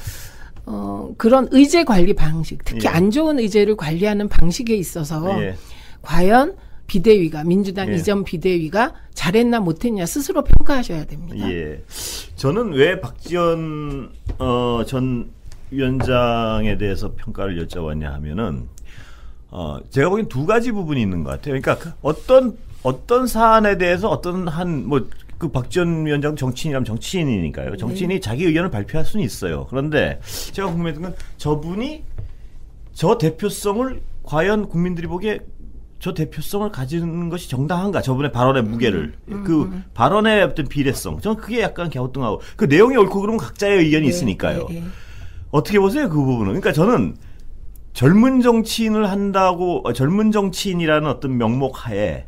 어, 그런 의제 관리 방식, 특히 예. 안 좋은 의제를 관리하는 방식에 있어서 예. 과연 비대위가 민주당 예. 이전 비대위가 잘했나 못했냐 스스로 평가하셔야 됩니다. 예. 저는 왜 박지원 어, 전 위원장에 대해서 평가를 여쭤봤냐 하면은 어, 제가 보기엔 두 가지 부분이 있는 것 같아요. 그러니까 그 어떤 어떤 사안에 대해서 어떤 한 뭐 그 박지원 위원장 정치인이라면 정치인이니까요. 정치인이 네. 자기 의견을 발표할 수는 있어요. 그런데 제가 궁금했던 건 저분이 저 대표성을 과연 국민들이 보기에 저 대표성을 가지는 것이 정당한가? 저분의 발언의 무게를 음, 그 발언의 어떤 비례성 저는 그게 약간 갸우뚱하고 그 내용이 옳고 그러면 각자의 의견이 네, 있으니까요. 네, 네. 어떻게 보세요 그 부분은? 그러니까 저는 젊은 정치인을 한다고 어, 젊은 정치인이라는 어떤 명목 하에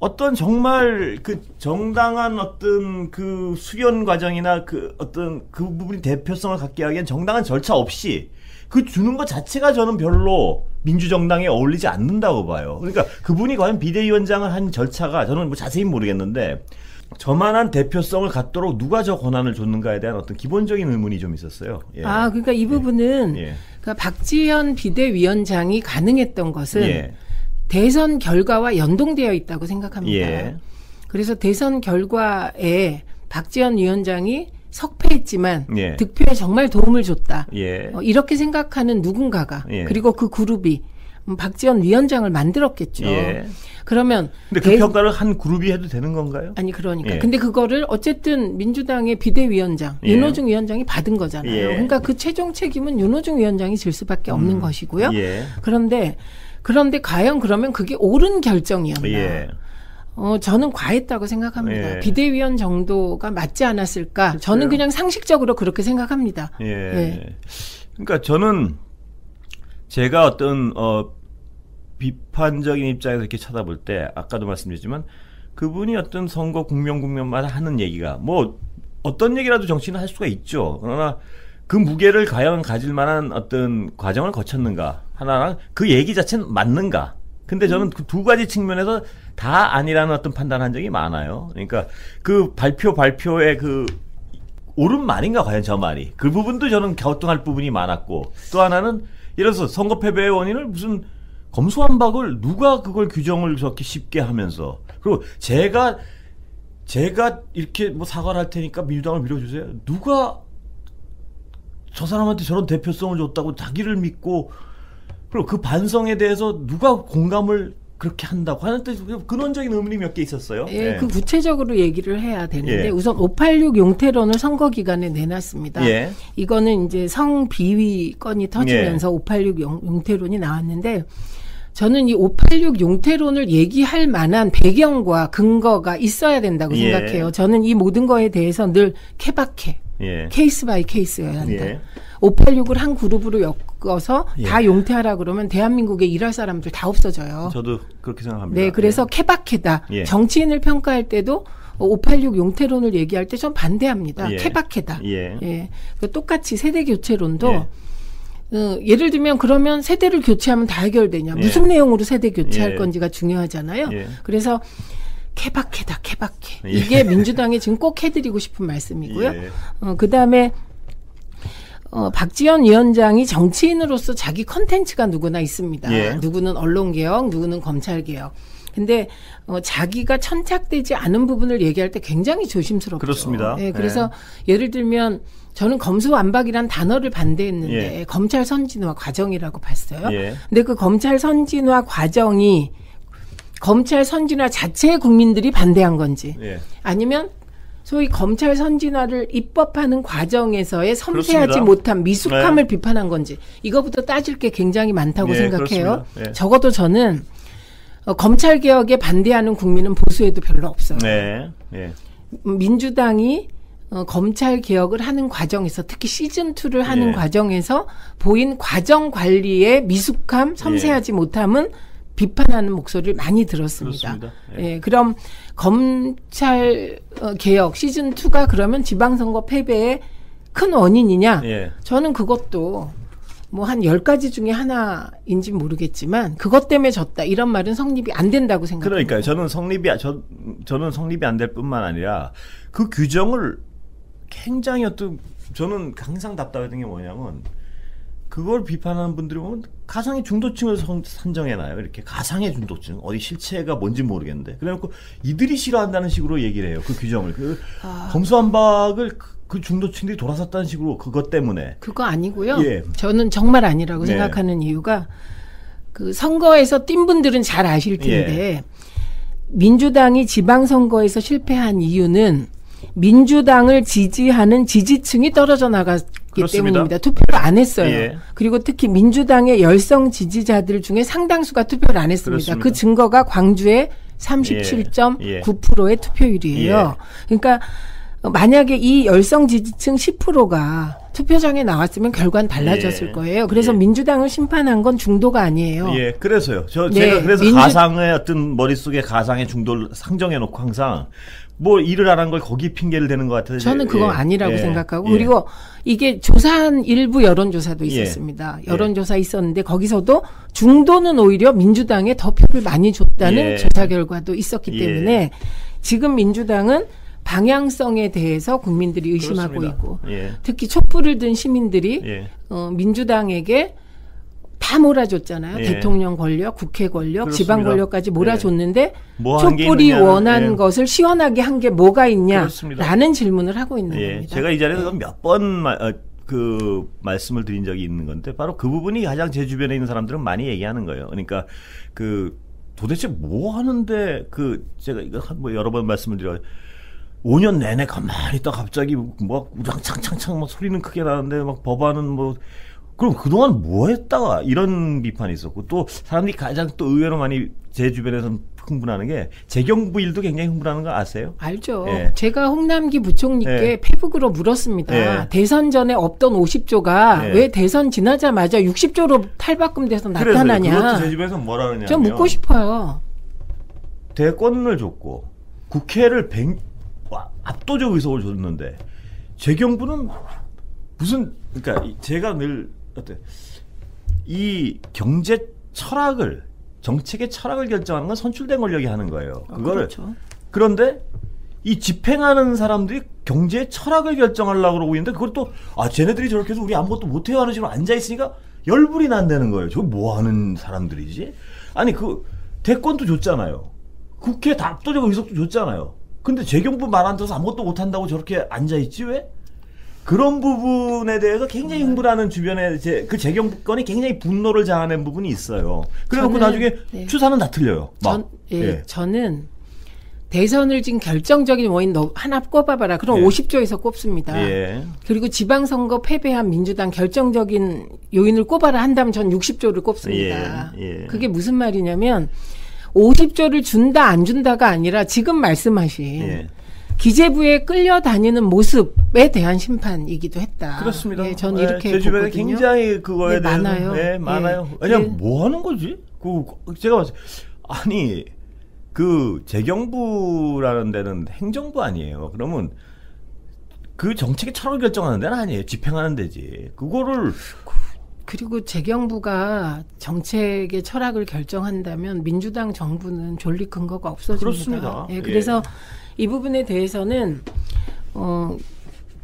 어떤 정말 그 정당한 어떤 그 수련 과정이나 그 어떤 그 부분이 대표성을 갖게 하기엔 정당한 절차 없이 그 주는 것 자체가 저는 별로 민주정당에 어울리지 않는다고 봐요. 그러니까 그분이 과연 비대위원장을 한 절차가 저는 뭐 자세히 모르겠는데 저만한 대표성을 갖도록 누가 저 권한을 줬는가에 대한 어떤 기본적인 의문이 좀 있었어요. 예. 아, 그러니까 이 부분은 예. 그러니까 박지현 비대위원장이 가능했던 것은 예. 대선 결과와 연동되어 있다고 생각합니다. 예. 그래서 대선 결과에 박지원 위원장이 석패했지만 예. 득표에 정말 도움을 줬다. 예. 어, 이렇게 생각하는 누군가가 예. 그리고 그 그룹이 음, 박지원 위원장을 만들었겠죠. 예. 그러면 근데 그 대- 평가를 한 그룹이 해도 되는 건가요? 아니 그러니까 예. 근데 그거를 어쨌든 민주당의 비대위원장 예. 윤호중 위원장이 받은 거잖아요. 예. 그러니까 그 최종 책임은 윤호중 위원장이 질 수밖에 없는 음. 것이고요. 예. 그런데 그런데 과연 그러면 그게 옳은 결정이었나? 예. 어, 저는 과했다고 생각합니다. 예. 비대위원 정도가 맞지 않았을까? 저는 그래요? 그냥 상식적으로 그렇게 생각합니다. 예. 예. 그러니까 저는 제가 어떤 어 비판적인 입장에서 이렇게 쳐다볼 때 아까도 말씀드렸지만 그분이 어떤 선거 국면 국면마다 하는 얘기가 뭐 어떤 얘기라도 정치는 할 수가 있죠. 그러나 그 무게를 과연 가질 만한 어떤 과정을 거쳤는가 하나랑 그 얘기 자체는 맞는가. 근데 저는 그두 가지 측면에서 다 아니라는 어떤 판단한 적이 많아요. 그러니까 그 발표 발표의 그 옳은 말인가 과연 저 말이 그 부분도 저는 갸우뚱할 부분이 많았고 또 하나는 들어서 선거 패배의 원인을 무슨 검수완박을 누가 그걸 규정을 저렇게 쉽게 하면서 그리고 제가 제가 이렇게 뭐 사과를 할 테니까 민주당을 밀어주세요 누가 저 사람한테 저런 대표성을 줬다고 자기를 믿고 그리고 그 반성에 대해서 누가 공감을 그렇게 한다고 하는 때 근원적인 의문이 몇 개 있었어요. 예, 예. 그 구체적으로 얘기를 해야 되는데 예. 우선 586 용태론을 선거 기간에 내놨습니다. 예. 이거는 이제 성비위 건이 터지면서 586 용, 용태론이 나왔는데 저는 이 586 용태론을 얘기할 만한 배경과 근거가 있어야 된다고 예. 생각해요. 저는 이 모든 거에 대해서 늘 케바케 예. case by case여야 한다. 예. 586을 한 그룹으로 엮어서 예. 다 용퇴하라 그러면 대한민국에 일할 사람들 다 없어져요. 저도 그렇게 생각합니다. 네, 그래서 케바케다. 예. 정치인을 평가할 때도 586 용퇴론을 얘기할 때 좀 반대합니다. 예. 케바케다. 예. 그 똑같이 세대 교체론도 예. 어, 예를 들면 그러면 세대를 교체하면 다 해결되냐? 예. 무슨 내용으로 세대 교체할 예. 건지가 중요하잖아요. 예. 그래서 케바케다, 케바케. 예. 이게 민주당이 지금 꼭 해드리고 싶은 말씀이고요. 예. 어, 그 다음에 어, 박지원 위원장이 정치인으로서 자기 컨텐츠가 누구나 있습니다. 예. 누구는 언론개혁, 누구는 검찰개혁. 근데 어, 자기가 천착되지 않은 부분을 얘기할 때 굉장히 조심스럽죠. 그렇습니다. 예, 그래서 예 를 들면 저는 검수완박이란 단어를 반대했는데 예. 검찰 선진화 과정이라고 봤어요. 예. 근데 그 검찰 선진화 과정이 검찰 선진화 자체의 국민들이 반대한 건지 예. 아니면 소위 검찰 선진화를 입법하는 과정에서의 섬세하지 그렇습니다. 못한 미숙함을 네. 비판한 건지 이거부터 따질 게 굉장히 많다고 예, 생각해요. 예. 적어도 저는 어, 검찰 개혁에 반대하는 국민은 보수에도 별로 없어요. 네. 예. 민주당이 어, 검찰 개혁을 하는 과정에서 특히 시즌 2를 하는 예. 과정에서 보인 과정 관리의 미숙함, 섬세하지 예. 못함은 비판하는 목소리를 많이 들었습니다. 그렇습니다. 예. 그럼 검찰 어, 개혁 시즌 2가 그러면 지방선거 패배의 큰 원인이냐? 예. 저는 그것도 뭐한 10가지 중에 하나인지 모르겠지만 그것 때문에 졌다. 이런 말은 성립이 안 된다고 생각합니다. 그러니까요. 저는 성립이 저 저는 성립이 안 될 뿐만 아니라 그 규정을 굉장히 어떤 저는 항상 답답했던 게 뭐냐면 그걸 비판하는 분들이 보면 가상의 중도층을 선, 산정해놔요. 이렇게 가상의 중도층 어디 실체가 뭔지 모르겠는데 그래놓고 이들이 싫어한다는 식으로 얘기를 해요. 그 규정을 그 아. 검수완박을 그, 그 중도층들이 돌아섰다는 식으로 그것 때문에 그거 아니고요. 예. 저는 정말 아니라고 네. 생각하는 이유가 그 선거에서 뛴 분들은 잘 아실 텐데 민주당이 지방선거에서 실패한 이유는 민주당을 지지하는 지지층이 떨어져 나갔기 그렇습니다. 때문입니다. 투표를 안 했어요. 예. 그리고 특히 민주당의 열성 지지자들 중에 상당수가 투표를 안 했습니다. 그렇습니다. 그 증거가 광주의 37.9%의 투표율이에요. 그러니까 만약에 이 열성 지지층 10%가 투표장에 나왔으면 결과는 달라졌을 예. 거예요. 그래서 예. 민주당을 심판한 건 중도가 아니에요. 예, 그래서요. 저 네, 제가 그래서 민주- 가상의 어떤 머릿속에 가상의 중도를 상정해 놓고 항상 뭐 일을 안 한 걸 거기 핑계를 대는 것 같아서 저는 그건 예, 아니라고 예, 생각하고 예. 그리고 이게 조사한 일부 여론조사도 예. 있었습니다. 여론조사 있었는데 거기서도 중도는 오히려 민주당에 더 표를 많이 줬다는 예. 조사 결과도 있었기 예. 때문에 지금 민주당은 방향성에 대해서 국민들이 의심하고 그렇습니다. 있고 예. 특히 촛불을 든 시민들이 예. 어, 민주당에게 다 몰아줬잖아요. 예. 대통령 권력, 국회 권력, 그렇습니다. 지방 권력까지 몰아줬는데 뭐 한게 촛불이. 원한 예. 것을 시원하게 한 게 뭐가. 있냐라는 질문을 하고 있는 예, 겁니다. 제가 이 자리에서 몇번 어, 그 말씀을 드린 적이 있는 건데 바로 그 부분이 가장 제 주변에 있는 사람들은 많이 얘기하는 거예요. 그러니까 그 도대체 뭐 하는데 그 제가 이거 한- 뭐 여러 번 말씀을 드려 5년 내내 가만히 있다 갑자기 막 우장창창창 막 소리는 크게 나는데 막 법안은 뭐 그럼 그동안 뭐 했다가 이런 비판이 있었고 또 사람들이 가장 또 의외로 많이 제 주변에서 흥분하는 게 재경부 일도 굉장히 흥분하는 거 아세요? 알죠. 예. 제가 홍남기 부총리께 예. 페북으로 물었습니다. 예. 대선 전에 없던 50조가 예. 왜 대선 지나자마자 60조로 탈바꿈돼서 나타나냐. 그것도 제 주변에서 뭐라 그러냐면 좀 묻고 싶어요. 대권을 줬고 국회를 백- 와, 압도적 의석을 줬는데 재경부는 무슨 그러니까 이- 제가 늘 이 경제 철학을 정책의 철학을 결정하는 건 선출된 권력이 하는 거예요. 그걸 그렇죠. 그런데 이 집행하는 사람들이 경제 철학을 결정하려고 그러고 있는데 그걸 또, 아, 쟤네들이 저렇게 해서 우리 아무것도 못해요 하는 식으로 앉아 있으니까 열불이 난다는 거예요. 저거 뭐 하는 사람들이지? 아니, 그, 대권도 줬잖아요. 국회 다 압도적 의석도 줬잖아요. 근데 재경부 말 안 들어서 아무것도 못한다고 저렇게 앉아 있지 왜? 그런 부분에 대해서 굉장히 흥분하는 주변에 제, 그 재경부권이 굉장히 분노를 자아낸 부분이 있어요. 그래놓고 나중에 네. 추사는 다 틀려요. 막. 전, 예, 예. 저는 대선을 지금 결정적인 원인 너 하나 꼽아봐라. 그럼 예. 50조에서 꼽습니다. 예. 그리고 지방선거 패배한 민주당 결정적인 요인을 꼽아라 한다면 전 60조를 꼽습니다. 예, 예. 그게 무슨 말이냐면 50조를 준다 안 준다가 아니라 지금 말씀하신 예. 기재부에 끌려다니는 모습에 대한 심판이기도 했다. 그렇습니다. 예, 전 예, 이렇게 제 주변에 보거든요. 굉장히 그거에 네, 대해서 많아요. 네, 많아요. 예. 왜냐면 예. 뭐 하는 거지? 그 제가 봤을 때 아니 그 재경부라는 데는 행정부 아니에요. 그러면 그 정책의 철학을 결정하는 데는 아니에요. 집행하는 데지. 그거를 그리고 재경부가 정책의 철학을 결정한다면 민주당 정부는 존립 근거가 없어집니다. 그렇습니다. 예, 예. 그래서 이 부분에 대해서는 어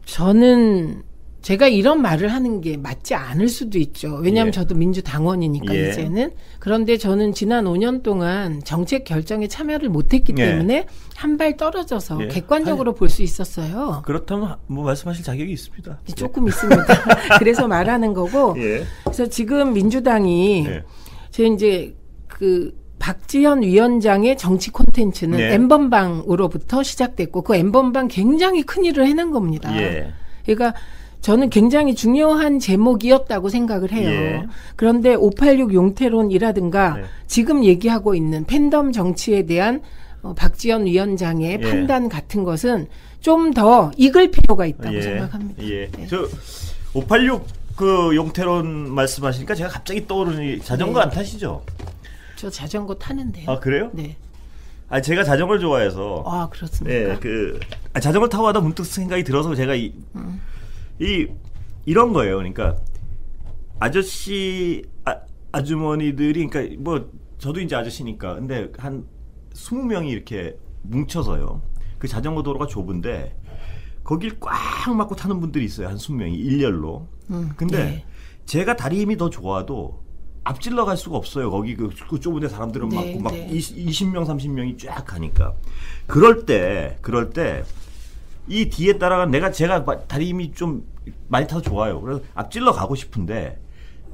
저는 제가 이런 말을 하는 게 맞지 않을 수도 있죠. 왜냐하면 예. 저도 민주당원이니까 예. 이제는 그런데 저는 지난 5년 동안 정책 결정에 참여를 못했기 예. 때문에 한 발 떨어져서 예. 객관적으로 볼 수 있었어요. 그렇다면 뭐 말씀하실 자격이 있습니다. 조금 있습니다. [laughs] [laughs] 그래서 말하는 거고. 예. 그래서 지금 민주당이 예. 제 이제 그 박지현 위원장의 정치 콘텐츠는 예. 엠번방으로부터 시작됐고 그 엠번방 굉장히 큰 일을 해낸 겁니다. 예. 그러니까 저는 굉장히 중요한 제목이었다고 생각을 해요. 예. 그런데 586 용태론이라든가 네. 지금 얘기하고 있는 팬덤 정치에 대한 어, 박지원 위원장의 예. 판단 같은 것은 좀 더 익을 필요가 있다고 예. 생각합니다. 예. 저586 그 용태론 말씀하시니까 제가 갑자기 떠오르는 이 자전거 네. 안 타시죠? 저 자전거 타는데요. 아 그래요? 네. 아 제가 자전거를 좋아해서 아 그렇습니까? 네, 그 아, 자전거 타고 하다 문득 생각이 들어서 제가 이, 음. 이 이런 거예요. 그러니까 아저씨 아, 아주머니들이 그러니까 뭐 저도 이제 아저씨니까 근데 한 20명이 이렇게 뭉쳐서요. 그 자전거 도로가 좁은데 거길 꽉 막고 타는 분들이 있어요. 한 20명이 일렬로. 음, 근데 네. 제가 다리 힘이 더 좋아도 앞질러 갈 수가 없어요. 거기 그, 그 좁은 데 사람들은 네, 많고 막 네. 20, 명 30명이 쫙 가니까. 그럴 때 그럴 때 이 뒤에 따라간 내가 제가 마- 다리 힘이 좀 많이 타서 좋아요. 그래서 앞질러 가고 싶은데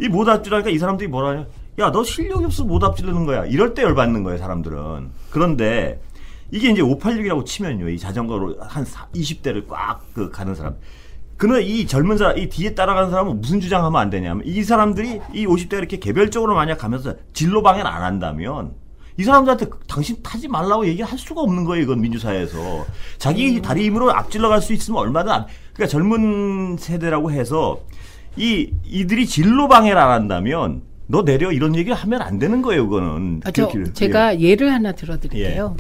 이 못 앞질러니까 이 사람들이 뭐라 하냐? 야, 너 실력이 없어 못 앞질르는 거야. 이럴 때 열받는 거예요, 사람들은. 그런데 이게 이제 586이라고 치면요. 이 자전거로 한 20대를 꽉 그 가는 사람. 그는 이 젊은 사람, 이 뒤에 따라가는 사람은 무슨 주장하면 안 되냐면 이 사람들이 이 50대가 이렇게 개별적으로 만약 가면서 진로 방해를 안 한다면 이 사람들한테 당신 타지 말라고 얘기할 수가 없는 거예요. 이건 민주사회에서. 자기 다리 힘으로 앞질러 갈 수 있으면 얼마든 안, 그러니까 젊은 세대라고 해서 이 이들이 진로 방해를 안 한다면 너 내려 이런 얘기 하면 안 되는 거예요. 그거는. 아, 저 제가 예. 예를 하나 들어드릴게요.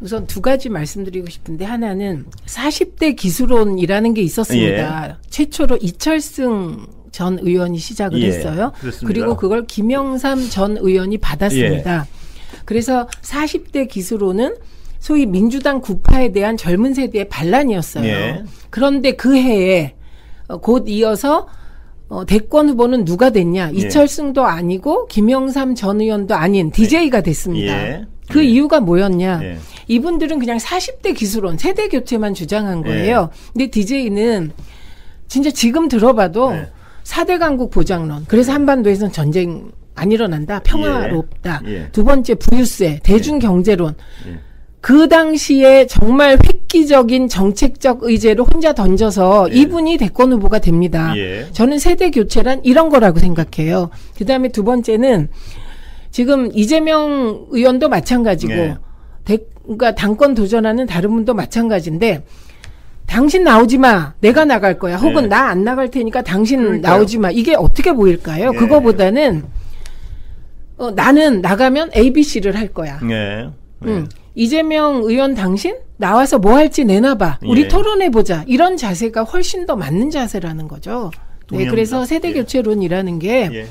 우선 두 가지 말씀드리고 싶은데 하나는 40대 기술론이라는 게 있었습니다. 예. 최초로 이철승 전 의원이 시작을 예, 했어요. 그렇습니다. 그리고 그걸 김영삼 전 의원이 받았습니다. 그래서 40대 기술론은 소위 민주당 구파에 대한 젊은 세대의 반란이었어요. 예. 그런데 그 해에 어, 곧 이어서 어, 대권 후보는 누가 됐냐? 예. 이철승도 아니고 김영삼 전 의원도 아닌 DJ가 됐습니다. 예. 그 이유가 뭐였냐? 예. 이분들은 그냥 40대 기술론, 세대 교체만 주장한 거예요. 근데 DJ는 진짜 지금 들어봐도 예. 4대 강국 보장론. 그래서 한반도에서는 전쟁 안 일어난다. 평화롭다. 예. 예. 두 번째 부유세, 대중 경제론. 예. 그 당시에 정말 획기적인 정책적 의제를 혼자 던져서 이분이 대권 후보가 됩니다. 예. 저는 세대 교체란 이런 거라고 생각해요. 그 다음에 두 번째는 지금 이재명 의원도 마찬가지고 예. 대, 그러니까 당권 도전하는 다른 분도 마찬가지인데 당신 나오지 마. 내가 나갈 거야. 혹은 예. 나안 나갈 테니까 당신 그러니까요. 나오지 마. 이게 어떻게 보일까요? 예. 그거보다는 어, 나는 나가면 ABC를 할 거야. 예. 음. 이재명 의원 당신 나와서 뭐 할지 내놔봐. 우리 예. 토론해 보자. 이런 자세가 훨씬 더 맞는 자세라는 거죠. 네, 동의합니다. 그래서 세대 교체론이라는 게 예.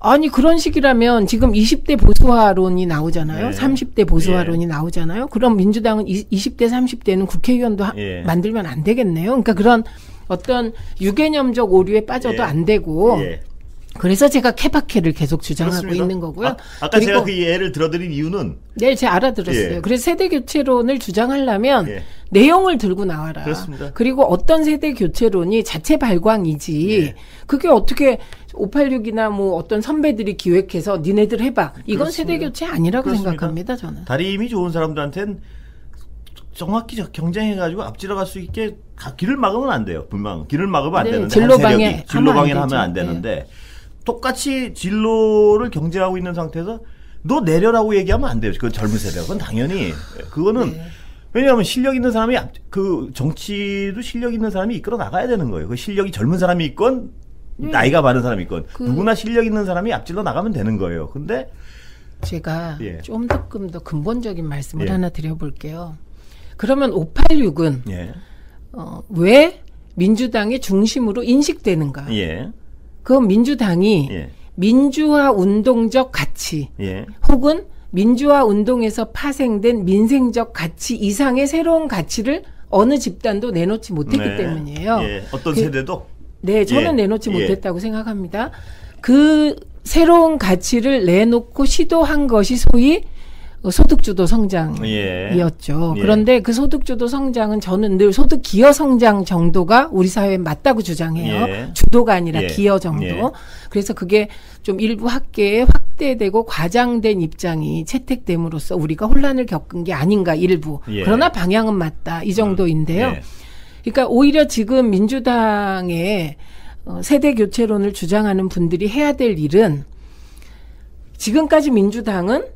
아니 그런 식이라면 지금 20대 보수화론이 나오잖아요. 예. 30대 보수화론이 나오잖아요. 그럼 민주당은 이, 20대 30대는 국회의원도 하- 예. 만들면 안 되겠네요. 그러니까 그런 어떤 유개념적 오류에 빠져도 예. 안 되고 예. 그래서 제가 케바케를 계속 주장하고 그렇습니다. 있는 거고요. 아, 그리고 제가 그 예를 들어드린 이유는 네, 제가 알아들었어요. 예. 그래서 세대 교체론을 주장하려면 예. 내용을 들고 나와라. 그렇습니다. 그리고 어떤 세대 교체론이 자체 발광이지. 예. 그게 어떻게 586이나 뭐 어떤 선배들이 기획해서 니네들 해봐. 이건 세대 그렇습니다. 교체 아니라고 그렇습니다. 생각합니다, 저는. 다리 힘이 좋은 사람들한테는 정확히 저- 경쟁해가지고 앞질러 갈 수 있게 가- 길을 막으면 안 돼요. 분명 길을 막으면 안 네, 되는데 진로 방해 진로 하면 안 방해를 하면. 네. 안 되는데 똑같이 진로를 경쟁하고 있는 상태에서 너 내려라고 얘기하면 안 돼요. 그 젊은 세대가 그건 당연히 그거는 네. 왜냐하면 실력 있는 사람이 앞- 그 정치도 실력 있는 사람이 이끌어 나가야 되는 거예요. 그 실력이 젊은 사람이 있건 네. 나이가 많은 사람이 있건 그- 누구나 실력 있는 사람이 앞질러 나가면 되는 거예요. 근데 제가 예. 좀더 근본적인 말씀을 예. 하나 드려볼게요. 그러면 586은 예. 어, 왜 민주당의 중심으로 인식되는가? 예. 그건 민주당이 예. 민주화 운동적 가치 예. 혹은 민주화 운동에서 파생된 민생적 가치 이상의 새로운 가치를 어느 집단도 내놓지 못했기 네. 때문이에요. 예. 어떤 그- 세대도 네, 저는 예. 내놓지 예. 못했다고 생각합니다. 그 새로운 가치를 내놓고 시도한 것이 소위 어, 소득주도 성장이었죠. 예. 그런데 그 소득주도 성장은 저는 늘 소득 기여 성장 정도가 우리 사회에 맞다고 주장해요. 예. 주도가 아니라 예. 기여 정도. 예. 그래서 그게 좀 일부 학계에 확대되고 과장된 입장이 채택됨으로써 우리가 혼란을 겪은 게 아닌가 일부. 예. 그러나 방향은 맞다 이 정도인데요. 예. 그러니까 오히려 지금 민주당의 어, 세대 교체론을 주장하는 분들이 해야 될 일은 지금까지 민주당은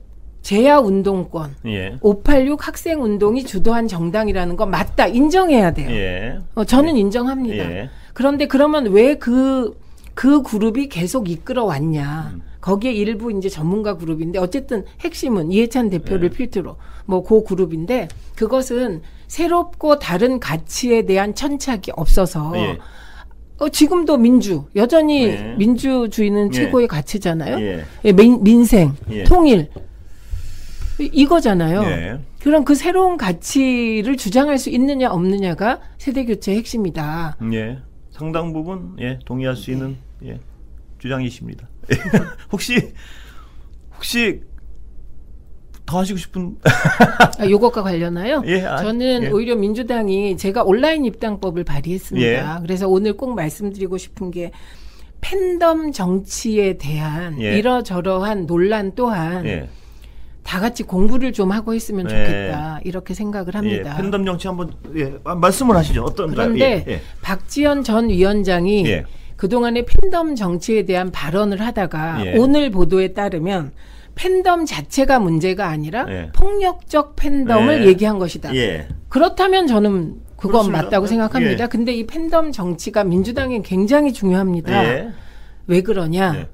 재야 운동권, 예. 586 학생 운동이 주도한 정당이라는 거 맞다 인정해야 돼요. 예. 어, 저는 인정합니다. 예. 그런데 그러면 왜그그 그룹이 계속 이끌어 왔냐? 음. 거기에 일부 이제 전문가 그룹인데 어쨌든 핵심은 이해찬 대표를 네. 필두로 뭐 그 그룹인데 그것은 새롭고 다른 가치에 대한 천착이 없어서 예. 어, 지금도 민주 여전히 네. 민주주의는 예. 최고의 가치잖아요. 예. 예, 민, 민생, 예. 통일 이- 이거잖아요. 예. 그럼 그 새로운 가치를 주장할 수 있느냐 없느냐가 세대 교체의 핵심이다. 예. 상당 부분 예 동의할 수 있는 예 주장이십니다. [laughs] 혹시 혹시 더 하시고 싶은 [laughs] 아, 요것과 관련하여 예, 아, 저는 예. 오히려 민주당이 제가 온라인 입당법을 발의했습니다. 예. 그래서 오늘 꼭 말씀드리고 싶은 게 팬덤 정치에 대한 예. 이러저러한 논란 또한 예. 다 같이 공부를 좀 하고 했으면 예. 좋겠다 이렇게 생각을 합니다. 예, 팬덤 정치 한번 예, 아, 말씀을 하시죠. 어떤가요? 그런데 예, 예. 박지원 전 위원장이 예. 그동안의 팬덤 정치에 대한 발언을 하다가 예. 오늘 보도에 따르면 팬덤 자체가 문제가 아니라 예. 폭력적 팬덤을 예. 얘기한 것이다. 예. 그렇다면 저는 그건 그렇습니다. 맞다고 생각합니다. 예. 근데 이 팬덤 정치가 민주당에 굉장히 중요합니다. 예. 왜 그러냐?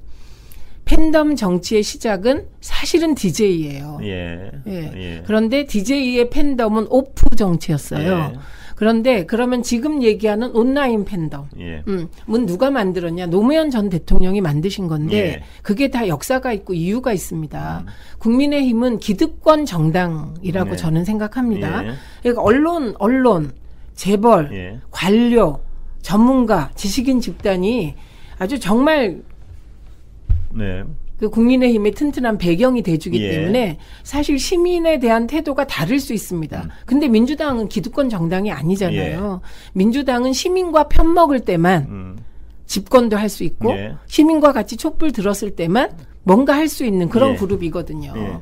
예. 팬덤 정치의 시작은 사실은 DJ예요. 예. 예. 예. 그런데 DJ의 팬덤은 오프 정치였어요. 예. 그런데 그러면 지금 얘기하는 온라인 팬덤. 예. 음, 문 누가 만들었냐? 노무현 전 대통령이 만드신 건데 예. 그게 다 역사가 있고 이유가 있습니다. 국민의힘은 기득권 정당이라고 예. 저는 생각합니다. 예. 그러니까 언론, 언론, 재벌, 예. 관료 전문가, 지식인 집단이 아주 정말 네. 그 국민의힘의 튼튼한 배경이 돼주기 예. 때문에 사실 시민에 대한 태도가 다를 수 있습니다. 음. 근데 민주당은 기득권 정당이 아니잖아요. 예. 민주당은 시민과 편먹을 때만 음. 집권도 할 수 있고 예. 시민과 같이 촛불 들었을 때만 뭔가 할 수 있는 그런 예. 그룹이거든요. 예.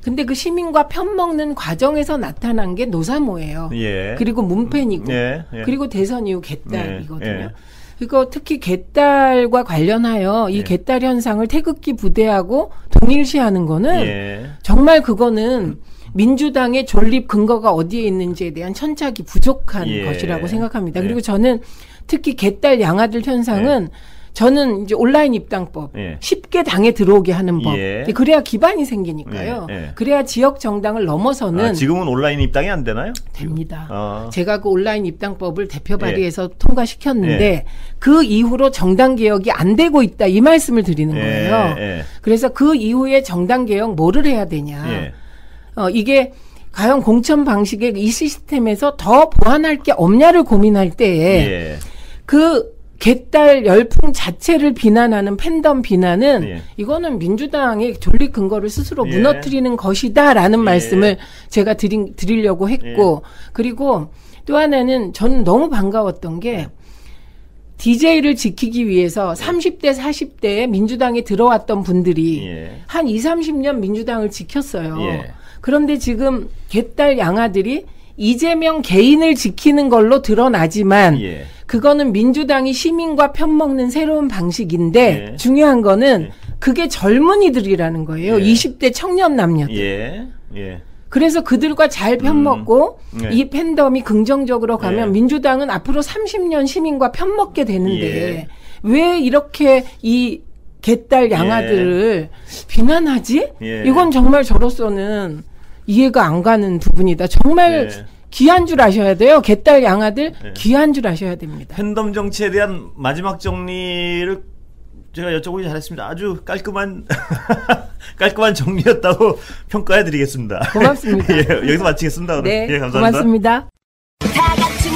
근데 그 시민과 편먹는 과정에서 나타난 게 노사모예요. 예. 그리고 문팬이고 예, 예. 그리고 대선 이후 개딸이거든요. 예, 예. 그리고 특히 개딸과 관련하여 예. 이 개딸 현상을 태극기 부대하고 동일시하는 거는 예. 정말 그거는 민주당의 존립 근거가 어디에 있는지에 대한 천착이 부족한 예. 것이라고 생각합니다. 예. 그리고 저는 특히 개딸 양아들 현상은 저는 이제 온라인 입당법 예. 쉽게 당에 들어오게 하는 법 예. 그래야 기반이 생기니까요. 예, 예. 그래야 지역 정당을 넘어서는 아, 지금은 온라인 입당이 안 되나요? 됩니다. 어. 제가 그 온라인 입당법을 대표 예. 발의해서 통과시켰는데 예. 그 이후로 정당 개혁이 안 되고 있다 이 말씀을 드리는 거예요. 그래서 그 이후에 정당 개혁 뭐를 해야 되냐? 예. 어, 이게 과연 공천 방식의 이 시스템에서 더 보완할 게 없냐를 고민할 때에 예. 그 개딸 열풍 자체를 비난하는 팬덤 비난은 예. 이거는 민주당의 존립 근거를 스스로 예. 무너뜨리는 것이다라는 예. 말씀을 제가 드리, 드리려고 했고 그리고 또 하나는 저는 너무 반가웠던 게 DJ를 지키기 위해서 30대 40대에 민주당에 들어왔던 분들이 예. 한 2, 30년 민주당을 지켰어요. 예. 그런데 지금 개딸 양아들이 이재명 개인을 지키는 걸로 드러나지만 예. 그거는 민주당이 시민과 편먹는 새로운 방식인데 예. 중요한 거는 그게 젊은이들이라는 거예요. 예. 20대 청년 남녀들. 예. 예. 그래서 그들과 잘 편먹고 네. 이 팬덤이 긍정적으로 가면 예. 민주당은 앞으로 30년 시민과 편먹게 되는데 예. 왜 이렇게 이 개딸 양아들을 비난하지? 예. 이건 정말 저로서는 이해가 안 가는 부분이다. 정말 예. 귀한 줄 아셔야 돼요. 개딸 양아들 예. 귀한 줄 아셔야 됩니다. 팬덤 정치에 대한 마지막 정리를 제가 여쭤보기 잘했습니다. 아주 깔끔한 [laughs] 깔끔한 정리였다고 [laughs] 평가해 드리겠습니다. 고맙습니다. [laughs] 예, 여기서 마치겠습니다. 오늘. 네, 예, 감사합니다. 고맙습니다.